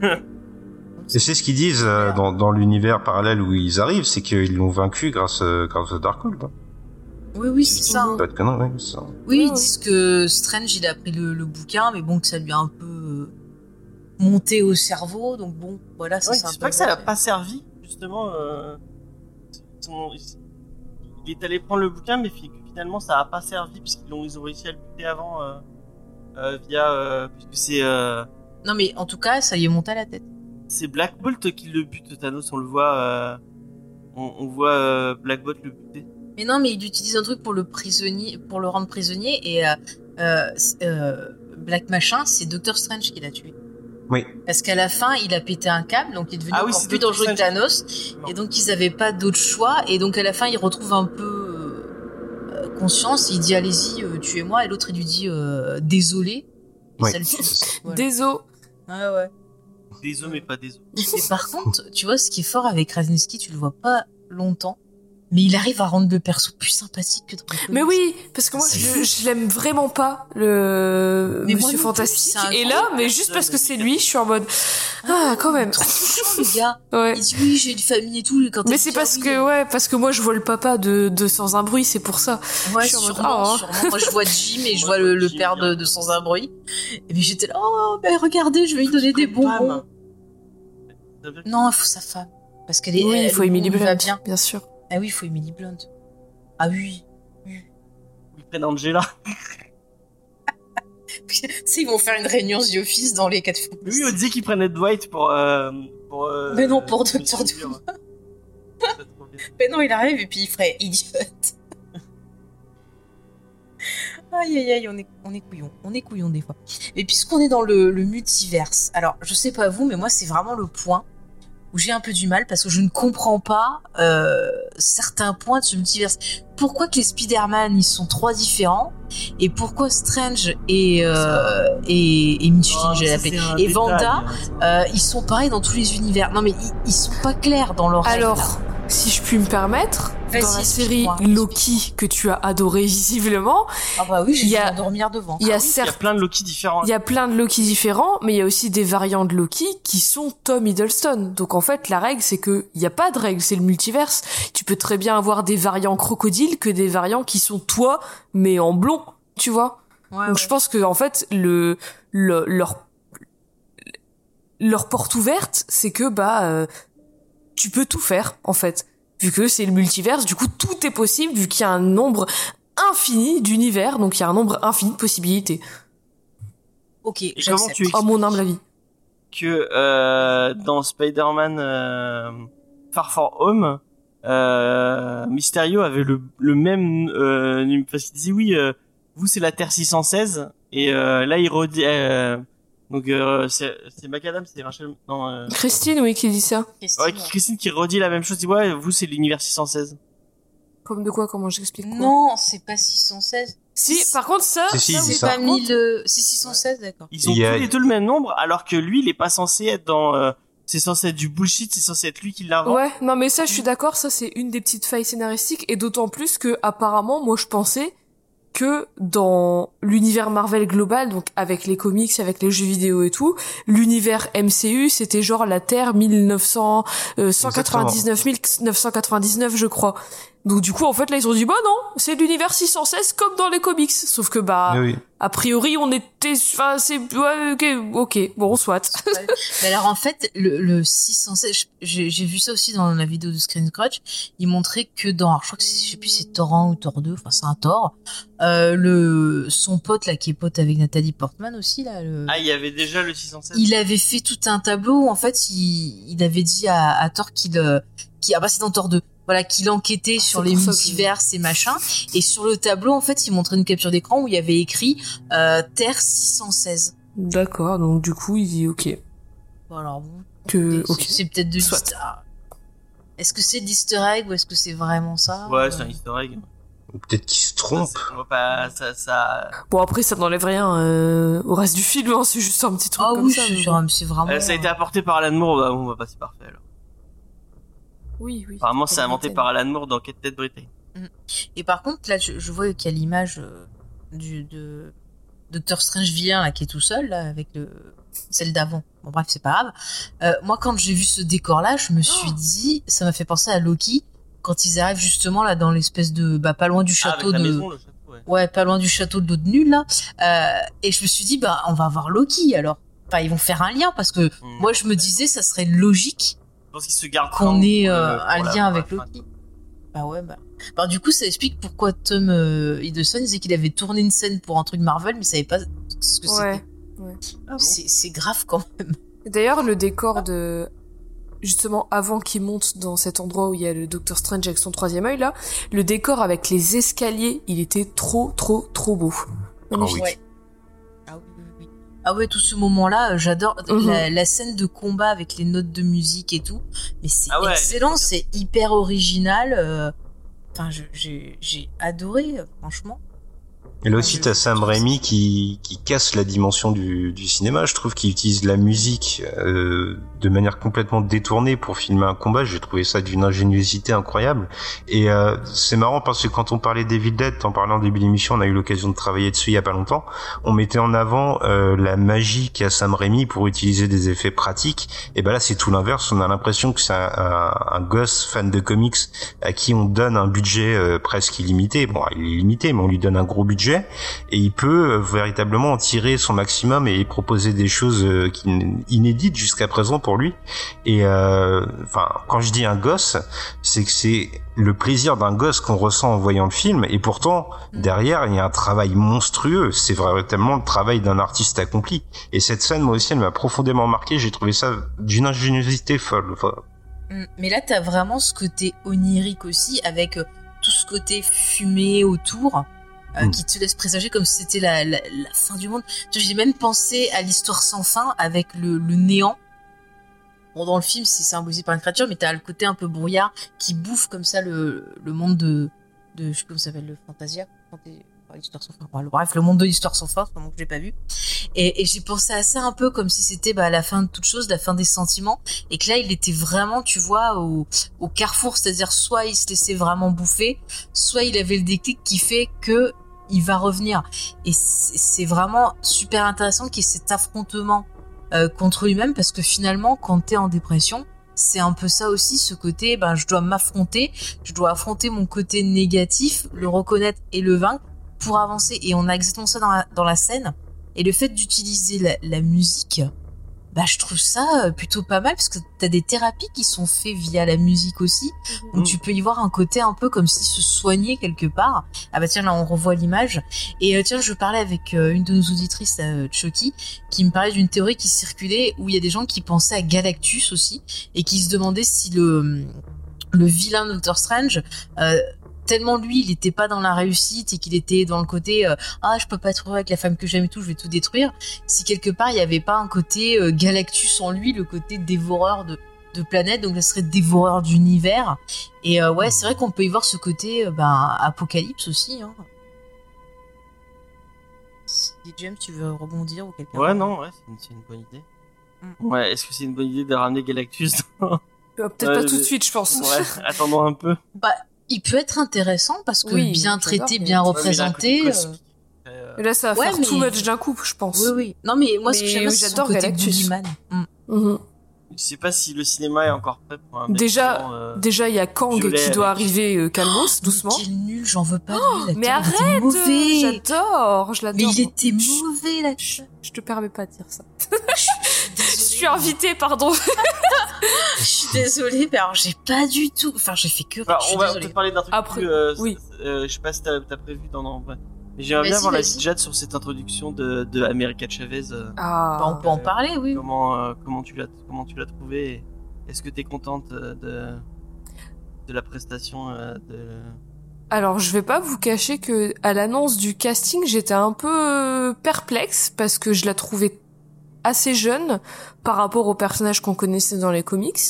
Et c'est ce qu'ils disent euh, dans, dans l'univers parallèle où ils arrivent, c'est qu'ils l'ont vaincu grâce, euh, grâce à Darkhold. hein. Oui, oui, c'est ça. Pas de conneries, ouais, c'est ça. Oui, ils disent que Strange, il a pris le, le bouquin, mais bon, que ça lui a un peu euh, monté au cerveau. Donc bon, voilà, ça Ouais, c'est un c'est peu... pas que ça l'a pas servi, justement. Euh, son- il est allé prendre le bouquin, mais fi- finalement ça a pas servi puisqu'ils ont, ils ont réussi à le buter avant euh, euh, via euh, puisque c'est euh, Non, mais en tout cas, ça y est monté à la tête. c'est Black Bolt qui le bute Thanos. On le voit, euh, on, on voit euh, Black Bolt le buter. Mais non, mais il utilise un truc pour le prisonnier, pour le rendre prisonnier, et euh, Black Machin, c'est Doctor Strange qui l'a tué. Oui. Parce qu'à la fin, il a pété un câble, donc il est devenu Ah oui, encore plus dangereux que. Thanos. Et donc ils avaient pas d'autre choix. Et donc à la fin, il retrouve un peu euh, conscience. Il dit allez-y, euh, tuez-moi. Et l'autre il lui dit euh, désolé. Et Oui. ça le tue. Voilà. Désolé. Ouais, ouais. Des os, mais pas des os. Mais par contre, tu vois, ce qui est fort avec Krasinski, tu le vois pas longtemps, mais il arrive à rendre le perso plus sympathique que dans les Mais oui, parce que moi je, je l'aime vraiment pas le Mais Monsieur Fantastique. Et là, mais juste parce que mais c'est lui, je suis en mode ah quand même. Trop touchant, le gars. Ouais. Il dit oui, j'ai une famille et tout. Quand Mais c'est parce ah que ouais, parce que moi je vois le papa de, de sans un bruit, c'est pour ça. Ouais, je suis en mode, sûrement, oh. sûrement. Moi, je vois Jim et je vois le, le père de, bien. de Sans un bruit. Et puis j'étais là, oh, ben regardez, je vais lui donner des bonbons. Non, il faut sa femme. Parce qu'elle est. Oui, il faut Blunt, va bien. bien sûr. Ah oui, il faut Emily Blunt. Ah oui. Ils prennent Angela. sais, ils vont faire une réunion The Office dans les quatre Oui, on disait qu'ils prenaient Dwight pour. Euh, pour euh, Mais non, pour Doctor. Doom. Mais non, il arrive et puis il ferait idiot. Aïe aïe aïe, on est, on est couillon, on est couillon des fois. Et puisqu'on est dans le, le multiverse, alors je sais pas vous, mais moi c'est vraiment le point où j'ai un peu du mal parce que je ne comprends pas euh, certains points de ce multiverse. Pourquoi que les Spider-Man ils sont trois différents et pourquoi Strange et euh, et, et Oh, et détail, Vanda, hein. euh, ils sont pareils dans tous les univers. Non mais ils, ils sont pas clairs dans leur là. Si je puis me permettre, dans la série. Loki que tu as adoré visiblement, Ah bah oui, j'ai Il y dû a- m'endormir devant. il y a Il y a certes plein de Loki différents. Il y a plein de Loki différents, mais il y a aussi des variantes de Loki qui sont Tom Hiddleston. Donc en fait, la règle, c'est que il y a pas de règle, c'est le multiverse. Tu peux très bien avoir des variants crocodiles que des variants qui sont toi, mais en blond, tu vois. Ouais, Donc ouais. je pense que en fait, le, le leur leur porte ouverte, c'est que bah euh, tu peux tout faire en fait. Vu que c'est le multiverse, du coup tout est possible vu qu'il y a un nombre infini d'univers, donc il y a un nombre infini de possibilités. Ok, j'accepte. À mon humble avis. que euh, dans Spider-Man euh, Far From Home, euh, Mysterio avait le, le même euh, num- parce qu'il disait oui, euh, vous c'est la Terre 616 et euh, là il redit euh, donc euh, c'est c'est Macadam, c'est Rachel non euh, Christine, oui, qui dit ça. Christine. ouais, Christine qui redit la même chose, il dit ouais vous c'est l'univers 616. Comme de quoi Comment j'explique Non, c'est pas 616. Si, par contre, ça, Si, si, ça, pas contre, 1000, euh, c'est 616, d'accord. Ils ont a- tous les deux le même nombre, alors que lui, il est pas censé être dans. euh, c'est censé être du bullshit, c'est censé être lui qui l'invente. Ouais, non mais ça je suis d'accord, ça c'est une des petites failles scénaristiques et d'autant plus que apparemment moi je pensais que dans l'univers Marvel global, donc avec les comics, avec les jeux vidéo et tout, l'univers MCU c'était genre la Terre 1900, euh, 199 1999 je crois. Donc du coup en fait là ils ont dit bah non, c'est l'univers 616 comme dans les comics, sauf que bah Oui, a priori on était, enfin c'est ouais ok ok bon soit. Ouais. Mais alors en fait, le, le 616, j'ai j'ai vu ça aussi dans la vidéo de Screen Scratch, il montrait que dans, alors, je crois que c'est- je sais plus c'est Thor 1 ou Thor 2, enfin c'est un Thor, euh, le, son pote là qui est pote avec Nathalie Portman aussi là, le, Ah, il y avait déjà le 607. il avait fait tout un tableau où en fait il, il avait dit à, à Thor qu'il, euh, qu'il, ah bah c'est dans Thor 2, voilà, qu'il enquêtait sur C'est les multivers et machin, et sur le tableau en fait il montrait une capture d'écran où il y avait écrit euh, Terre 616. D'accord, donc du coup il dit ok Bon alors bon, que C'est- ok. C'est peut-être de l'easter Est-ce que c'est de l'easter egg ou est-ce que c'est vraiment ça Ouais, Euh, c'est un easter egg. Ou peut-être qu'il se trompe. Ça, on va pas, ça, ça, Bon après ça n'enlève rien euh, au reste du film, hein, c'est juste un petit truc Ah comme oui, ça. c'est vraiment. Euh, ça a été apporté par Alan Moore, bah, bon, bah, pas c'est parfait, alors. Oui, oui. Apparemment, c'est inventé par Alan Moore dans Captain Britain. Et par contre, là, je, je vois qu'il y a l'image euh, du de Docteur Strange vilain là qui est tout seul là avec le celle d'avant. Bon bref, c'est pas grave. Euh, moi, quand j'ai vu ce décor-là, je me suis Oh. dit, ça m'a fait penser à Loki quand ils arrivent justement là dans l'espèce de bah pas loin du Ah, avec château la de maison, le château, ouais. ouais pas loin du château de l'autre nul là. Euh, et je me suis dit bah on va voir Loki alors. Enfin, ils vont faire un lien parce que Hmm. moi je me disais ça serait logique pense qu'il se garde qu'on ait euh, pour un lien avec. Loki. Bah ouais, bah. bah du coup, ça explique pourquoi Tom euh, Hiddleston disait qu'il avait tourné une scène pour un truc Marvel, mais il savait pas ce que Ouais. c'était. Ah bon C'est c'est grave quand même. D'ailleurs le décor de justement avant qu'il monte dans cet endroit où il y a le Docteur Strange avec son troisième œil là, le décor avec les escaliers, il était trop trop trop beau. Oui. Ouais. Ah ouais, tout ce moment-là, euh, j'adore Mhm. la, la scène de combat avec les notes de musique et tout. Mais c'est Ah ouais, excellent, elle est c'est hyper original. euh, Enfin, j'ai adoré, euh, franchement. Et là aussi, t'as Sam Raimi qui, qui casse la dimension du, du cinéma. Je trouve qu'il utilise la musique euh, de manière complètement détournée pour filmer un combat. J'ai trouvé ça d'une ingéniosité incroyable. Et euh, c'est marrant parce que quand on parlait d'Evil Dead, en parlant en début d'émission, on a eu l'occasion de travailler dessus il y a pas longtemps. On mettait en avant euh, la magie qu'a Sam Raimi pour utiliser des effets pratiques. Et ben là, c'est tout l'inverse. On a l'impression que c'est un, un, un gosse fan de comics à qui on donne un budget euh, presque illimité. Bon, il est limité, mais on lui donne un gros budget et il peut euh, véritablement en tirer son maximum et proposer des choses euh, inédites jusqu'à présent pour lui. Et euh, enfin, quand je dis un gosse, c'est que c'est le plaisir d'un gosse qu'on ressent en voyant le film, et pourtant derrière il y a un travail monstrueux. C'est véritablement le travail d'un artiste accompli. Et cette scène, moi aussi, elle m'a profondément marqué. J'ai trouvé ça d'une ingéniosité folle. Enfin, Mm. Mais là, t'as vraiment ce côté onirique aussi, avec tout ce côté fumé autour, euh, Mm. qui te laisse présager comme si c'était la, la, la fin du monde. J'ai même pensé à l'histoire sans fin avec le, le néant. Bon, dans le film, c'est symbolisé par une créature, mais t'as le côté un peu brouillard qui bouffe comme ça le, le monde de, de, je sais pas comment ça s'appelle, le Fantasia. L'histoire sans fin. Bon, bref, le monde de l'histoire sans fin, c'est que j'ai pas vu. Et, et j'ai pensé à ça un peu comme si c'était bah, la fin de toute chose, la fin des sentiments, et que là, il était vraiment, tu vois, au, au carrefour, c'est-à-dire soit il se laissait vraiment bouffer, soit il avait le déclic qui fait que il va revenir. Et c'est vraiment super intéressant qu'il y ait cet affrontement euh, contre lui-même, parce que finalement, quand t'es en dépression, c'est un peu ça aussi, ce côté, ben, je dois m'affronter, je dois affronter mon côté négatif, le reconnaître et le vaincre pour avancer. Et on a exactement ça dans la, scène. Et le fait d'utiliser la musique, bah, je trouve ça euh, plutôt pas mal parce que t'as des thérapies qui sont faites via la musique aussi. Donc Mhm. tu peux y voir un côté un peu comme s'il se soignait quelque part. Ah bah tiens, là on revoit l'image. Et euh, tiens, je parlais avec euh, une de nos auditrices, euh, Chucky, qui me parlait d'une théorie qui circulait où il y a des gens qui pensaient à Galactus aussi et qui se demandaient si le, le vilain Doctor Strange... Tellement lui il était pas dans la réussite et qu'il était dans le côté euh, ah je peux pas être heureux avec la femme que j'aime et tout je vais tout détruire si quelque part il y avait pas un côté euh, Galactus en lui le côté dévoreur de de planète, donc ça serait dévoreur d'univers. Et euh, ouais, c'est vrai qu'on peut y voir ce côté euh, ben, apocalypse aussi. Hein. Si James, tu veux rebondir ou quelqu'un Ouais, non, ouais, c'est une, c'est une bonne idée. Mm. Ouais, est-ce que c'est une bonne idée de ramener Galactus dans... Peut-être Ouais, pas tout de suite, je pense. Ouais, attendons un peu. Il peut être intéressant parce que Oui, bien traité, mais- bien Ouais, mais représenté. euh, cosmique. Euh, Mais là, ça va Ouais, faire mais- too much d'un coup, je pense. Oui, oui. Non, mais moi, ce que Mais j'aime c'est son j'adore côté boogeyman. Mm. Mhm. Je sais pas si le cinéma est encore prêt pour un Déjà- vraiment, euh, Déjà, il y a Kang Violet qui doit avec- arriver euh, calmos, doucement. Quel nul, j'en veux pas de lui. l'acteur, Mais arrête. J'adore, je Mais l'adore. il était mauvais, là. Je te permets pas de dire ça. Suis invitée, pardon. Je suis désolée, mais alors j'ai pas du tout. Enfin, j'ai fait que. Bah, je suis on va désolée. peut-être parler d'un truc Après, plus. euh, oui. euh, je sais pas si t'as as prévu dans. Ouais. Mais j'aimerais bien avoir la Jade sur cette introduction de, de America Chavez. euh, Ah. Bah, on peut en parler, oui. comment, euh, comment tu l'as comment tu l'as trouvé Est-ce que t'es contente de de la prestation euh, de Alors, je vais pas vous cacher que à l'annonce du casting, j'étais un peu perplexe parce que je la trouvais assez jeune par rapport au personnage qu'on connaissait dans les comics.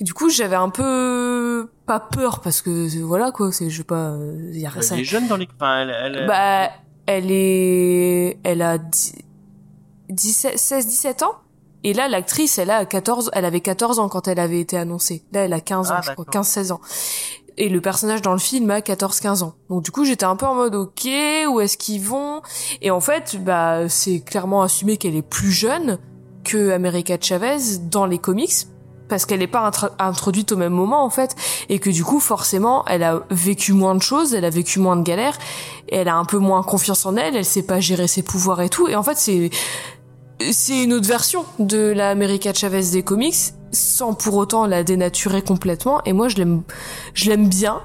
Et du coup, j'avais un peu pas peur parce que voilà quoi, c'est je sais pas, euh, y a rien. Elle est jeune dans les. Enfin, elle, elle- Bah, elle est, elle a 16, 17 ans. Et là, l'actrice, elle a 14, elle avait 14 ans quand elle avait été annoncée. Là, elle a 15 ans, Ah, je crois, d'accord. 15, 16 ans. Et le personnage dans le film a 14, 15 ans. Donc, du coup, j'étais un peu en mode, ok, où est-ce qu'ils vont? Et en fait, bah, c'est clairement assumé qu'elle est plus jeune que America Chavez dans les comics. Parce qu'elle n'est pas introduite au même moment, en fait. Et que du coup, forcément, elle a vécu moins de choses, elle a vécu moins de galères et elle a un peu moins confiance en elle, elle sait pas gérer ses pouvoirs et tout. Et en fait, c'est c'est une autre version de la Chavez des comics, sans pour autant la dénaturer complètement. Et moi, je l'aime, je l'aime bien.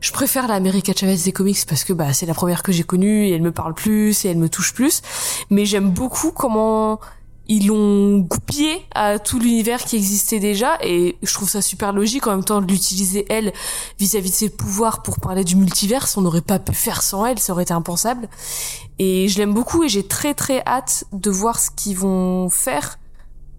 Je préfère la America Chavez des comics parce que bah c'est la première que j'ai connue et elle me parle plus et elle me touche plus. Mais j'aime beaucoup comment ils l'ont goupillé à tout l'univers qui existait déjà et je trouve ça super logique en même temps de l'utiliser elle vis-à-vis de ses pouvoirs pour parler du multiverse. On n'aurait pas pu faire sans elle, ça aurait été impensable. Et je l'aime beaucoup et j'ai très très hâte de voir ce qu'ils vont faire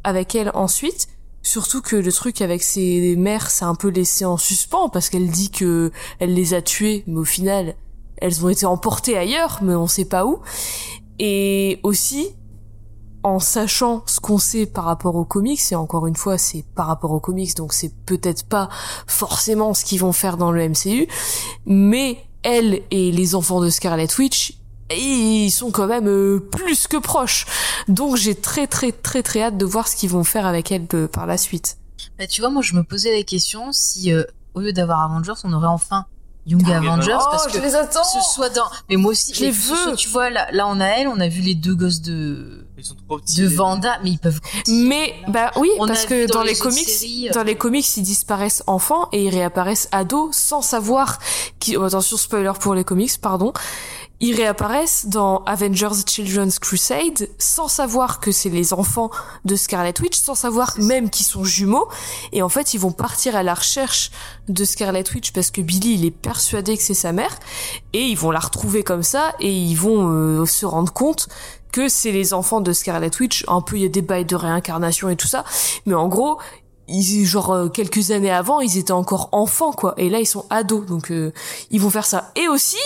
avec elle ensuite. Surtout que le truc avec ses mères, c'est un peu laissé en suspens parce qu'elle dit que elle les a tuées, mais au final, elles ont été emportées ailleurs, mais on sait pas où. Et aussi, en sachant ce qu'on sait par rapport aux comics, et encore une fois, c'est par rapport aux comics, donc c'est peut-être pas forcément ce qu'ils vont faire dans le MCU, mais elle et les enfants de Scarlet Witch, ils sont quand même euh, plus que proches. Donc j'ai très très très très hâte de voir ce qu'ils vont faire avec elle euh, par la suite. Bah, tu vois, moi, je me posais la question si, euh, au lieu d'avoir Avengers, on aurait enfin Young Ah, Avengers, Oh, parce que les attends ce soit dans. Mais moi aussi, Je les veux. soit, tu vois, là, là, on a elle, on a vu les deux gosses de Ils sont trop petits. de Vanda, mais ils peuvent. Mais bah oui, On parce que dans dans les comics, séries, euh, dans les comics, ils disparaissent enfants et ils réapparaissent ados sans savoir qui. oh, attention, spoiler pour les comics, pardon. Ils réapparaissent dans Avengers Children's Crusade sans savoir que c'est les enfants de Scarlet Witch, sans savoir même qu'ils sont jumeaux. Et en fait, ils vont partir à la recherche de Scarlet Witch parce que Billy, il est persuadé que c'est sa mère. Et ils vont la retrouver comme ça et ils vont euh, se rendre compte que c'est les enfants de Scarlet Witch. Un peu, il y a des bails de réincarnation et tout ça. Mais en gros, ils, genre euh, quelques années avant, ils étaient encore enfants quoi. Et là, ils sont ados, donc euh, ils vont faire ça. Et aussi,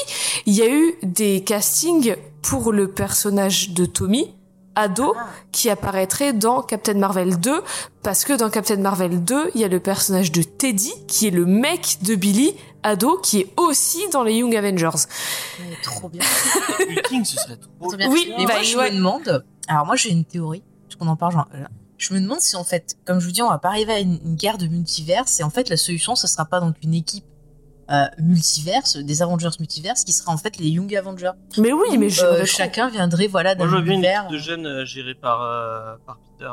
il y a eu des castings pour le personnage de Tommy ado qui apparaîtrait dans Captain Marvel 2 parce que dans Captain Marvel 2 il y a le personnage de Teddy qui est le mec de Billy ado qui est aussi dans les Young Avengers Mais trop bien. Hulking, ce serait trop. Bien. Oui, mais bah, moi, je ouais. me demande. Alors, moi, j'ai une théorie, parce qu'on en parle. genre, là. Je me demande si, en fait, comme je vous dis, on va pas arriver à une, une guerre de multiverse, et en fait, la solution, ce sera pas donc une équipe euh, multiverse, des Avengers multiverse, qui sera en fait les Young Avengers. mais oui mais je euh, chacun viendrait, voilà, Moi, d'un je veux bien une univers. équipe de jeunes euh, gérée par, euh, par Peter.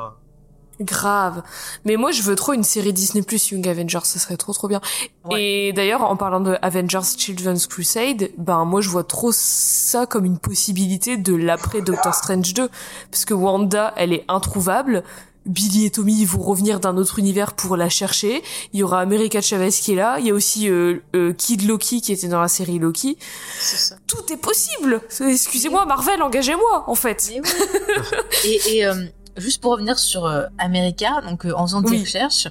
grave mais moi je veux trop une série Disney Plus Young Avengers ça serait trop trop bien Ouais. et d'ailleurs en parlant de Avengers Children's Crusade ben moi je vois trop ça comme une possibilité de l'après Doctor Strange 2 parce que Wanda elle est introuvable Billy et Tommy vont revenir d'un autre univers pour la chercher. Il y aura America Chavez qui est là. Il y a aussi euh, euh, Kid Loki qui était dans la série Loki. Ça. Tout est possible. Excusez-moi Marvel, engagez-moi en fait. Oui. et et euh, juste pour revenir sur euh, America, donc euh, en faisant des Oui. recherches,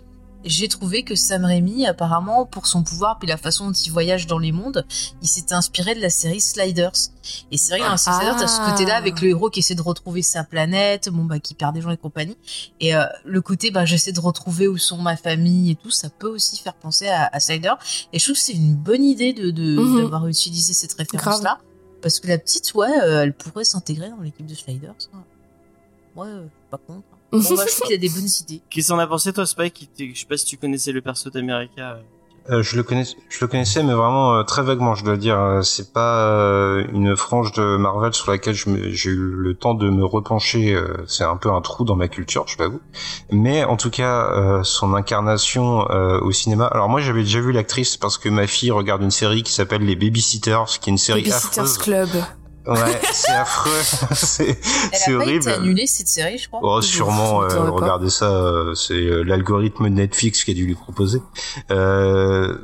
j'ai trouvé que Sam Raimi, apparemment, pour son pouvoir puis la façon dont il voyage dans les mondes, il s'était inspiré de la série Sliders. Et c'est vrai que dans la série Sliders, t'as ce Ah. côté-là avec le héros qui essaie de retrouver sa planète, bon bah qui perd des gens et compagnie. Et euh, le côté, bah j'essaie de retrouver où sont ma famille et tout, ça peut aussi faire penser à, à Sliders. Et je trouve que c'est une bonne idée de de- Mhm. d'avoir utilisé cette référence-là. Parce que la petite, ouais, euh, elle pourrait s'intégrer dans l'équipe de Sliders. Ouais, euh, pas contre. Bon, bah, je trouve qu'il a des bonnes idées. Qu'est-ce qu'on a pensé toi Spike? Je sais pas si tu connaissais le perso d'America. euh. Euh, je le connais, je le connaissais, mais vraiment euh, très vaguement, je dois dire. Euh, C'est pas euh, une frange de Marvel sur laquelle j'ai eu le temps de me repencher. euh, c'est un peu un trou dans ma culture, je l'avoue. Mais en tout cas, euh, son incarnation euh, au cinéma. Alors moi, j'avais déjà vu l'actrice parce que ma fille regarde une série qui s'appelle Les Babysitters, qui est une série Babysitter's affreuse. Club. Ouais, c'est affreux. c'est Elle c'est a pas horrible. été annulée cette série, je crois. Oh, sûrement, euh, regardez ça, euh, c'est euh, l'algorithme de Netflix qui a dû lui proposer. Euh,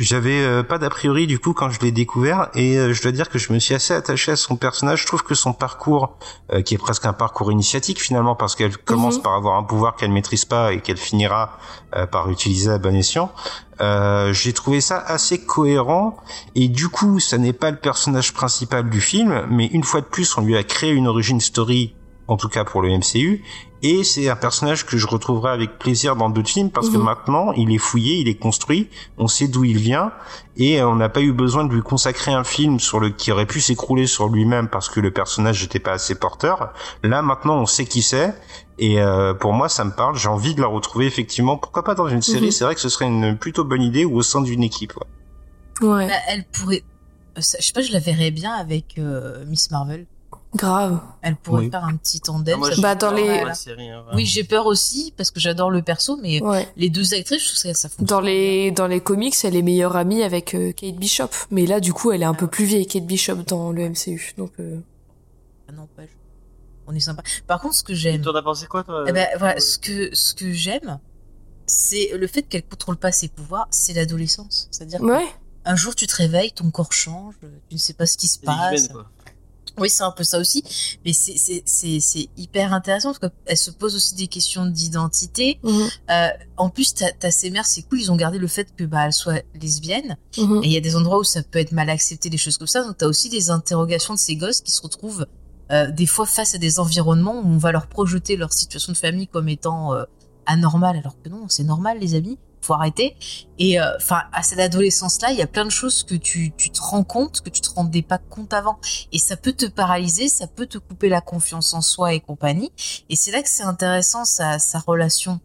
j'avais euh, pas d'a priori du coup quand je l'ai découvert et euh, je dois dire que je me suis assez attaché à son personnage. Je trouve que son parcours, euh, qui est presque un parcours initiatique finalement parce qu'elle commence Mhm. par avoir un pouvoir qu'elle maîtrise pas et qu'elle finira euh, par utiliser à bon escient. Euh, j'ai trouvé ça assez cohérent et du coup ça n'est pas le personnage principal du film mais une fois de plus on lui a créé une origin story en tout cas pour le MCU et c'est un personnage que je retrouverai avec plaisir dans d'autres films parce que Mhm. maintenant il est fouillé, il est construit, on sait d'où il vient et on n'a pas eu besoin de lui consacrer un film sur le qui aurait pu s'écrouler sur lui-même parce que le personnage n'était pas assez porteur. Là maintenant on sait qui c'est et euh, pour moi ça me parle, j'ai envie de la retrouver effectivement, pourquoi pas dans une série, Mhm. c'est vrai que ce serait une plutôt bonne idée ou au sein d'une équipe. ouais. Ouais, Bah, elle pourrait. euh, Je sais pas, je la verrais bien avec euh, Miss Marvel. grave. Elle pourrait Oui. faire un petit tandem. Ah, Bah, dans les- la série, hein. Oui, j'ai peur aussi parce que j'adore le perso, mais Ouais. les deux actrices, je trouve que ça fonctionne. Dans les dans les comics, elle est meilleure amie avec euh, Kate Bishop, mais là du coup, elle est un peu plus vieille Kate Bishop dans le MCU. Donc euh, Ah, n'empêche. On est sympa. Par contre, ce que j'aime, T'en as pensé quoi toi eh ben, voilà, euh, ce que ce que j'aime, c'est le fait qu'elle contrôle pas ses pouvoirs, c'est l'adolescence. C'est-à-dire ouais. qu'un jour tu te réveilles, ton corps change, tu ne sais pas ce qui se passe. quoi. Oui, c'est un peu ça aussi, mais c'est c'est c'est c'est hyper intéressant parce qu'elle se pose aussi des questions d'identité. Mhm, Euh, en plus, ta ta ses mères, c'est cool, ils ont gardé le fait que bah elle soit lesbienne. mhm. Et il y a des endroits où ça peut être mal accepté, des choses comme ça. Donc, tu as aussi des interrogations de ces gosses qui se retrouvent euh, des fois face à des environnements où on va leur projeter leur situation de famille comme étant euh, anormale, alors que non, c'est normal, les amis. Faut arrêter. Et euh, enfin, à cette adolescence-là, il y a plein de choses que tu, tu te rends compte, que tu te rendais pas compte avant. Et ça peut te paralyser, ça peut te couper la confiance en soi et compagnie. Et c'est là que c'est intéressant sa, sa relation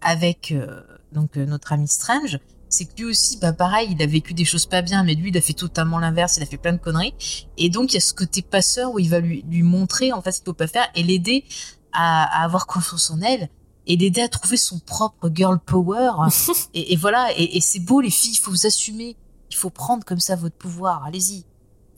avec euh, donc euh, notre ami Strange, c'est que lui aussi, bah pareil, il a vécu des choses pas bien, mais lui, il a fait totalement l'inverse, il a fait plein de conneries. Et donc, il y a ce côté passeur où il va lui, lui montrer en fait ce qu'il faut pas faire et l'aider à, à avoir confiance en elle et l'aider à trouver son propre girl power. et, et voilà, et, et c'est beau les filles, il faut vous assumer, il faut prendre comme ça votre pouvoir, allez-y,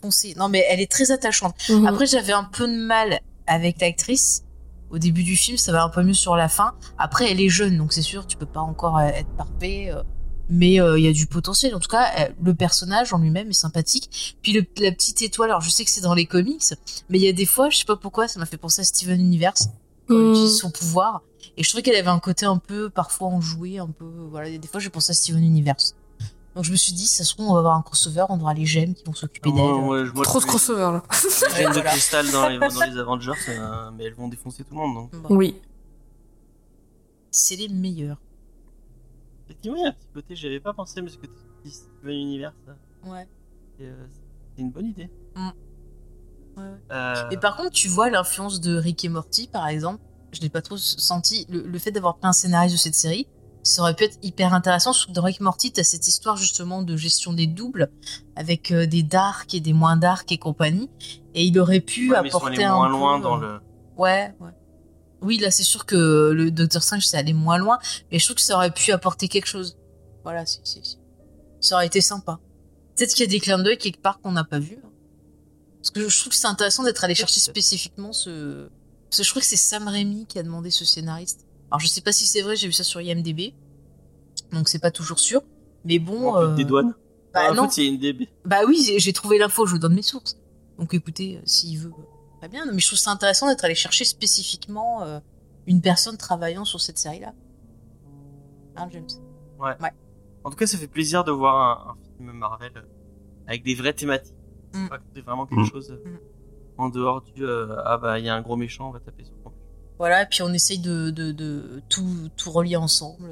foncez. Non mais elle est très attachante. Mhm. Après, j'avais un peu de mal avec l'actrice. Au début du film, ça va un peu mieux sur la fin. Après, elle est jeune, donc c'est sûr, tu peux pas encore euh, être parfait. Mais euh, il y a du potentiel. En tout cas, euh, le personnage en lui-même est sympathique. Puis le- la petite étoile, alors je sais que c'est dans les comics, mais il y a des fois, je sais pas pourquoi, ça m'a fait penser à Steven Universe quand utilise son pouvoir. Et je trouvais qu'elle avait un côté un peu, parfois enjoué, un peu, voilà. Des fois, j'ai pensé à Steven Universe. Donc je me suis dit, ça se trouve, on va avoir un crossover, on aura les gemmes qui vont s'occuper d'elle. Moi, Trop de je- crossover là. les Gemmes de cristal dans les, dans les Avengers, euh, mais elles vont défoncer tout le monde. Donc. Bon, Oui. c'est les meilleurs. Y a un petit côté, j'avais pas pensé, mais ce que tu dis Steven Universe, ça, Ouais. c'est euh, c'est une bonne idée. Mm. Ouais, ouais. Euh, Mais par contre, tu vois l'influence de Rick et Morty, par exemple. Je l'ai pas trop senti. Le, le fait d'avoir plein de scénaristes de cette série, ça aurait pu être hyper intéressant. Surtout que dans Rick et Morty, t'as cette histoire justement de gestion des doubles, avec euh, des darks et des moins darks et compagnie. Et il aurait pu ouais, mais ils sont apporter allés un moins peu, loin dans le. Ouais, ouais. Oui, là, c'est sûr que le Docteur Strange, c'est allé moins loin, mais je trouve que ça aurait pu apporter quelque chose. Voilà, c'est, c'est, c'est- ça aurait été sympa. Peut-être qu'il y a des clins d'œil quelque part qu'on n'a pas vu. hein. Parce que je trouve que c'est intéressant d'être allé chercher spécifiquement ce. Parce que je crois que c'est Sam Raimi qui a demandé ce scénariste. Alors, je sais pas si c'est vrai, j'ai vu ça sur IMDb. Donc, c'est pas toujours sûr. Mais bon. On euh, des douanes. Bah, Ah, en non. fait, il y a une DB. Bah oui, j'ai- trouvé l'info, je vous donne mes sources. Donc écoutez, euh, s'il veut, très bien. Mais je trouve ça intéressant d'être allé chercher spécifiquement euh, une personne travaillant sur cette série-là. Hein, James? En tout cas, ça fait plaisir de voir un, un film Marvel euh, avec des vraies thématiques. Mm. Raconter vraiment quelque Mm. chose euh, Mm. en dehors du euh, ah bah il y a un gros méchant, on va taper sur le Voilà, et puis on essaye de, de, de tout, tout relier ensemble.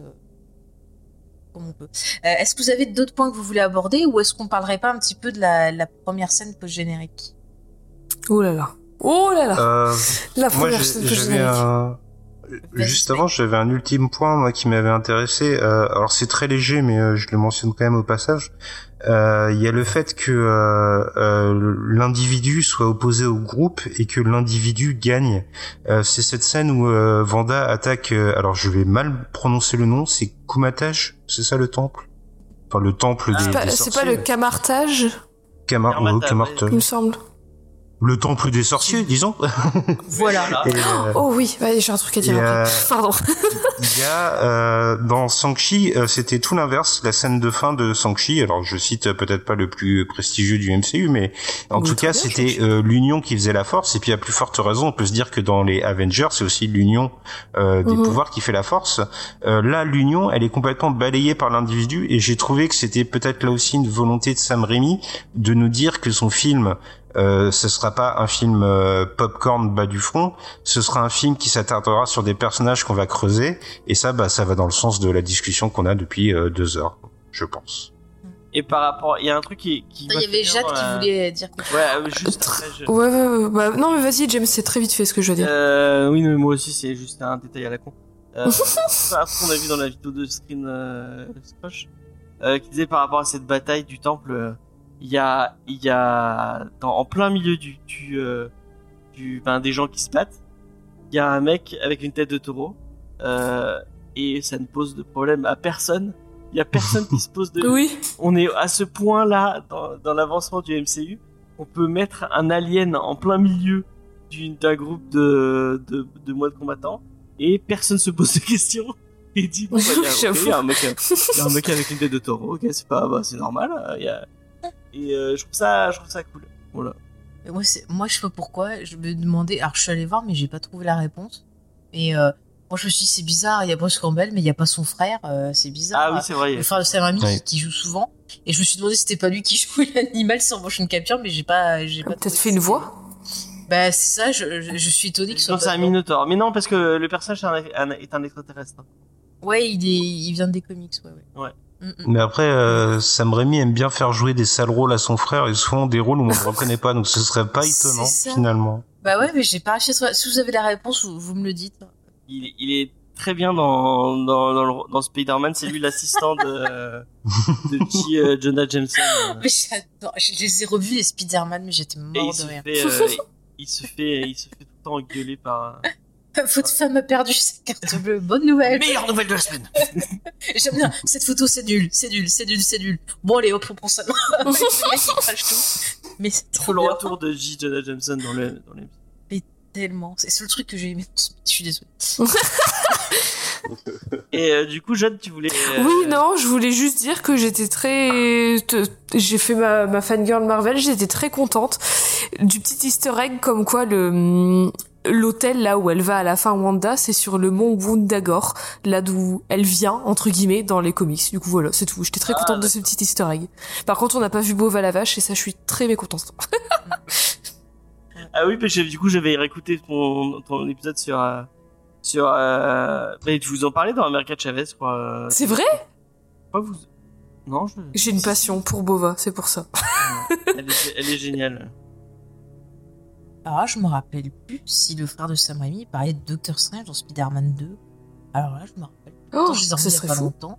Comme on peut. Euh, est-ce que vous avez d'autres points que vous voulez aborder ou est-ce qu'on parlerait pas un petit peu de la, la première scène post-générique? Oh là là. Oh là là. Euh, la moi, première j'ai- scène que j'avais j'ai un... Vas-y, Juste avant, j'avais un ultime point moi qui m'avait intéressé. Euh, alors c'est très léger, mais euh, je le mentionne quand même au passage. Euh, Il y a le fait que euh, euh, l'individu soit opposé au groupe et que l'individu gagne. Euh, c'est cette scène où euh, Vanda attaque. euh, alors je vais mal prononcer le nom. C'est Kumatage, c'est ça le temple? Enfin le temple des, C'est pas, des c'est sorciers. pas le camartage, Kamar- oh, Kamarta. il me semble. Le temple des sorciers, disons. Voilà. Et, euh, Oh oui, bah, j'ai un truc à dire après. euh, Pardon. Il y a euh, dans Shang-Chi, euh, c'était tout l'inverse, la scène de fin de Shang-Chi. Alors je cite peut-être pas le plus prestigieux du MCU, mais en tout cas c'était l'union qui faisait la force. Et puis à plus forte raison, on peut se dire que dans les Avengers, c'est aussi l'union euh, des Mhm. pouvoirs qui fait la force. Euh, là, l'union, elle est complètement balayée par l'individu, et j'ai trouvé que c'était peut-être là aussi une volonté de Sam Raimi de nous dire que son film euh, ce sera pas un film euh, popcorn bas du front, ce sera un film qui s'attardera sur des personnages qu'on va creuser, et ça, bah, ça va dans le sens de la discussion qu'on a depuis euh, deux heures, je pense. Et par rapport, il y a un truc qui, qui Il y avait Jade qui la- voulait dire quelque chose. Ouais, euh, juste après, je- Ouais, ouais, ouais, bah, non, mais vas-y, James, c'est très vite fait ce que je veux dire. Euh, oui, mais moi aussi, c'est juste un détail à la con. Euh, ce qu'on a vu dans la vidéo de Screen euh, Scratch, euh, qui disait par rapport à cette bataille du temple, euh, il y a, il y a, dans, en plein milieu du, du, euh, du, ben, des gens qui se battent, il y a un mec avec une tête de taureau, euh, et ça ne pose de problème à personne. Il y a personne qui se pose de, Oui. on est à ce point-là dans, dans l'avancement du MCU. On peut mettre un alien en plein milieu d'un groupe de, de, de moines combattants et personne se pose de questions et dit bon, bah, il y a- ok, J'avoue. il y, a un mec il y a un mec avec une tête de taureau, ok, c'est pas, bah, c'est normal. euh, il y a... Et euh, je trouve ça, je trouve ça cool. Voilà. Et moi, c'est- moi, je sais pas pourquoi. Je me demandais. Alors, je suis allée voir, mais j'ai pas trouvé la réponse. Et euh, moi, je me suis dit, c'est bizarre. Il y a Bruce Campbell, mais il y a pas son frère. euh, c'est bizarre. Ah oui, c'est vrai. le frère de Sam Raimi Ouais. qui, qui joue souvent. Et je me suis demandé si c'était pas lui qui jouait l'animal sur motion capture, mais j'ai pas, j'ai pas. Peut-être fait une voix. Bah c'est ça. Je, je, je suis étonnée que ce soit. c'est un. Minotaur. Mais non, parce que le personnage est un, un- est un extraterrestre. Ouais, il est, il vient des comics. Ouais, ouais. Ouais. Mais après, euh, Sam Raimi aime bien faire jouer des sales rôles à son frère, et souvent des rôles où on ne le reconnaît pas, donc ce serait pas étonnant, finalement. Bah ouais, mais j'ai pas trouver. Si vous avez la réponse, vous, vous me le dites. Il, il est très bien dans, dans, dans, dans Spider-Man. C'est lui l'assistant de, de petit euh, Jonah Jameson. Mais j'adore. Je les ai revus les Spider-Man, mais j'étais Et mort il de se rire. fait, euh, il se fait, il se fait tout le temps engueuler par. Votre femme a perdu sa carte bleue. Bonne nouvelle. Meilleure nouvelle de la semaine. J'aime bien. Cette photo, c'est nul, c'est nul, c'est nul, c'est nul. Bon, allez, hop, on prend ça. le mec qui crache tout. Mais c'est trop le retour de J. Jonah Jameson dans le, dans les. Tellement. C'est le truc que j'ai aimé. Je suis désolée. Et euh, du coup, Jeanne, tu voulais. euh, Oui, non, je voulais juste dire que j'étais très... J'ai fait ma, ma fangirl Marvel, j'étais très contente du petit easter egg comme quoi le... L'hôtel là où elle va à la fin Wanda, c'est sur le mont Wundagore, là d'où elle vient entre guillemets dans les comics. Du coup voilà, c'est tout. J'étais très Ah, contente de ce petit Easter egg. Par contre, on n'a pas vu Beauva la vache et ça, je suis très mécontente. Ah oui, que du coup, j'avais réécouté ton, ton épisode sur. euh, sur. Euh... Mais tu vous en parlais dans America Chavez, crois. euh, C'est vrai? Quoi, vous. Non, je. J'ai une passion pour Bova, c'est pour ça. Elle est, elle est géniale. Alors là, je me rappelle plus si le frère de Sam Raimi parlait de Doctor Strange dans Spider-Man 2. Alors là, je me rappelle. Oh, Pourtant, je ça serait pas fou. longtemps.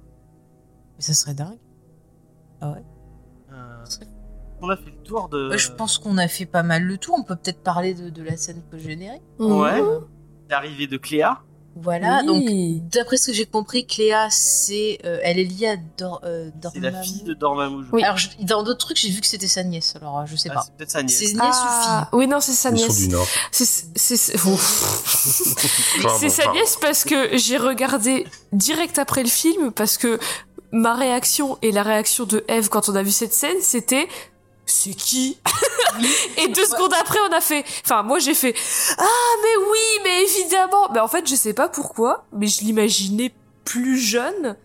Mais ça serait dingue. Euh, on a fait le tour de. Ouais, je pense qu'on a fait pas mal le tour. On peut peut-être parler de, de la scène post-générique. Ouais. L'arrivée de Cléa. Voilà, donc d'après ce que j'ai compris, Cléa, c'est, euh, elle est liée à Dor, euh, C'est la fille de Dormammu. je Oui. Alors je- dans d'autres trucs, j'ai vu que c'était sa nièce. Alors euh, je sais Ah, pas. c'est peut-être sa nièce. C'est nièce Ah, oui, non, c'est sa nièce. du Nord. C'est c'est- C'est sa pardon. nièce parce que j'ai regardé direct après le film parce que ma réaction et la réaction de Eve quand on a vu cette scène, c'était c'est qui? Et deux secondes après, on a fait. Enfin, moi j'ai fait ah mais oui, mais évidemment. Mais en fait, je sais pas pourquoi, mais je l'imaginais plus jeune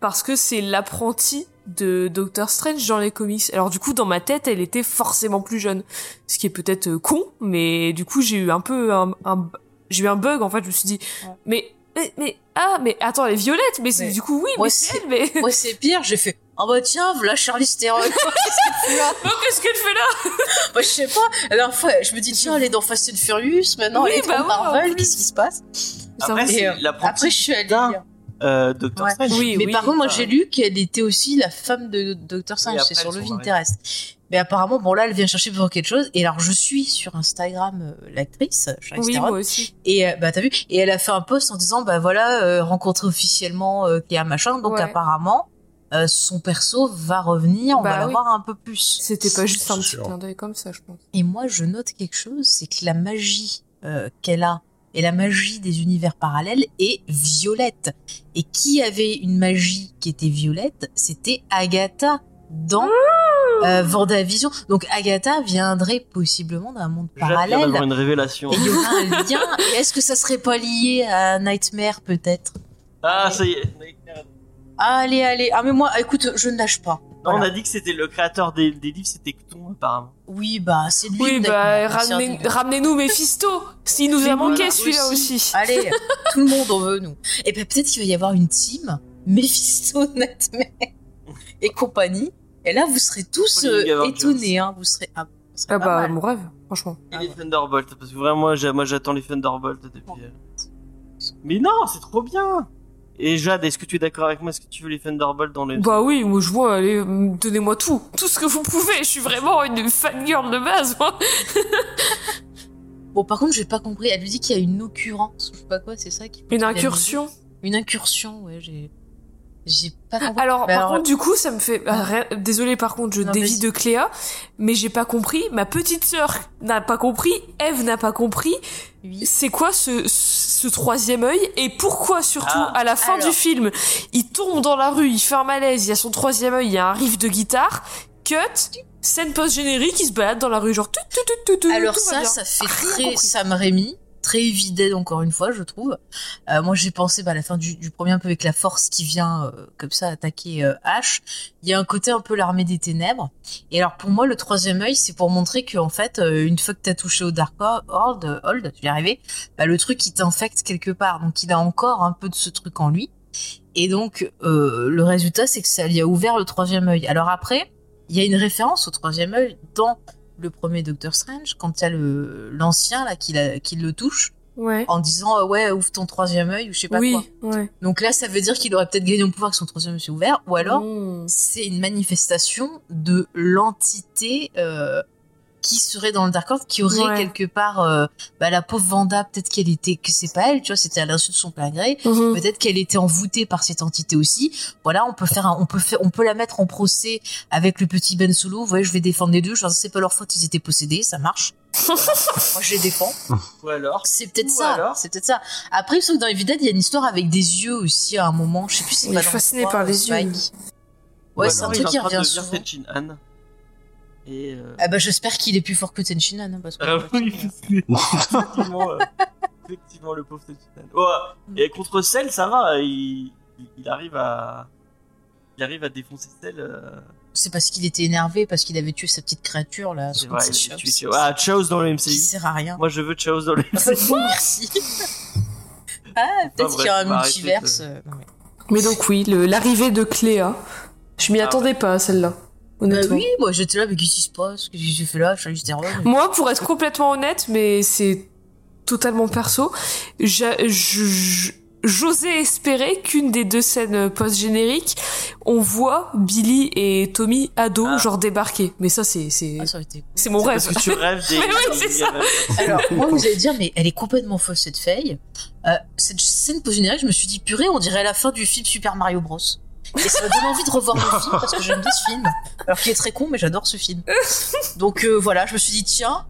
parce que c'est l'apprenti de Doctor Strange dans les comics. Alors du coup, dans ma tête, elle était forcément plus jeune, ce qui est peut-être euh, con, mais du coup, j'ai eu un peu un, un- j'ai eu un bug en fait. Je me suis dit, mais mais, mais ah mais attends, elle est violette, mais du coup oui, Moi, mais c'est c'est- elle, mais Moi, c'est pire, j'ai fait Oh bah tiens, voilà Charlie Theron. Qu'est-ce qu'elle fout là Oh, qu'est-ce qu'elle fait là Bah, je sais pas. La dernière fois, je me dis Tiens, elle est dans Fast and Furious. Maintenant, Oui, elle est bah dans ouais, Marvel. Qu'est-ce qui se passe? Après, Et, c'est euh, l'apprenti Après, je suis allée lire. euh, Doctor Ouais. Strange. Oui, Mais oui. par contre, moi, enfin, j'ai lu qu'elle était aussi la femme de Doctor Strange. C'est sur le Pinterest. Mais apparemment, bon là, elle vient chercher pour quelque chose. Et alors, je suis sur Instagram euh, l'actrice, Charlize Oui, Theron. moi aussi. Et euh, bah t'as vu? Et elle a fait un post en disant bah voilà euh, rencontrer officiellement euh, Cléa machin. Donc Ouais. apparemment euh, son perso va revenir, on Bah va la oui. voir un peu plus. C'était pas juste un petit clin d'œil comme ça, je pense. Et moi je note quelque chose, c'est que la magie euh, qu'elle a et la magie des univers parallèles est violette. Et qui avait une magie qui était violette C'était Agatha dans euh, Vendavision. Donc Agatha viendrait possiblement d'un monde parallèle. d'avoir une révélation. Et il y aura un lien. Est-ce que ça serait pas lié à Nightmare peut-être? Ah, ça y est. Allez, allez. Ah mais moi, écoute, je ne lâche pas. On a dit que c'était le créateur des, des livres, c'était Cthon, apparemment. Oui, bah c'est lui. Oui, bah merci, ramenez, ramenez-nous Mephisto. S'il nous a manqué celui-là aussi. Allez, tout le monde en veut nous. Et ben peut-être qu'il va y avoir une team Mephisto, Nightmare et compagnie. Et là, vous serez tous euh, étonnés. Hein. Vous serez. Ah, Ah pas bah mal. mon rêve, franchement. Et Ah les ouais. Thunderbolts, parce que vraiment, moi j'attends les Thunderbolts depuis. euh. Mais non, c'est trop bien! Et Jade, est-ce que tu es d'accord avec moi? Est-ce que tu veux les Thunderbolts dans le. Bah oui, moi je vois, allez, donnez-moi tout, tout ce que vous pouvez. Je suis vraiment une fangirl de base, moi. Bon, par contre, j'ai pas compris. Elle lui dit qu'il y a une occurrence, ou je sais pas quoi. C'est ça qui. Une incursion? Une incursion, ouais. J'ai. J'ai pas compris. Alors, Mais par alors- contre, du coup, ça me fait. ah, Désolée, par contre, je Non, dévie de Cléa, mais j'ai pas compris. Ma petite sœur n'a pas compris. Eve n'a pas compris. Oui. C'est quoi ce, ce troisième œil et pourquoi surtout Ah. à la fin Alors. du film, il tombe dans la rue, il fait un malaise, il y a son troisième œil, il y a un riff de guitare, cut, scène post générique, il se balade dans la rue genre tout tout tout tout tout. Alors tout ça, ça fait très. Sam Raimi, très évident encore une fois, je trouve. Euh, moi, j'ai pensé bah, à la fin du, premier un peu avec la force qui vient euh, comme ça attaquer euh, Ash. Il y a un côté un peu l'armée des ténèbres. Et alors pour moi, le troisième œil, c'est pour montrer que en fait, euh, une fois que t'as touché au Dark Hold, tu y es arrivé, bah, le truc il t'infecte quelque part. Donc il a encore un peu de ce truc en lui. Et donc le résultat, c'est que ça lui a ouvert le troisième œil. Alors après, il y a une référence au troisième œil dans le premier Doctor Strange quand il y a l'ancien là qui, la- qui le touche Ouais. en disant euh, ouais ouvre ton troisième œil ou je sais pas Oui, quoi. ouais. Donc là ça veut dire qu'il aurait peut-être gagné en pouvoir que son troisième œil s'est ouvert ou alors Mmh. c'est une manifestation de l'entité euh, qui serait dans le Dark World qui aurait Ouais. quelque part euh, bah, la pauvre Vanda peut-être qu'elle était que c'est pas elle tu vois c'était à l'insu de son plein gré Mhm. peut-être qu'elle était envoûtée par cette entité aussi. Voilà, on peut faire un, on peut faire, on peut la mettre en procès avec le petit Ben Solo. Vous voyez, je vais défendre les deux. Je c'est pas leur faute, ils étaient possédés, ça marche. Moi, je les défends. Ou alors? C'est peut-être Ou ça. alors C'est peut-être ça. Après, il me semble que dans Evil Dead, il y a une histoire avec des yeux aussi à un moment. Je sais plus si c'est fasciné par les yeux. Ouais, Ou c'est un truc qui revient souvent. Et euh... Ah bah j'espère qu'il est plus fort que Tenchinan, hein, parce que Ah oui, effectivement, euh, effectivement, le pauvre Tenchin Han. Ouais. Et contre Cell, ça va, il, il- arrive à, il arrive à défoncer Cell. euh, c'est parce qu'il était énervé parce qu'il avait tué sa petite créature là. C'est vrai, il tué qui-. Ah, Chaos dans le qui MCU. sert à rien. Moi, je veux Chaos dans le MCU. Merci. ah, peut-être qu'il y a un multiverse. euh, non, mais- Mais donc oui, le- l'arrivée de Cléa, je m'y Ah attendais pas à celle-là. Bah Honnêtement. oui, moi j'étais là, mais qu'est-ce qui se passe? Qu'est-ce que j'ai fait là? Charlize Theron Moi, pour être complètement honnête, mais c'est totalement perso, je- j'osais espérer qu'une des deux scènes post-génériques, on voit Billy et Tommy ados, Ah. genre débarquer. Mais ça, c'est c'est Ah, été c'est mon rêve. Parce que tu rêves des. Mais oui, c'est ça. Alors, moi, vous allez dire, mais elle est complètement fausse cette feuille. Euh, cette scène post-générique, je me suis dit, purée, on dirait la fin du film Super Mario Bros. Et ça m'a donné envie de revoir le film parce que j'aime bien ce film. Alors qu'il est très con, mais j'adore ce film. Donc euh, voilà, je me suis dit, tiens,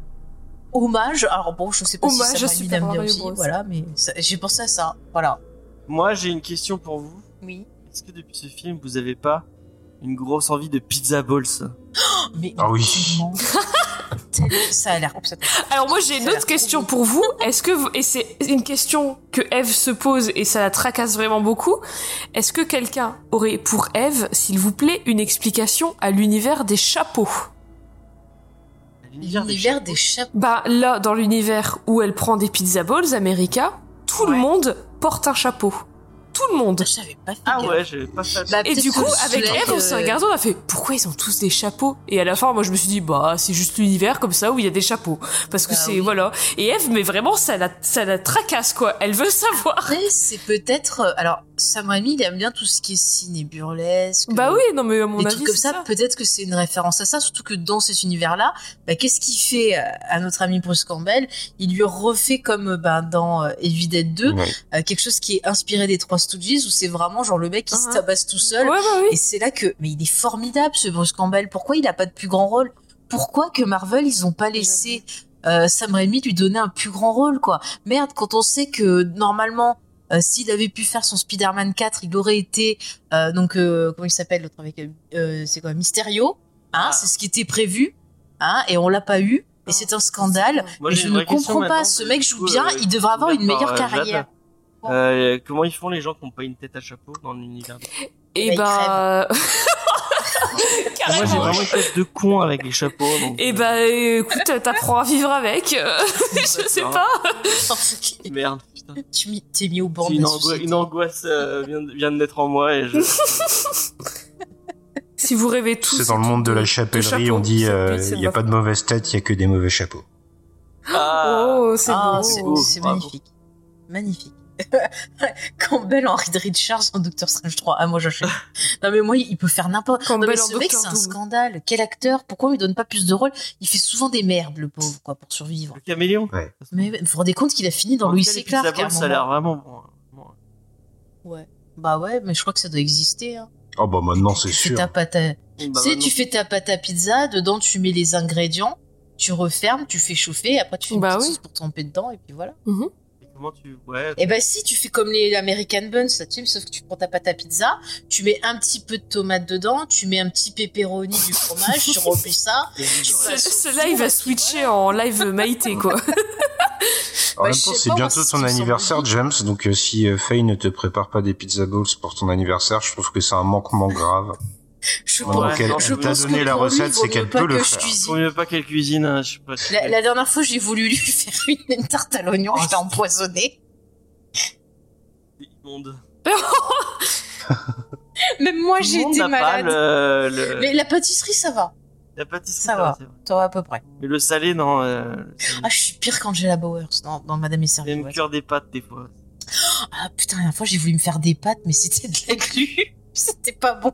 hommage. Alors bon, je sais pas Hommage si ça Super bien Mario aussi. Bros. Voilà, mais j'ai pensé à ça. Voilà. Moi, j'ai une question pour vous. Oui. Est-ce que depuis ce film, vous avez pas une grosse envie de pizza balls? Mais Ah oui. tellement. tellement- ça a l'air complètement. Alors moi j'ai une autre question pour vous. Est-ce que vous- et c'est une question que Eve se pose et ça la tracasse vraiment beaucoup. Est-ce que quelqu'un aurait pour Eve, s'il vous plaît, une explication à l'univers des chapeaux? L'univers des chapeaux. Bah là dans l'univers où elle prend des pizza balls America, tout le monde porte un chapeau. Tout le monde. Je savais pas fait Ah gaffe. ouais, j'ai pas fait Bah, Et du coup, avec Eve, on s'est euh, regardé, on a fait pourquoi ils ont tous des chapeaux? Et à la fin, moi, je me suis dit bah c'est juste l'univers comme ça où il y a des chapeaux parce que Bah c'est oui. voilà. Et Eve, mais vraiment, ça la ça la tracasse quoi. Elle veut savoir. Après, c'est peut-être. euh, Alors, Sam Raimi, il aime bien tout ce qui est ciné burlesque. Bah oui, non mais à mon des avis, trucs comme c'est ça, peut-être que c'est une référence à ça, surtout que dans cet univers-là, bah, qu'est-ce qu'il fait euh, à notre ami Bruce Campbell? Il lui refait comme euh, bah, dans euh, Evil Dead 2, Ouais. euh, quelque chose qui est inspiré des Trois Stooges, où c'est vraiment genre le mec qui Uh-huh. se tabasse tout seul. Ouais, bah Et c'est là que, mais il est formidable ce Bruce Campbell. Pourquoi il a pas de plus grand rôle? Pourquoi que Marvel ils ont pas laissé euh, Sam Raimi lui donner un plus grand rôle quoi? Merde, quand on sait que normalement euh, s'il avait pu faire son Spider-Man 4, il aurait été euh, donc euh, comment il s'appelle l'autre avec euh, c'est quoi Mysterio? Hein, Ah. c'est ce qui était prévu hein et on l'a pas eu et c'est un scandale. Moi, et je ne comprends pas, ce mec coup, joue bien, euh, il devrait avoir une meilleure euh, Jade. carrière. Euh, comment ils font les gens qui ont pas une tête à chapeau dans l'univers des- Et bah, il bah Moi, j'ai vraiment une tête de con avec les chapeaux. Donc, Et euh, bah écoute, t'apprends à vivre avec. euh, je sais pas. Merde, putain. tu t'es mis au bord de Une, angoi- une angoisse euh, vient, de, vient de naître en moi et je. Si vous rêvez tous. C'est dans le monde de la chapellerie, on dit euh, il n'y a pas de mauvaise tête, il y a que des mauvais chapeaux. Ah, Oh, c'est Ah, beau. c'est magnifique. Magnifique. Campbell Henry de Richards en Doctor Strange 3. Ah, moi, j'achète. Non, mais moi, il peut faire n'importe Non, Campbell mais en ce mec, c'est un scandale. Quel acteur? Pourquoi on lui donne pas plus de rôles? Il fait souvent des merdes, le pauvre, quoi, pour survivre. le caméléon. Mais vous vous rendez compte qu'il a fini dans En Louis C. Clark à un ça a l'air vraiment bon. Bon. Ouais. Bah ouais, mais je crois que ça doit exister. Hein. Oh bah maintenant c'est sûr. ta pâte à... Bah, tu sais, tu fais ta pâte à pizza, dedans tu mets les ingrédients, tu refermes, tu fais chauffer, après tu fais une Bah petite oui. sauce pour tremper dedans, et puis voilà. Comment tu. Ouais. Et bah si, tu fais comme les American Buns, ça, tu sais, sauf que tu prends ta pâte à pizza, tu mets un petit peu de tomate dedans, tu mets un petit pepperoni, du fromage, tu remplis ça. et- tu Ce, passes au ce four, live et va switcher en live Maïté quoi. En Bah, même temps, c'est bientôt ton anniversaire, James. Donc euh, si euh, Faye ne te prépare pas des pizza balls pour ton anniversaire, je trouve que c'est un manquement grave. Je pense, Donc elle, non, je pense donné que la recette, c'est qu'elle mieux pas peut le que faire. mieux pas qu'elle cuisine, hein, je sais pas. La, la dernière fois, j'ai voulu lui faire une, une tarte à l'oignon, Oh, je l'ai empoisonnée. C'est immonde. Même moi, Tout le j'ai monde été n'a pas malade. le, le- Mais la pâtisserie, ça va. la pâtisserie. ça va. Ça va à peu près. Mais le salé, non. Euh, le salé. Ah, je suis pire qu'Angela Bowers dans, dans Madame et Servie. Même ouais. cuire des pâtes, des fois. Ah putain, la dernière fois, j'ai voulu me faire des pâtes, mais c'était de la glu. C'était pas bon.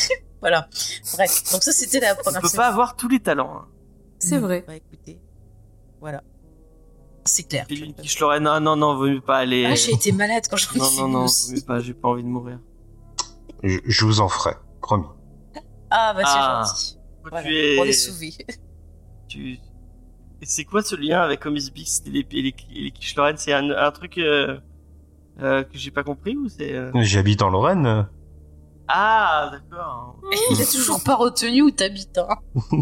voilà. Bref. Donc ça, c'était la On première peut fois. pas avoir tous les talents. Hein. C'est vrai. Ouais, écoutez. Voilà. C'est clair. Quiche Lorraine. Non, non, non, vaut mieux pas aller. Ah, j'ai été malade quand ai Non, non, non, vaut mieux pas, j'ai pas envie de mourir. Je, je vous en ferai, promis. Ah, bah c'est Ah. gentil. Voilà. Tu es. On est sauvés. Tu... Et c'est quoi ce lien avec Comics Beast et les, et les, et les quiches Lorraine C'est un, un truc euh, euh, que j'ai pas compris ou c'est. euh, J'habite en Lorraine. Ah, d'accord. Il a toujours pas retenu où t'habites. Hein.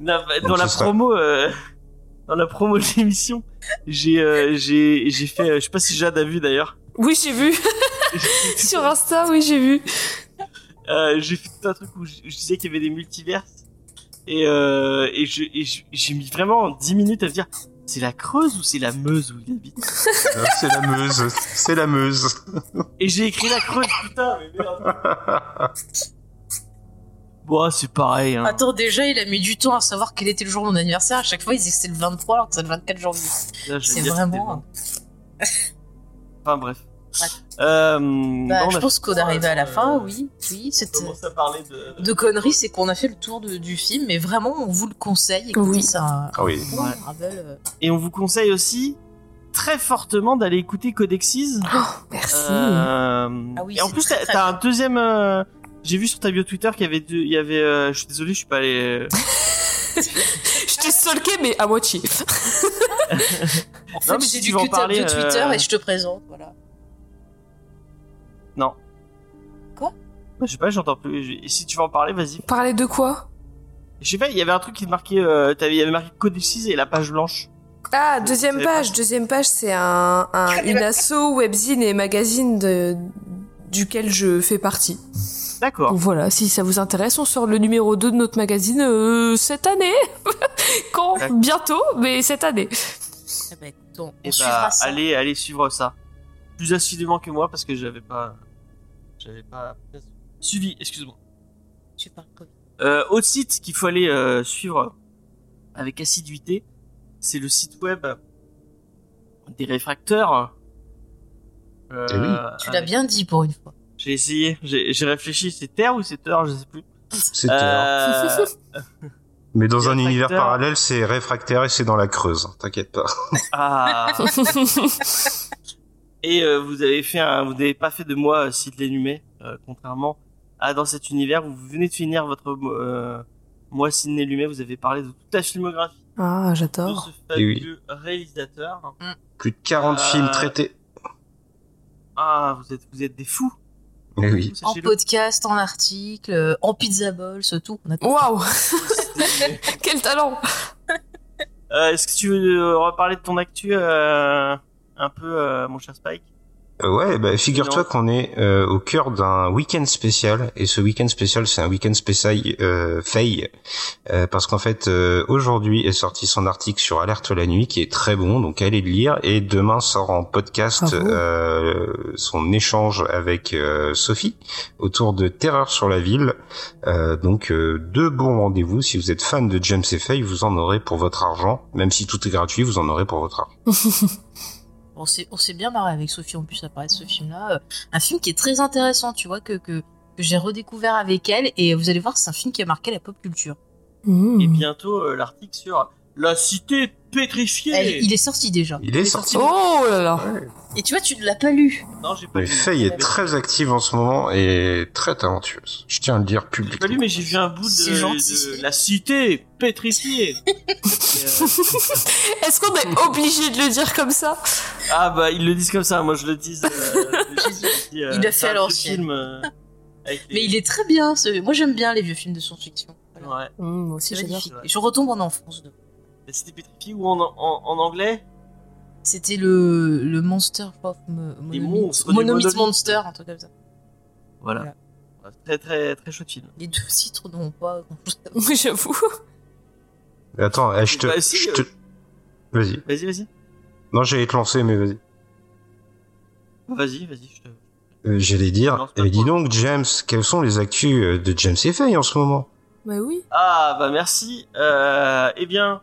Bah, Dans la promo, euh, dans la promo de l'émission, j'ai, euh, j'ai, j'ai fait, euh, je sais pas si Jade a vu d'ailleurs. Oui, j'ai vu. Sur Insta, oui, j'ai vu. Euh, j'ai fait tout un truc où je, je disais qu'il y avait des multiverses et euh, et je, et j'ai mis vraiment 10 minutes à me dire c'est la Creuse ou c'est la Meuse où il habite? euh, c'est la Meuse, c'est la Meuse. Et j'ai écrit la Creuse, putain, mais merde. Bon, ah, c'est pareil. Hein. Attends, déjà, il a mis du temps à savoir quel était le jour de mon anniversaire. À chaque fois, il disait que c'était le 23 alors que c'est le 24 janvier. C'est vraiment-. Enfin bref. Bref. Euh, Bah, je pense qu'on le tour, arrive à la euh, fin, oui. Oui, c'est On commence à parler de. de conneries, c'est qu'on a fait le tour de- du film, mais vraiment, on vous le conseille. Écoutez, Oui. ça. Ah oui. Bon, Ouais. Marvel, euh, Et on vous conseille aussi très fortement d'aller écouter Codexis. Merci. Euh, Ah oui, et en plus, t'as un deuxième. euh, J'ai vu sur ta bio Twitter qu'il y avait deux. Il y avait. euh, Je suis désolé, je suis pas allé. Je t'ai stalké, mais à moitié. En fait, mais j'ai veux en parler, bio Twitter euh, et je te présente, voilà. Je sais pas, j'entends plus. Et si tu veux en parler, vas-y. Parler de quoi? Je sais pas, il y avait un truc qui marquait, euh, il y avait marqué Codices et la page blanche. Ah, deuxième page. Deuxième page, c'est un, un une asso webzine et magazine de, duquel je fais partie. D'accord. Donc voilà, si ça vous intéresse, on sort le numéro 2 de notre magazine euh, cette année. Quand? Bientôt, mais cette année. Eh ben, on, Et suivra bah, ça. allez, allez suivre ça. Plus assidûment que moi parce que j'avais pas, j'avais pas suivi. Excuse-moi. Tu parles quoi Euh, autre site qu'il faut aller euh, suivre avec assiduité, c'est le site web des réfracteurs. Euh, Eh oui. Tu l'as avec- bien dit pour une fois. J'ai essayé, j'ai réfléchi, c'est Terre ou c'est Terre, je sais plus. C'est Euh, Mais dans un univers parallèle, c'est réfractaire et c'est dans la Creuse. T'inquiète pas. ah. Et euh, vous avez fait un, vous n'avez pas fait de moi euh, site Lénumé, euh, contrairement à dans cet univers où vous venez de finir votre euh, mois Sidney Lumet, vous avez parlé de toute la filmographie ah, de j'adore. ce fabuleux réalisateur. Plus de 40 Euh, films traités. Ah, vous êtes, vous êtes des fous. Eh oui. En podcast, en article, euh, en pizza. On a tout. Waouh, quel talent Euh, Est-ce que tu veux euh, reparler de ton actu euh, un peu, euh, mon cher Spike Euh, ouais, bah, figure-toi qu'on est euh, au cœur d'un week-end spécial, et ce week-end spécial, c'est un week-end spécial euh, Faye, euh, parce qu'en fait, euh, aujourd'hui est sorti son article sur Alerte la nuit, qui est très bon, donc allez le lire, et demain sort en podcast euh, son échange avec euh, Sophie autour de Terreur sur la ville. Euh, donc euh, deux bons rendez-vous. Si vous êtes fan de James et Faye, vous en aurez pour votre argent, même si tout est gratuit, vous en aurez pour votre argent. On s'est, on s'est bien marré avec Sophie en plus à parler de ce film-là. Euh, un film qui est très intéressant, tu vois, que, que, que j'ai redécouvert avec elle. Et vous allez voir, c'est un film qui a marqué la pop culture. Mmh. Et bientôt euh, l'article sur la cité pétrifiée. Elle- il est sorti déjà. Il est sorti. Oh là là Et tu vois, tu ne l'as pas lu. Non, j'ai pas Mais lu. Faye est très active en ce moment et très talentueuse. Je tiens à le dire J'ai pas publiquement. lu, mais j'ai vu un bout de, de la cité pétrifiée. Euh, Est-ce qu'on est obligé de le dire comme ça? Ah bah ils le disent comme ça, moi je le dis. euh, je dis, euh, Il l'a fait à l'ancienne. film, euh, les- Mais il est très bien. ce- Moi, j'aime bien les vieux films de science-fiction. Voilà. Ouais. Mmh, Moi aussi, j'adore. je retombe en enfance. de- La cité pétrifiée ou en, en, en anglais? C'était le, le Monster of Mo- monolithe. Monster, un truc comme ça. Voilà. Voilà. Ouais, Très très très chouette film. Les deux titres n'ont pas. Oui, j'avoue. Mais Attends, eh, je te, Bah, si, je te- euh. Vas-y. Vas-y, vas-y. Non, j'allais te lancer, mais vas-y. Vas-y, vas-y. Je te... Euh, j'allais dire, eh, dis donc, James, quelles sont les actus euh, de James et Faye en ce moment? Bah oui. Ah bah merci. Euh, eh bien,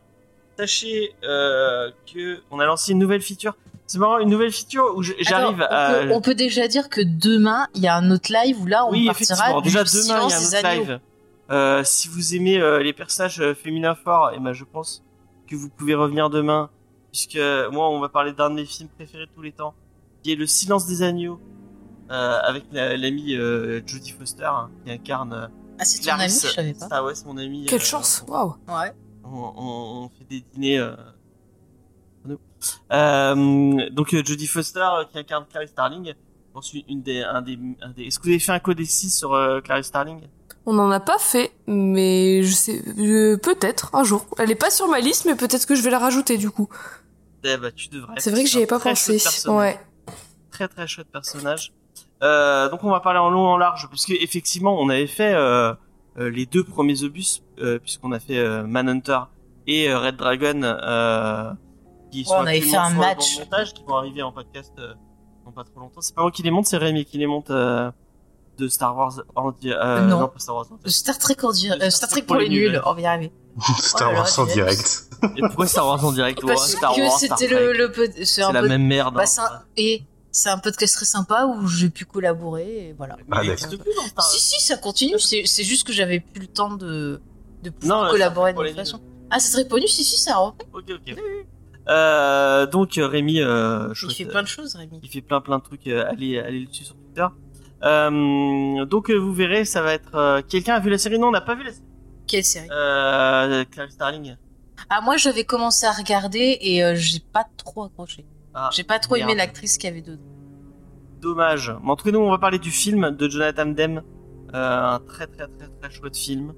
sachez euh, que on a lancé une nouvelle feature. C'est marrant, une nouvelle feature où j'arrive à. on, peut, on peut déjà dire que demain, il y a un autre live où là, on oui, partira du Déjà demain, il silence y a un des autre agneaux. live. Euh, si vous aimez euh, les personnages euh, féminins forts, et ben je pense que vous pouvez revenir demain, puisque moi, on va parler d'un de mes films préférés de tous les temps, qui est Le Silence des agneaux, euh, avec la- l'ami euh, Jodie Foster hein, qui incarne. Ah, c'est ton ami, je savais pas. Ah ouais, c'est mon ami. Quelle euh, chance. Waouh. Ouais. On, fait des dîners. Euh. Euh, donc euh, Jodie Foster qui incarne Clarice Starling. Pense une, des, un des, un des. Est-ce que vous avez fait un code 6 sur euh, Clarice Starling? On n'en a pas fait, mais je sais, euh, peut-être un jour. Elle est pas sur ma liste, mais peut-être que je vais la rajouter du coup. Eh bah, tu devrais. C'est vrai que j'y ai pas pensé. Ouais. Très très chouette personnage. Donc on va parler en long et en large puisque effectivement on avait fait les deux premiers obus euh, puisqu'on a fait euh, Manhunter et euh, Red Dragon euh, qui sont on avait fait un sur- match. dans le montage qui vont arriver en podcast euh, dans pas trop longtemps. C'est pas moi qui les monte, c'est Rémi qui les monte euh, de Star Wars euh, Non. non pas Star Wars. en fait. Star Trek, en di- Star euh, Star Trek pour les nuls, on va y arriver. Star Oh Wars en direct. Et pourquoi Star Wars en direct Ouais, Parce Star que c'était le, le c'est la même merde. bah, hein. c'est un- et c'est un podcast très sympa où j'ai pu collaborer et voilà. Ah, il plus dans Si si, ça continue. C'est c'est juste que j'avais plus le temps de de pouvoir Non, collaborer de toute façon. Ah, c'est très connu. Si si, ça repris. Ok ok. Euh, donc euh, Rémi, euh, Il fait plein de choses, Rémi. Il fait plein plein de trucs. euh, allez, allez le dessus sur Twitter. Euh, donc vous verrez, ça va être. Quelqu'un a vu la série? Non, on n'a pas vu la série. Quelle série? Euh, Clarice Starling. Ah moi, j'avais commencé à regarder et euh, j'ai pas trop accroché. Ah, J'ai pas trop aimé l'actrice qui avait dedans. Dommage. Mais entre nous, on va parler du film de Jonathan Demme. Euh, un très très très très chouette film.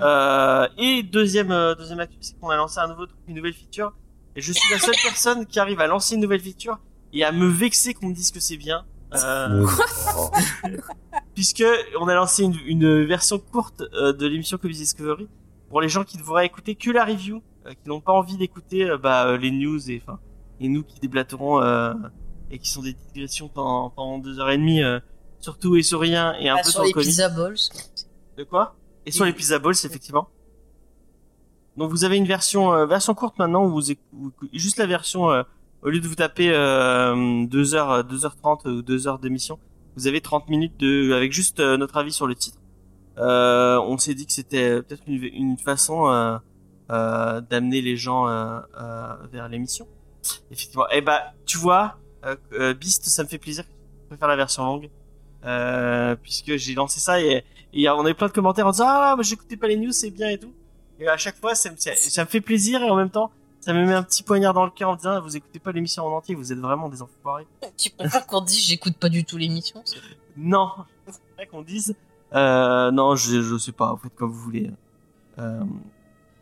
Euh, et deuxième euh, deuxième actu, c'est qu'on a lancé un nouveau truc, une nouvelle feature. Et je suis la seule personne qui arrive à lancer une nouvelle feature et à me vexer qu'on me dise que c'est bien. Euh, puisque on a lancé une, une version courte euh, de l'émission Comics Discovery pour les gens qui ne voudraient écouter que la review, euh, qui n'ont pas envie d'écouter euh, bah, euh, les news et enfin et nous qui déblatterons euh, et qui sont des digressions pendant, pendant deux heures et demie euh, sur tout et sur rien et un Pas peu sur sur le les comics. pizza balls. De quoi? Et sur les pizza balls, effectivement. Donc vous avez une version euh, version courte maintenant où vous, vous juste la version euh, au lieu de vous taper euh, 2 heures 2h30 ou 2 heures d'émission, vous avez 30 minutes de avec juste euh, notre avis sur le titre. Euh, on s'est dit que c'était peut-être une, une façon euh, euh, d'amener les gens euh, euh, vers l'émission. Effectivement. Eh bah tu vois, euh, euh, Beast, ça me fait plaisir que tu préfères la version longue. Euh, puisque j'ai lancé ça et, et on avait plein de commentaires en disant ah moi j'écoutais pas les news c'est bien et tout et à chaque fois ça me, ça, ça me fait plaisir et en même temps ça me met un petit poignard dans le cœur en disant ah, vous écoutez pas l'émission en entier vous êtes vraiment des enfoirés Tu préfères qu'on dise j'écoute pas du tout l'émission non c'est vrai qu'on dise euh, non je, je sais pas vous faites comme vous voulez euh,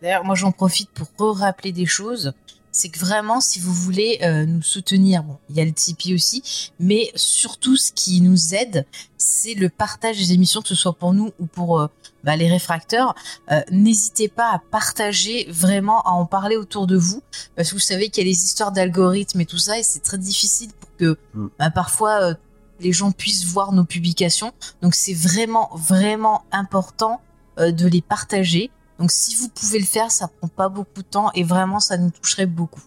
D'ailleurs, moi j'en profite pour re-rappeler des choses. C'est que vraiment, si vous voulez euh, nous soutenir, bon, il y a le Tipeee aussi, mais surtout ce qui nous aide, c'est le partage des émissions, que ce soit pour nous ou pour euh, bah, les réfracteurs. Euh, N'hésitez pas à partager, vraiment à en parler autour de vous, parce que vous savez qu'il y a les histoires d'algorithmes et tout ça, et c'est très difficile pour que Mm. bah, parfois les gens puissent voir nos publications. Donc c'est vraiment, vraiment important de les partager. Donc si vous pouvez le faire, ça prend pas beaucoup de temps et vraiment ça nous toucherait beaucoup.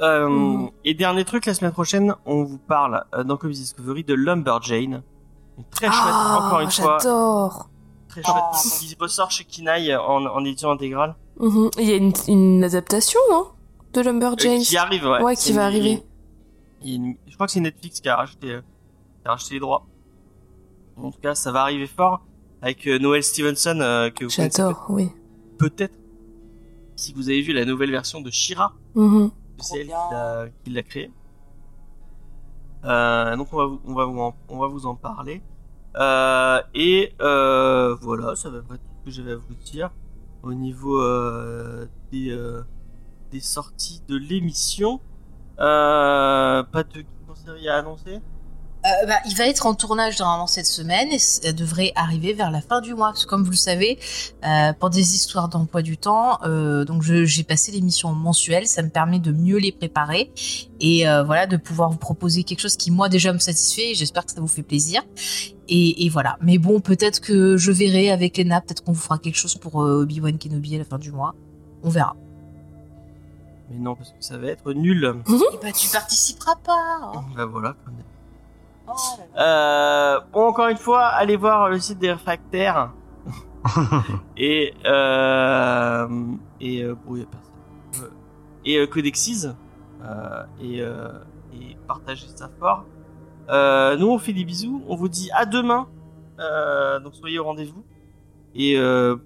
euh, Mm. et dernier truc la semaine prochaine on vous parle euh, dans Comics Discovery de Lumberjane très chouette encore Ah, une fois j'adore. très chouette qui ressort chez Kinaï en, en édition intégrale Mhm. Il y a une, une adaptation, non De Euh, Lumberjanes qui arrive ouais, Ouais, qui va une- arriver. il une- je crois que c'est Netflix qui a racheté, euh, qui a racheté les droits. En tout cas, ça va arriver fort avec euh, Noel Stevenson euh, que vous J'adore, oui. peut-être si vous avez vu la nouvelle version de Shira, Mhm. c'est elle qui l'a- créée. Euh, donc on va vous, on va vous en, on va vous en parler. Euh, et voilà, ça va être tout ce que j'avais à vous dire au niveau des des sorties de l'émission. Pas de conseils à annoncer? Euh, bah, il va être en tournage normalement cette semaine et ça devrait arriver vers la fin du mois. Parce que comme vous le savez, euh, pour des histoires d'emploi du temps, euh, donc j'ai passé l'émission mensuelle, ça me permet de mieux les préparer et euh, voilà de pouvoir vous proposer quelque chose qui moi déjà me satisfait. et J'espère que ça vous fait plaisir. Et, et voilà. Mais bon, peut-être que je verrai avec Lena, peut-être qu'on vous fera quelque chose pour euh, Obi-Wan Kenobi à la fin du mois. On verra. Mais non, parce que ça va être nul. Et bah tu participeras pas. hein. Bah voilà. Euh, bon, encore une fois, allez voir le site des réfractaires. et euh, et euh, bon, y a personne. Euh, et euh, Codexis et et partagez ça fort. Euh, nous on fait des bisous, on vous dit à demain. Euh, donc soyez au rendez-vous. Et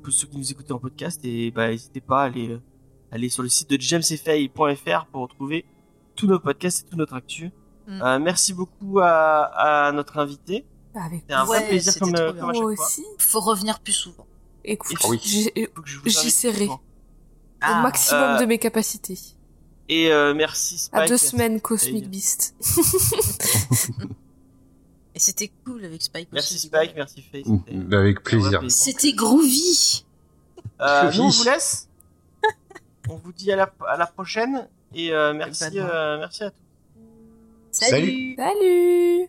pour ceux qui nous écoutent en podcast, et bah n'hésitez pas à aller aller sur le site de jamesfay.fr pour retrouver tous nos podcasts et toute notre actu. Mm. Euh, merci beaucoup à, à notre invité. Avec C'est un Ouais, vrai plaisir c'était comme, trop euh, comme à chaque moi fois. aussi. Faut revenir plus souvent. Écoute, Ah oui. J'essaierai. au Ah. maximum Euh, de mes capacités. Et euh, merci Spike. À deux semaines Cosmic Beast. Et c'était cool avec Spike Merci aussi. Spike, merci Faye. C'était- Avec plaisir. C'était groovy. Euh, nous on vous laisse. on vous dit à la, à la prochaine et euh, merci, euh, merci à tous. Salut. Salut. Salut